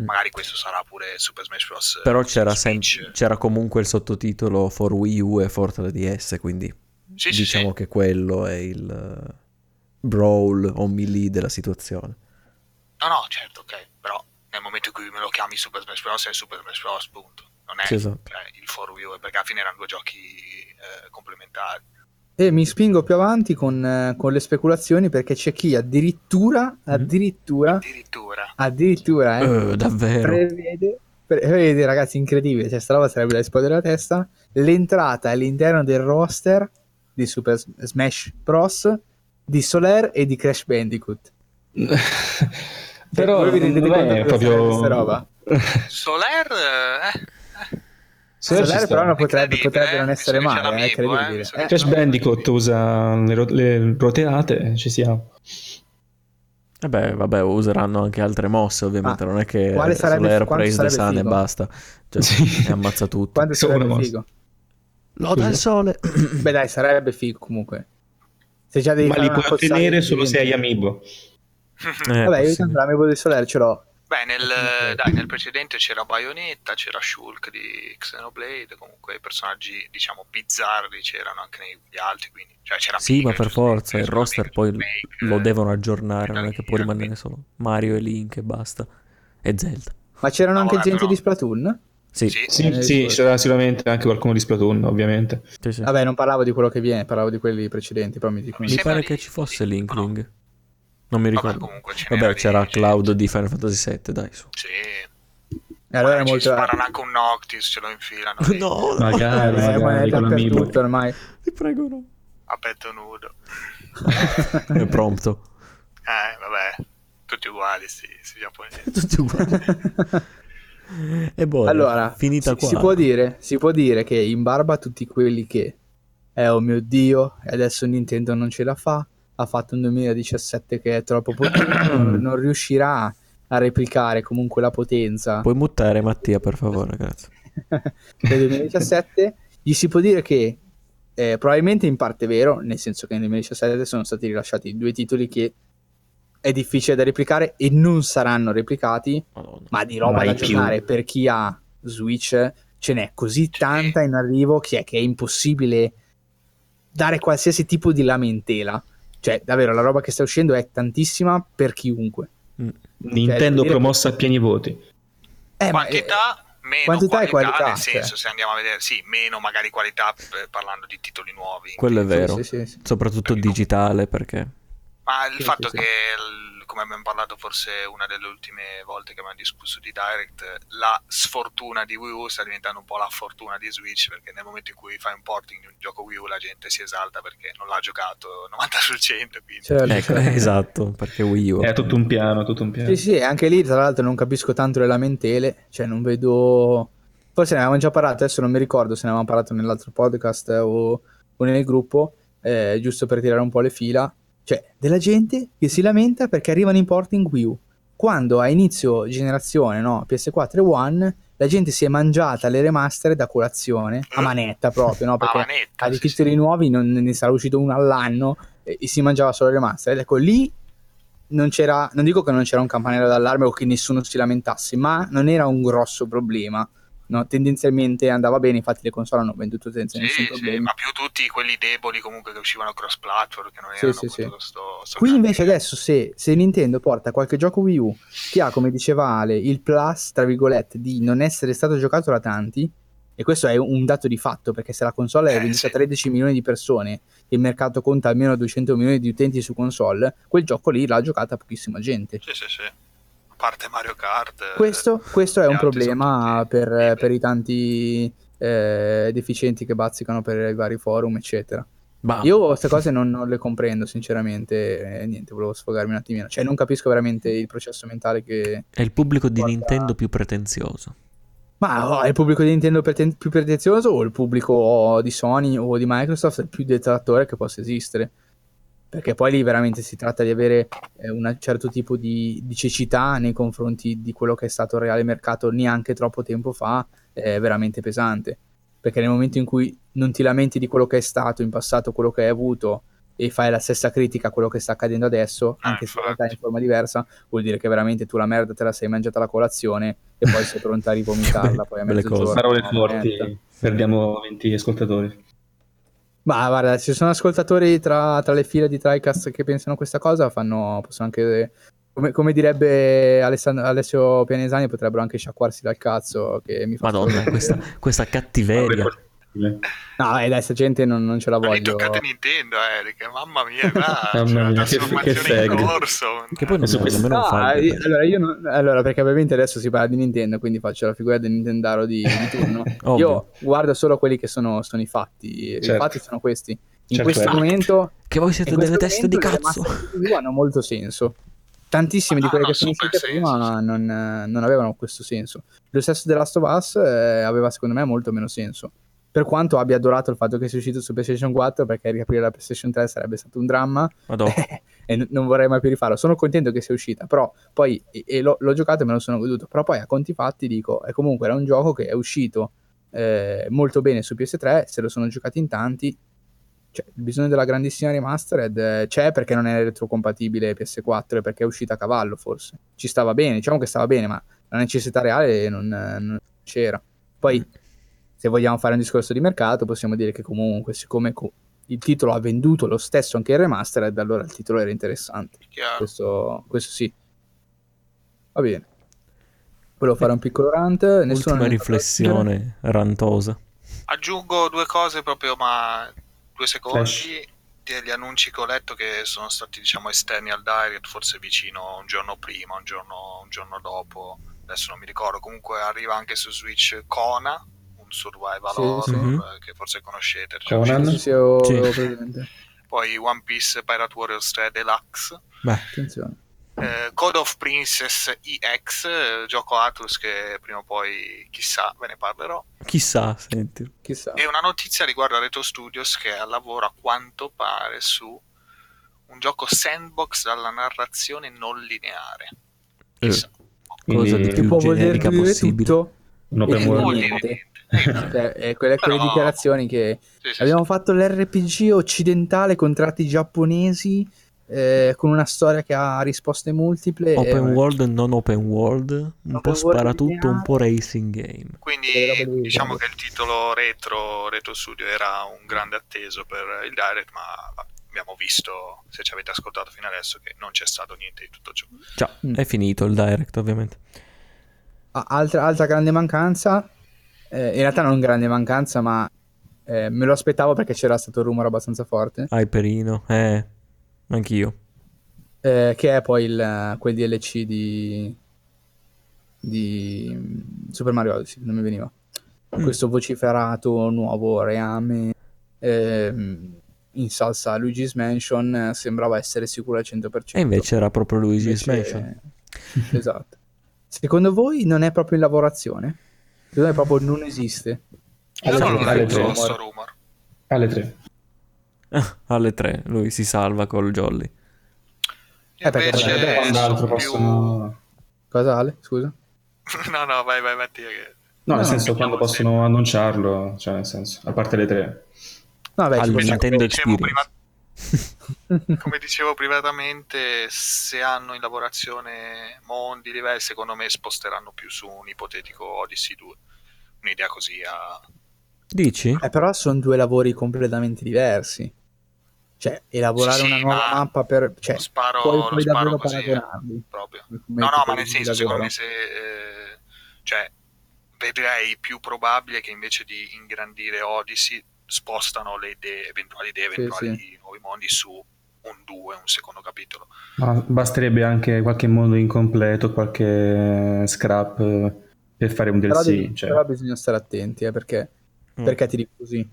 Mm. Magari questo sarà pure Super Smash Bros. Però c'era, sem- c'era comunque il sottotitolo for Wii U e for 3DS, quindi Sì, diciamo sì. che quello è il Brawl o melee della situazione. No, no, certo, ok, però nel momento in cui me lo chiami Super Smash Bros. è Super Smash Bros. punto. Non è Sì, esatto. cioè, il for Wii U, perché alla fine erano due giochi eh, complementari. E mi spingo più avanti con, eh, con le speculazioni perché c'è chi addirittura, addirittura, Addirittura. addirittura, eh, Eh, davvero? prevede, prevede, ragazzi, incredibile, cioè sta roba sarebbe da esplodere la testa, l'entrata all'interno del roster di Super Smash Bros. Di Soler e di Crash Bandicoot. [LAUGHS] Però voi vi rendete non conto è proprio... questa roba? [LAUGHS] Soler, eh, Soler ci Soler sta. però non potrebbe, potrebbe non eh, essere male, è eh, incredibile. Eh, Crash Bandicoot usa le, ro- le roteate, ci siamo. Vabbè, vabbè, useranno anche altre mosse, ovviamente. Ma non è che quale sarebbe- Soler praise the sun e basta. Cioè, Sì. e ammazza tutti. Quanto Solo sarebbe figo? Loda il sole. Beh dai, sarebbe figo comunque. Se già devi Ma li puoi ottenere di solo se hai amiibo. Eh, Vabbè, io tanto l'amico del Soler ce l'ho. Beh, nel, dai, nel precedente c'era Bayonetta, c'era Shulk di Xenoblade, comunque i personaggi, diciamo, bizzarri c'erano anche negli altri, quindi, cioè c'era Sì, ma Pikachu, per forza, il roster poi Snake, lo devono aggiornare, non è che può rimanere solo Mario e Link e basta. E Zelda. Ma c'erano No, anche vabbè, gente però- di Splatoon? Sì, Sì, Sì, Eh, sì, sì. c'era sicuramente anche qualcuno di Splatoon, ovviamente. sì, sì. Vabbè, non parlavo di quello che viene, parlavo di quelli precedenti, però mi dico. Mi Mi pare di- che ci fosse Linkling. Non mi Vabbè, ricordo. comunque ce Vabbè, c'era di- Cloud di Final Fantasy VII, dai, su. Sì, E allora è molto... sparano anche un Noctis, ce lo infilano lì, No, no. Magari, Eh, ma magari è con l'amiibo. dappertutto ormai. Ti prego, no. a petto nudo. È pronto. Eh, vabbè, tutti uguali, sì, sì, [LAUGHS] giapponesi. Tutti uguali. [LAUGHS] E boh, allora, finita si, qua. si può dire, si può dire che in barba a tutti quelli che eh oh mio dio, e adesso Nintendo non ce la fa, ha fatto un 2017 che è troppo potente, [COUGHS] non, riuscirà a replicare comunque la potenza Puoi mutare Mattia, per favore, [LAUGHS] grazie. del 2017, gli si può dire che eh, probabilmente in parte è vero, nel senso che nel 2017 sono stati rilasciati due titoli che è difficile da replicare e non saranno replicati, Madonna. ma di roba Mai da più. giocare per chi ha Switch ce n'è così tanta in arrivo che è, che è impossibile dare qualsiasi tipo di lamentela. Cioè, davvero, la roba che sta uscendo è tantissima per chiunque. Mm. Nintendo dire promossa a pieni voti. Eh, ma, eh, quantità meno quantità e qualità, qualità, nel senso cioè. se andiamo a vedere sì meno magari qualità eh, parlando di titoli nuovi Quello è vero. sì, sì, sì. Soprattutto digitale, perché... ma il Sì, fatto sì, che il- come abbiamo parlato forse una delle ultime volte che abbiamo discusso di Direct la sfortuna di Wii U sta diventando un po' la fortuna di Switch perché nel momento in cui fai un porting di un gioco Wii U la gente si esalta perché non l'ha giocato [LAUGHS] 90% quindi Certo, Ecco, certo. esatto, perché Wii U... È tutto un piano, tutto un piano. Sì, sì, anche lì tra l'altro non capisco tanto le lamentele, cioè non vedo... Forse ne avevamo già parlato, adesso non mi ricordo se ne avevamo parlato nell'altro podcast o, o nel gruppo, eh, giusto per tirare un po' le fila, cioè della gente che si lamenta perché arrivano in porting Wii U. Quando a inizio generazione, no, PS4 e One, la gente si è mangiata le remaster da colazione, a manetta proprio, no, [LAUGHS] a perché manetta a di sì, sì. titoli nuovi non ne sarà uscito uno all'anno e, e si mangiava solo le remaster. Ed ecco, lì non c'era, non dico che non c'era un campanello d'allarme o che nessuno si lamentasse, ma non era un grosso problema. No, tendenzialmente andava bene, infatti le console hanno venduto senza nessun Sì, sì, problema. ma più tutti quelli deboli comunque che uscivano cross platform che non Sì, erano sì, sì. sto, sto Qui invece adesso se, se Nintendo porta qualche gioco Wii U che ha, come diceva Ale, il plus, tra virgolette, di non essere stato giocato da tanti, e questo è un dato di fatto, perché se la console è Eh, venduta a sì. 13 milioni di persone e il mercato conta almeno 200 milioni di utenti su console, quel gioco lì l'ha giocata pochissima gente. sì sì sì parte Mario Kart eh, Questo, questo è un problema per, per i tanti eh, deficienti che bazzicano per i vari forum, eccetera. Bah, Io queste cose non, non le comprendo, sinceramente. E niente, volevo sfogarmi un attimino. Cioè, non capisco veramente il processo mentale che. è il pubblico di Guarda- Nintendo più pretenzioso. Ma oh, è il pubblico di Nintendo preten- più pretenzioso o il pubblico di Sony o di Microsoft il più detrattore che possa esistere? Perché poi lì veramente si tratta di avere eh, un certo tipo di, di cecità nei confronti di quello che è stato il reale mercato neanche troppo tempo fa, è veramente pesante. Perché nel momento in cui non ti lamenti di quello che è stato in passato, quello che hai avuto, e fai la stessa critica a quello che sta accadendo adesso, Ah, anche se in realtà è in forma diversa, vuol dire che veramente tu la merda te la sei mangiata alla colazione e poi sei pronta a [LAUGHS] rivomitarla poi a mezzogiorno. Parole no, forti, perdiamo 20 ascoltatori. Ma guarda, ci sono ascoltatori tra, tra le file di TriCast che pensano questa cosa, fanno, possono anche, come, come direbbe Alessand- Alessio Pianesani, potrebbero anche sciacquarsi dal cazzo che mi fa Madonna, questa, questa cattiveria. Forti. No, eh, dai, sta gente non, non ce la voglio. toccate Nintendo, Eric. Mamma mia, [LAUGHS] qua Mamma c'è una mia, che- trasformazione che fag. in corso. Che poi non Su è questo- No, fan. eh, allora, io non- allora, perché ovviamente adesso si parla di Nintendo, quindi faccio la figura del Nintendaro di, di [LAUGHS] turno. Io guardo solo quelli che sono, sono i fatti. I Certo. fatti sono questi. In Certo, questo eh. momento Che voi siete delle teste di cazzo. hanno molto senso. Tantissime di Ah, quelle no, che sono uscite prima non, non avevano questo senso. Lo stesso The Last of Us eh, aveva secondo me molto meno senso. Per quanto abbia adorato il fatto che sia uscito su PlayStation 4, perché riaprire la PlayStation 3 sarebbe stato un dramma [LAUGHS] e n- non vorrei mai più rifarlo. Sono contento che sia uscita, però poi e, e l'ho, l'ho giocato e me lo sono goduto. Però poi a conti fatti dico, e comunque era un gioco che è uscito eh, molto bene su PS3, se lo sono giocati in tanti. Cioè, il bisogno della grandissima remastered eh, c'è perché non è retrocompatibile PS4 e perché è uscita a cavallo, forse. Ci stava bene, diciamo che stava bene, ma la necessità reale non, non c'era. Poi, se vogliamo fare un discorso di mercato, possiamo dire che comunque, siccome co- il titolo ha venduto lo stesso anche il remastered, allora il titolo era interessante. Questo, questo sì. Va bene. Volevo fare un piccolo rant. Nessuno Ultima ne ha fatto aggiungere? riflessione rantosa. Aggiungo due cose proprio, ma due secondi. Flash. Degli annunci che ho letto che sono stati, diciamo, esterni al Direct, forse vicino un giorno prima, un giorno, un giorno dopo. Adesso non mi ricordo. Comunque arriva anche su Switch Kona, un survival Sì, horror sì. Mhm. eh, che forse conoscete. Conan? uscito. Sì, sì, ho, Sì. ho presente. Poi One Piece Pirate Warriors 3 Deluxe. Beh, Attenzione. Eh, Code of Princess EX, eh, gioco Atlus che prima o poi chissà ve ne parlerò. Chissà, senti. Chissà. E una notizia riguarda Retro Studios che è al lavoro a quanto pare su un gioco sandbox dalla narrazione non lineare. Eh, Chissà. Quindi cosa di Che più può voler generica possibile. tutto Non dire niente. Niente. Cioè, è quelle, quelle Però- dichiarazioni che Sì, sì, abbiamo fatto l'RPG occidentale con tratti giapponesi eh, con una storia che ha risposte multiple e- Open world, non open world, un Open po' sparatutto, un po' racing game. Quindi diciamo che il titolo retro, retro Studio era un grande atteso per il Direct, ma abbiamo visto, se ci avete ascoltato fino adesso, che non c'è stato niente di tutto ciò. Già, Mm. è finito il direct, ovviamente. Ah, altra, altra grande mancanza, eh, in realtà non grande mancanza, ma eh, me lo aspettavo perché c'era stato un rumore abbastanza forte, Hyperino, eh, anch'io. eh, che è poi il, quel DLC di, di Super Mario Odyssey, non mi veniva. Mm. Questo vociferato nuovo reame ehm, in salsa Luigi's Mansion eh, sembrava essere sicuro al 100%. E invece era proprio Luigi's Invece- Mansion. [LAUGHS] Esatto. Secondo voi non è proprio in lavorazione? Secondo me proprio non esiste. Io Alle non tre, l'ho alle letto tre. questo rumor. Alle 3. Ah, alle tre, lui si salva col Jolly. Eh, perché Quando possono... Cosa Ale? Scusa? [LAUGHS] no, no, vai, vai, dire che... No, No, nel senso quando no, possono annunciarlo, cioè nel senso, a parte le 3. No, beh, Al ci può stare. Nintendo dicevo Experience. [LAUGHS] Come dicevo privatamente, se hanno in lavorazione mondi diversi, secondo me sposteranno più su un ipotetico Odyssey 2. Un'idea così a... Dici? Eh, però sono due lavori completamente diversi. Cioè, elaborare Sì, una nuova ma mappa per... Cioè, lo sparo, puoi, lo puoi sparo davvero così, eh, paragonarli. proprio. come No, no, ma nel senso, secondo me se... eh, cioè, vedrei più probabile che invece di ingrandire Odyssey spostano le idee, eventuali idee, Sì, eventuali nuovi mondi su un 2, un secondo capitolo. Ma basterebbe anche qualche mondo incompleto, qualche scrap eh, per fare un Però, DLC. devi- cioè. però bisogna stare attenti, eh, perché... Mm. Perché ti dico così?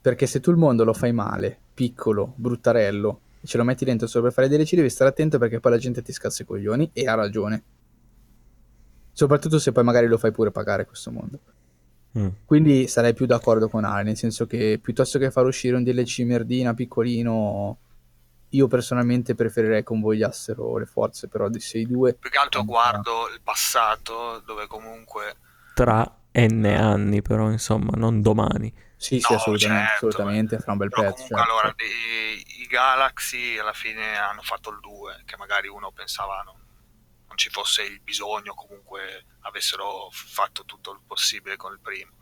Perché se tu il mondo lo fai male, piccolo, bruttarello, e ce lo metti dentro solo per fare DLC, devi stare attento perché poi la gente ti scassa i coglioni e ha ragione. Soprattutto se poi magari lo fai pure pagare questo mondo. Mm. Quindi sarei più d'accordo con Ale, nel senso che piuttosto che far uscire un DLC merdina piccolino, io personalmente preferirei convogliassero le forze per Odyssey 2. Più che altro guardo il passato, dove comunque Tra N anni, però, insomma, non domani. Sì, sì, No, assolutamente, certo, assolutamente, fra un bel Però pezzo. comunque certo. allora i, i Galaxy alla fine hanno fatto il 2, che magari uno pensava non ci fosse il bisogno, comunque avessero fatto tutto il possibile con il primo.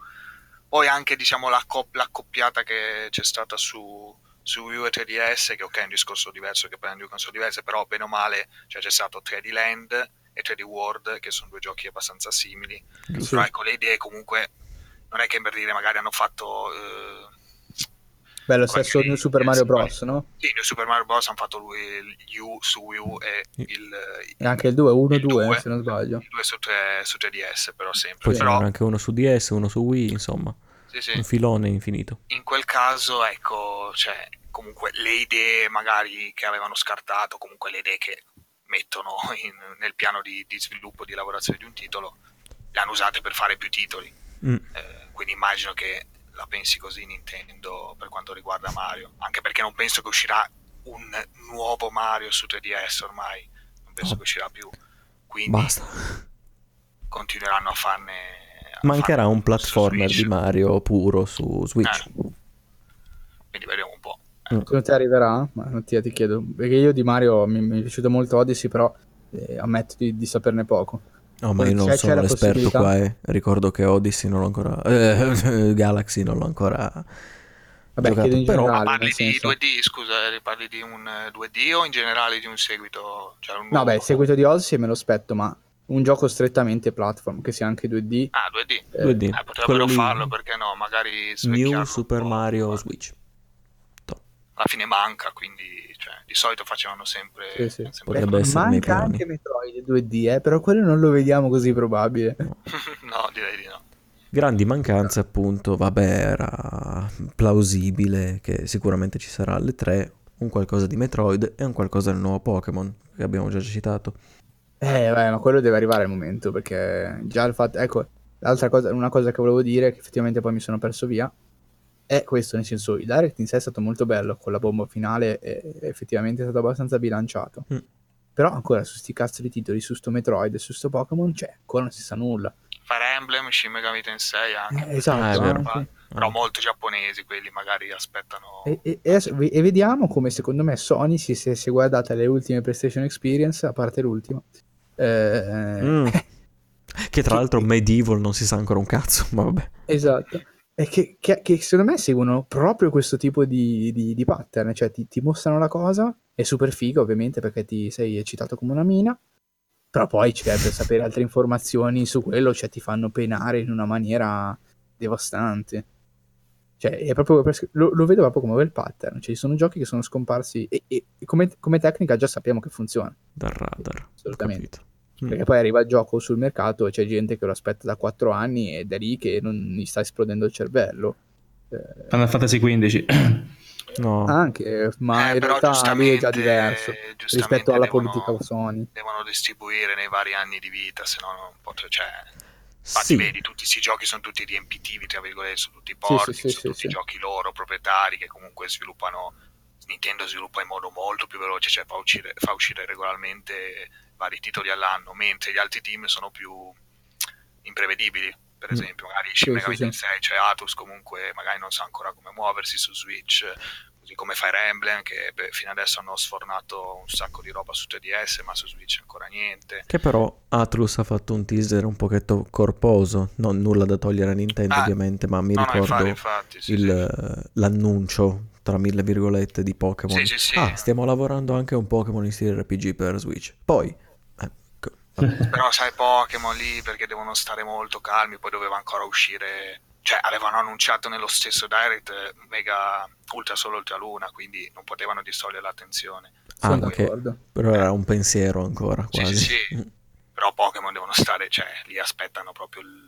Poi anche diciamo la cop- l'accoppiata che c'è stata su, su Wii U e 3DS, che ok è un discorso diverso che prendi due console diverse, però bene o male cioè, c'è stato 3D Land e 3D World, che sono due giochi abbastanza simili. Sì. Però ecco, le idee comunque non è che per dire magari hanno fatto... eh, Beh, lo come stesso New Super Mario Bros, no? Sì, New Super Mario Bros. hanno fatto lui il U su Wii U e il, E anche il 2, 1 il 2, due. se non sbaglio. il 2 su, 3, su 3DS, però sempre. Poi però, anche uno su DS, uno su Wii, insomma, sì, sì, un filone infinito. in quel caso, ecco, cioè, comunque le idee magari che avevano scartato, comunque le idee che mettono [LAUGHS] in- nel piano di, di sviluppo, di lavorazione di un titolo, le hanno usate per fare più titoli. Mm. Eh, quindi immagino che la pensi così Nintendo per quanto riguarda Mario, anche perché non penso che uscirà un nuovo Mario su 3DS ormai, non penso Oh. che uscirà più, quindi Basta. continueranno a farne... a Mancherà farne un platformer di Mario puro su Switch. Eh, quindi vedremo un po'. Secondo te arriverà? Ma Mattia, ti chiedo. Perché io di Mario mi, mi è piaciuto molto Odyssey, però eh, ammetto di, di saperne poco. No, ma io non C'è- c'è sono l'esperto qua, eh. Ricordo che Odyssey non l'ho ancora... eh, [LAUGHS] Galaxy non l'ho ancora Vabbè, giocato, in però- generale, Parli nel di senso... 2D, scusa, eh, parli di un eh, 2D o in generale di un seguito? Cioè un No, beh, il seguito di Odyssey me lo aspetto, ma un gioco strettamente platform, che sia anche 2D. Ah, 2D. eh, 2D. Eh, Quello potrebbero lì, farlo, perché no? Magari New Super. Mario Switch. Alla fine manca, quindi cioè, di solito facevano sempre... Sì, sì. sempre- Potrebbe essere Manca anche Metroid 2D, eh, però quello non lo vediamo così probabile. [LAUGHS] no, direi di no. Grandi mancanze, appunto, vabbè, era plausibile che sicuramente ci sarà alle 3 un qualcosa di Metroid e un qualcosa del nuovo Pokémon, che abbiamo già citato. Eh, beh, ma quello deve arrivare il momento, perché già il fatto... Ecco, L'altra cosa, una cosa che volevo dire, che effettivamente poi mi sono perso via, è questo, nel senso, il direct in sé è stato molto bello, con la bomba finale è, è effettivamente stato abbastanza bilanciato. Mm. Però ancora su sti cazzo di titoli, su sto Metroid e su sto Pokémon, cioè, ancora non si sa nulla. Fire Emblem, Shin Megami Tensei anche. Eh, esatto, Ah, è vero. anche. Però Ah. molto giapponesi, quelli magari aspettano... E, e- e vediamo come secondo me Sony si, si, si è guardata le ultime PlayStation Experience, a parte l'ultima. Eh, Mm. [LAUGHS] Che tra l'altro Medieval non si sa ancora un cazzo, ma vabbè. Esatto. Che, che- che secondo me seguono proprio questo tipo di, di- di pattern, cioè ti, ti mostrano la cosa, è super figa ovviamente perché ti sei eccitato come una mina, però poi cioè, per sapere altre informazioni su quello, cioè ti fanno penare in una maniera devastante. Cioè, è proprio, lo, lo vedo proprio come quel pattern, cioè ci sono giochi che sono scomparsi e, e come, come tecnica già sappiamo che funziona, Dal radar. Assolutamente. Mm. Perché poi arriva il gioco sul mercato e c'è gente che lo aspetta da 4 anni ed è lì che non gli sta esplodendo il cervello. Eh, Final Fantasy XV. [CLEARS THROAT] No. anche, ma Eh, in però realtà lì è già giustamente- diverso rispetto alla devono- politica Sony. Devono distribuire nei vari anni di vita, se no non pot- cioè, infatti Sì. vedi, tutti questi giochi sono tutti riempitivi, tra virgolette, sono tutti Sì, porti, sì, sì, sono sì, tutti sì. giochi loro, proprietari, che comunque sviluppano, Nintendo sviluppa in modo molto più veloce, cioè fa uscire, fa uscire regolarmente vari titoli all'anno, mentre gli altri team sono più imprevedibili. Per Mm. esempio, magari Sì, Shin Megami sì, sì. Tensei, cioè Atus comunque magari non sa ancora come muoversi su Switch, così come Fire Emblem che beh, fino adesso hanno sfornato un sacco di roba su 3DS ma su Switch ancora niente Che però Atlus ha fatto un teaser un pochetto corposo, non nulla da togliere a Nintendo Ah, ovviamente, ma mi no, ricordo infatti, infatti, sì, il- sì. l'annuncio tra mille virgolette di Pokémon. Sì, sì, sì. Ah, stiamo lavorando anche a un Pokémon in stile RPG per Switch. Poi, eh. Però [LAUGHS] sai Pokémon lì perché devono stare molto calmi poi doveva ancora uscire cioè avevano annunciato nello stesso Direct eh, Mega Ultra Solo Ultra Luna quindi non potevano distogliere l'attenzione Ah, Sono ok. d'accordo. però era un pensiero ancora Sì, quasi. sì, sì. però Pokémon devono stare cioè lì aspettano proprio il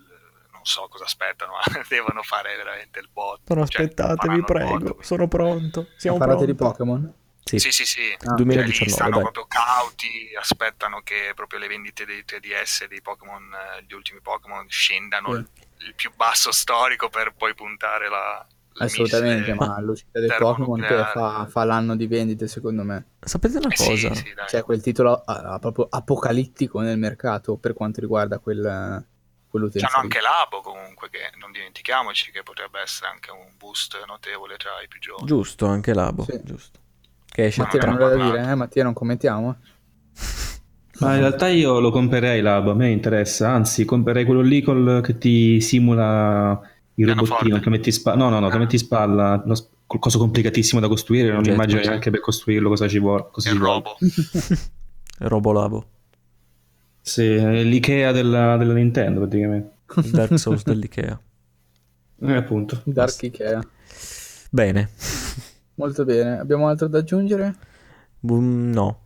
non so cosa aspettano [LAUGHS] ma devono fare veramente il bot Però Cioè, aspettate, vi bot, prego, quindi- sono pronto. Siamo Parlate pronti. di Pokémon? Sì, Sì, sì, sì. Ah. Cioè, lì 2019, stanno dai. proprio cauti, aspettano che proprio le vendite dei 3DS dei Pokémon, eh, gli ultimi Pokémon, scendano Sì. il, più basso storico per poi puntare la, Assolutamente, ma l'uscita del. Pokémon che fa, fa l'anno di vendite secondo me. Sapete una Eh sì, cosa? sì, dai. Cioè quel titolo ah, proprio apocalittico nel mercato per quanto riguarda quel, quell'utenza. C'hanno anche Labo comunque, che non dimentichiamoci che potrebbe essere anche un boost notevole tra i più giovani. Giusto, anche Labo, Sì. giusto. Che esce Mattia, Ma non nulla da dire, eh? Mattia, non commentiamo? Ma in realtà io lo comprerei l'hub, a me interessa, anzi comprerei quello lì col, che ti simula il robottino che metti spalla, no no no, che Ah. metti in spalla, lo sp- qualcosa complicatissimo da costruire, non Oggetto, immagino sì. neanche per costruirlo cosa ci vuole. Cosa Il ci vuole. robo. [LAUGHS] Robolabo. Sì, è l'Ikea della, della Nintendo praticamente. Il Dark Souls dell'Ikea. Eh, appunto. Dark Ikea. Bene. Molto bene. Abbiamo altro da aggiungere? Mm, no,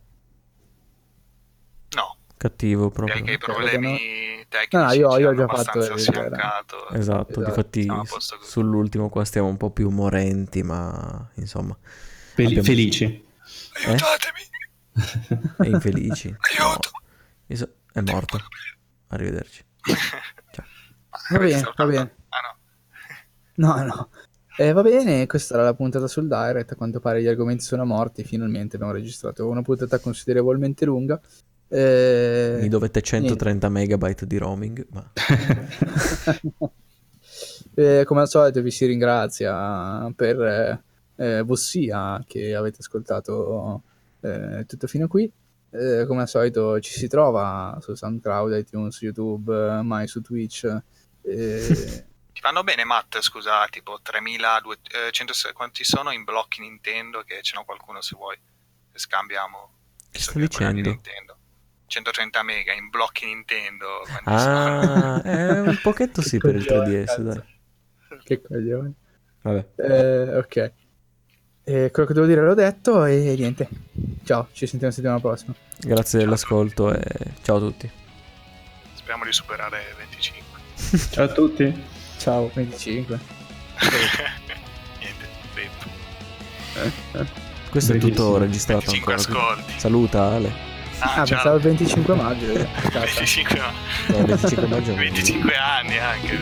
No, cattivo direi che i proprio. problemi tecnici No, io- io ho già fatto sfiancato. Esatto, Esatto. difatti sull'ultimo qua stiamo un po' più morenti, ma insomma, Fel- Abbiamo- felici. Aiutatemi! è infelici. [LAUGHS] No, Aiuto! io so- è morto. Arrivederci. [LAUGHS] Ciao. Va bene, va bene. Ah no. No, no. Eh, va bene, questa era la puntata sul Direct. A quanto pare gli argomenti sono morti. Finalmente abbiamo registrato una puntata considerevolmente lunga. Eh, Mi dovete 130 megabyte di roaming, ma [LAUGHS] Eh, come al solito vi si ringrazia per eh, eh, vossia che avete ascoltato eh, tutto fino a qui. Eh, come al solito ci si trova su SoundCloud, iTunes, YouTube, mai su Twitch. [LAUGHS] eh, Ti vanno bene, Matt? Scusa, tipo 3200 quanti sono in blocchi Nintendo? Che ce n'ho qualcuno se vuoi. Se scambiamo. Che di dicendo? Nintendo. 130 mega in blocchi Nintendo. Ah, è [LAUGHS] un pochetto sì per il coglione, 3DS, cazzo. dai. che coglione. Vabbè. Eh, ok. Eh, quello che devo dire l'ho detto e niente. Ciao, ci sentiamo la settimana prossima. Grazie dell'ascolto e ciao a tutti. Speriamo di superare 25. Ciao a tutti. Ciao. 25. [LAUGHS] Niente, detto. Questo è tutto registrato 25 ancora. ascolti. Saluta Ale. Ah, Ah, ciao. pensavo il 25 maggio. eh. [LAUGHS] Cazzo. 25, ma- No, il 25 maggio. 25 anni anche.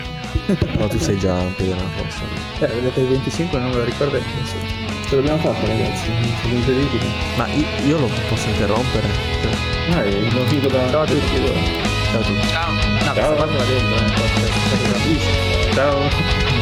No, tu sei già un piede nella fossa. Eh, vedete il 25 non me lo ricordo nessuno. Ce l'abbiamo fatta ragazzi, siamo incredibili. Ma io, io lo posso interrompere? Dai, abbiamo finito da... Ciao a tutti. ciao a tutti. Ciao, No, questa parte la dentro, eh. Ciao. ciao, ciao.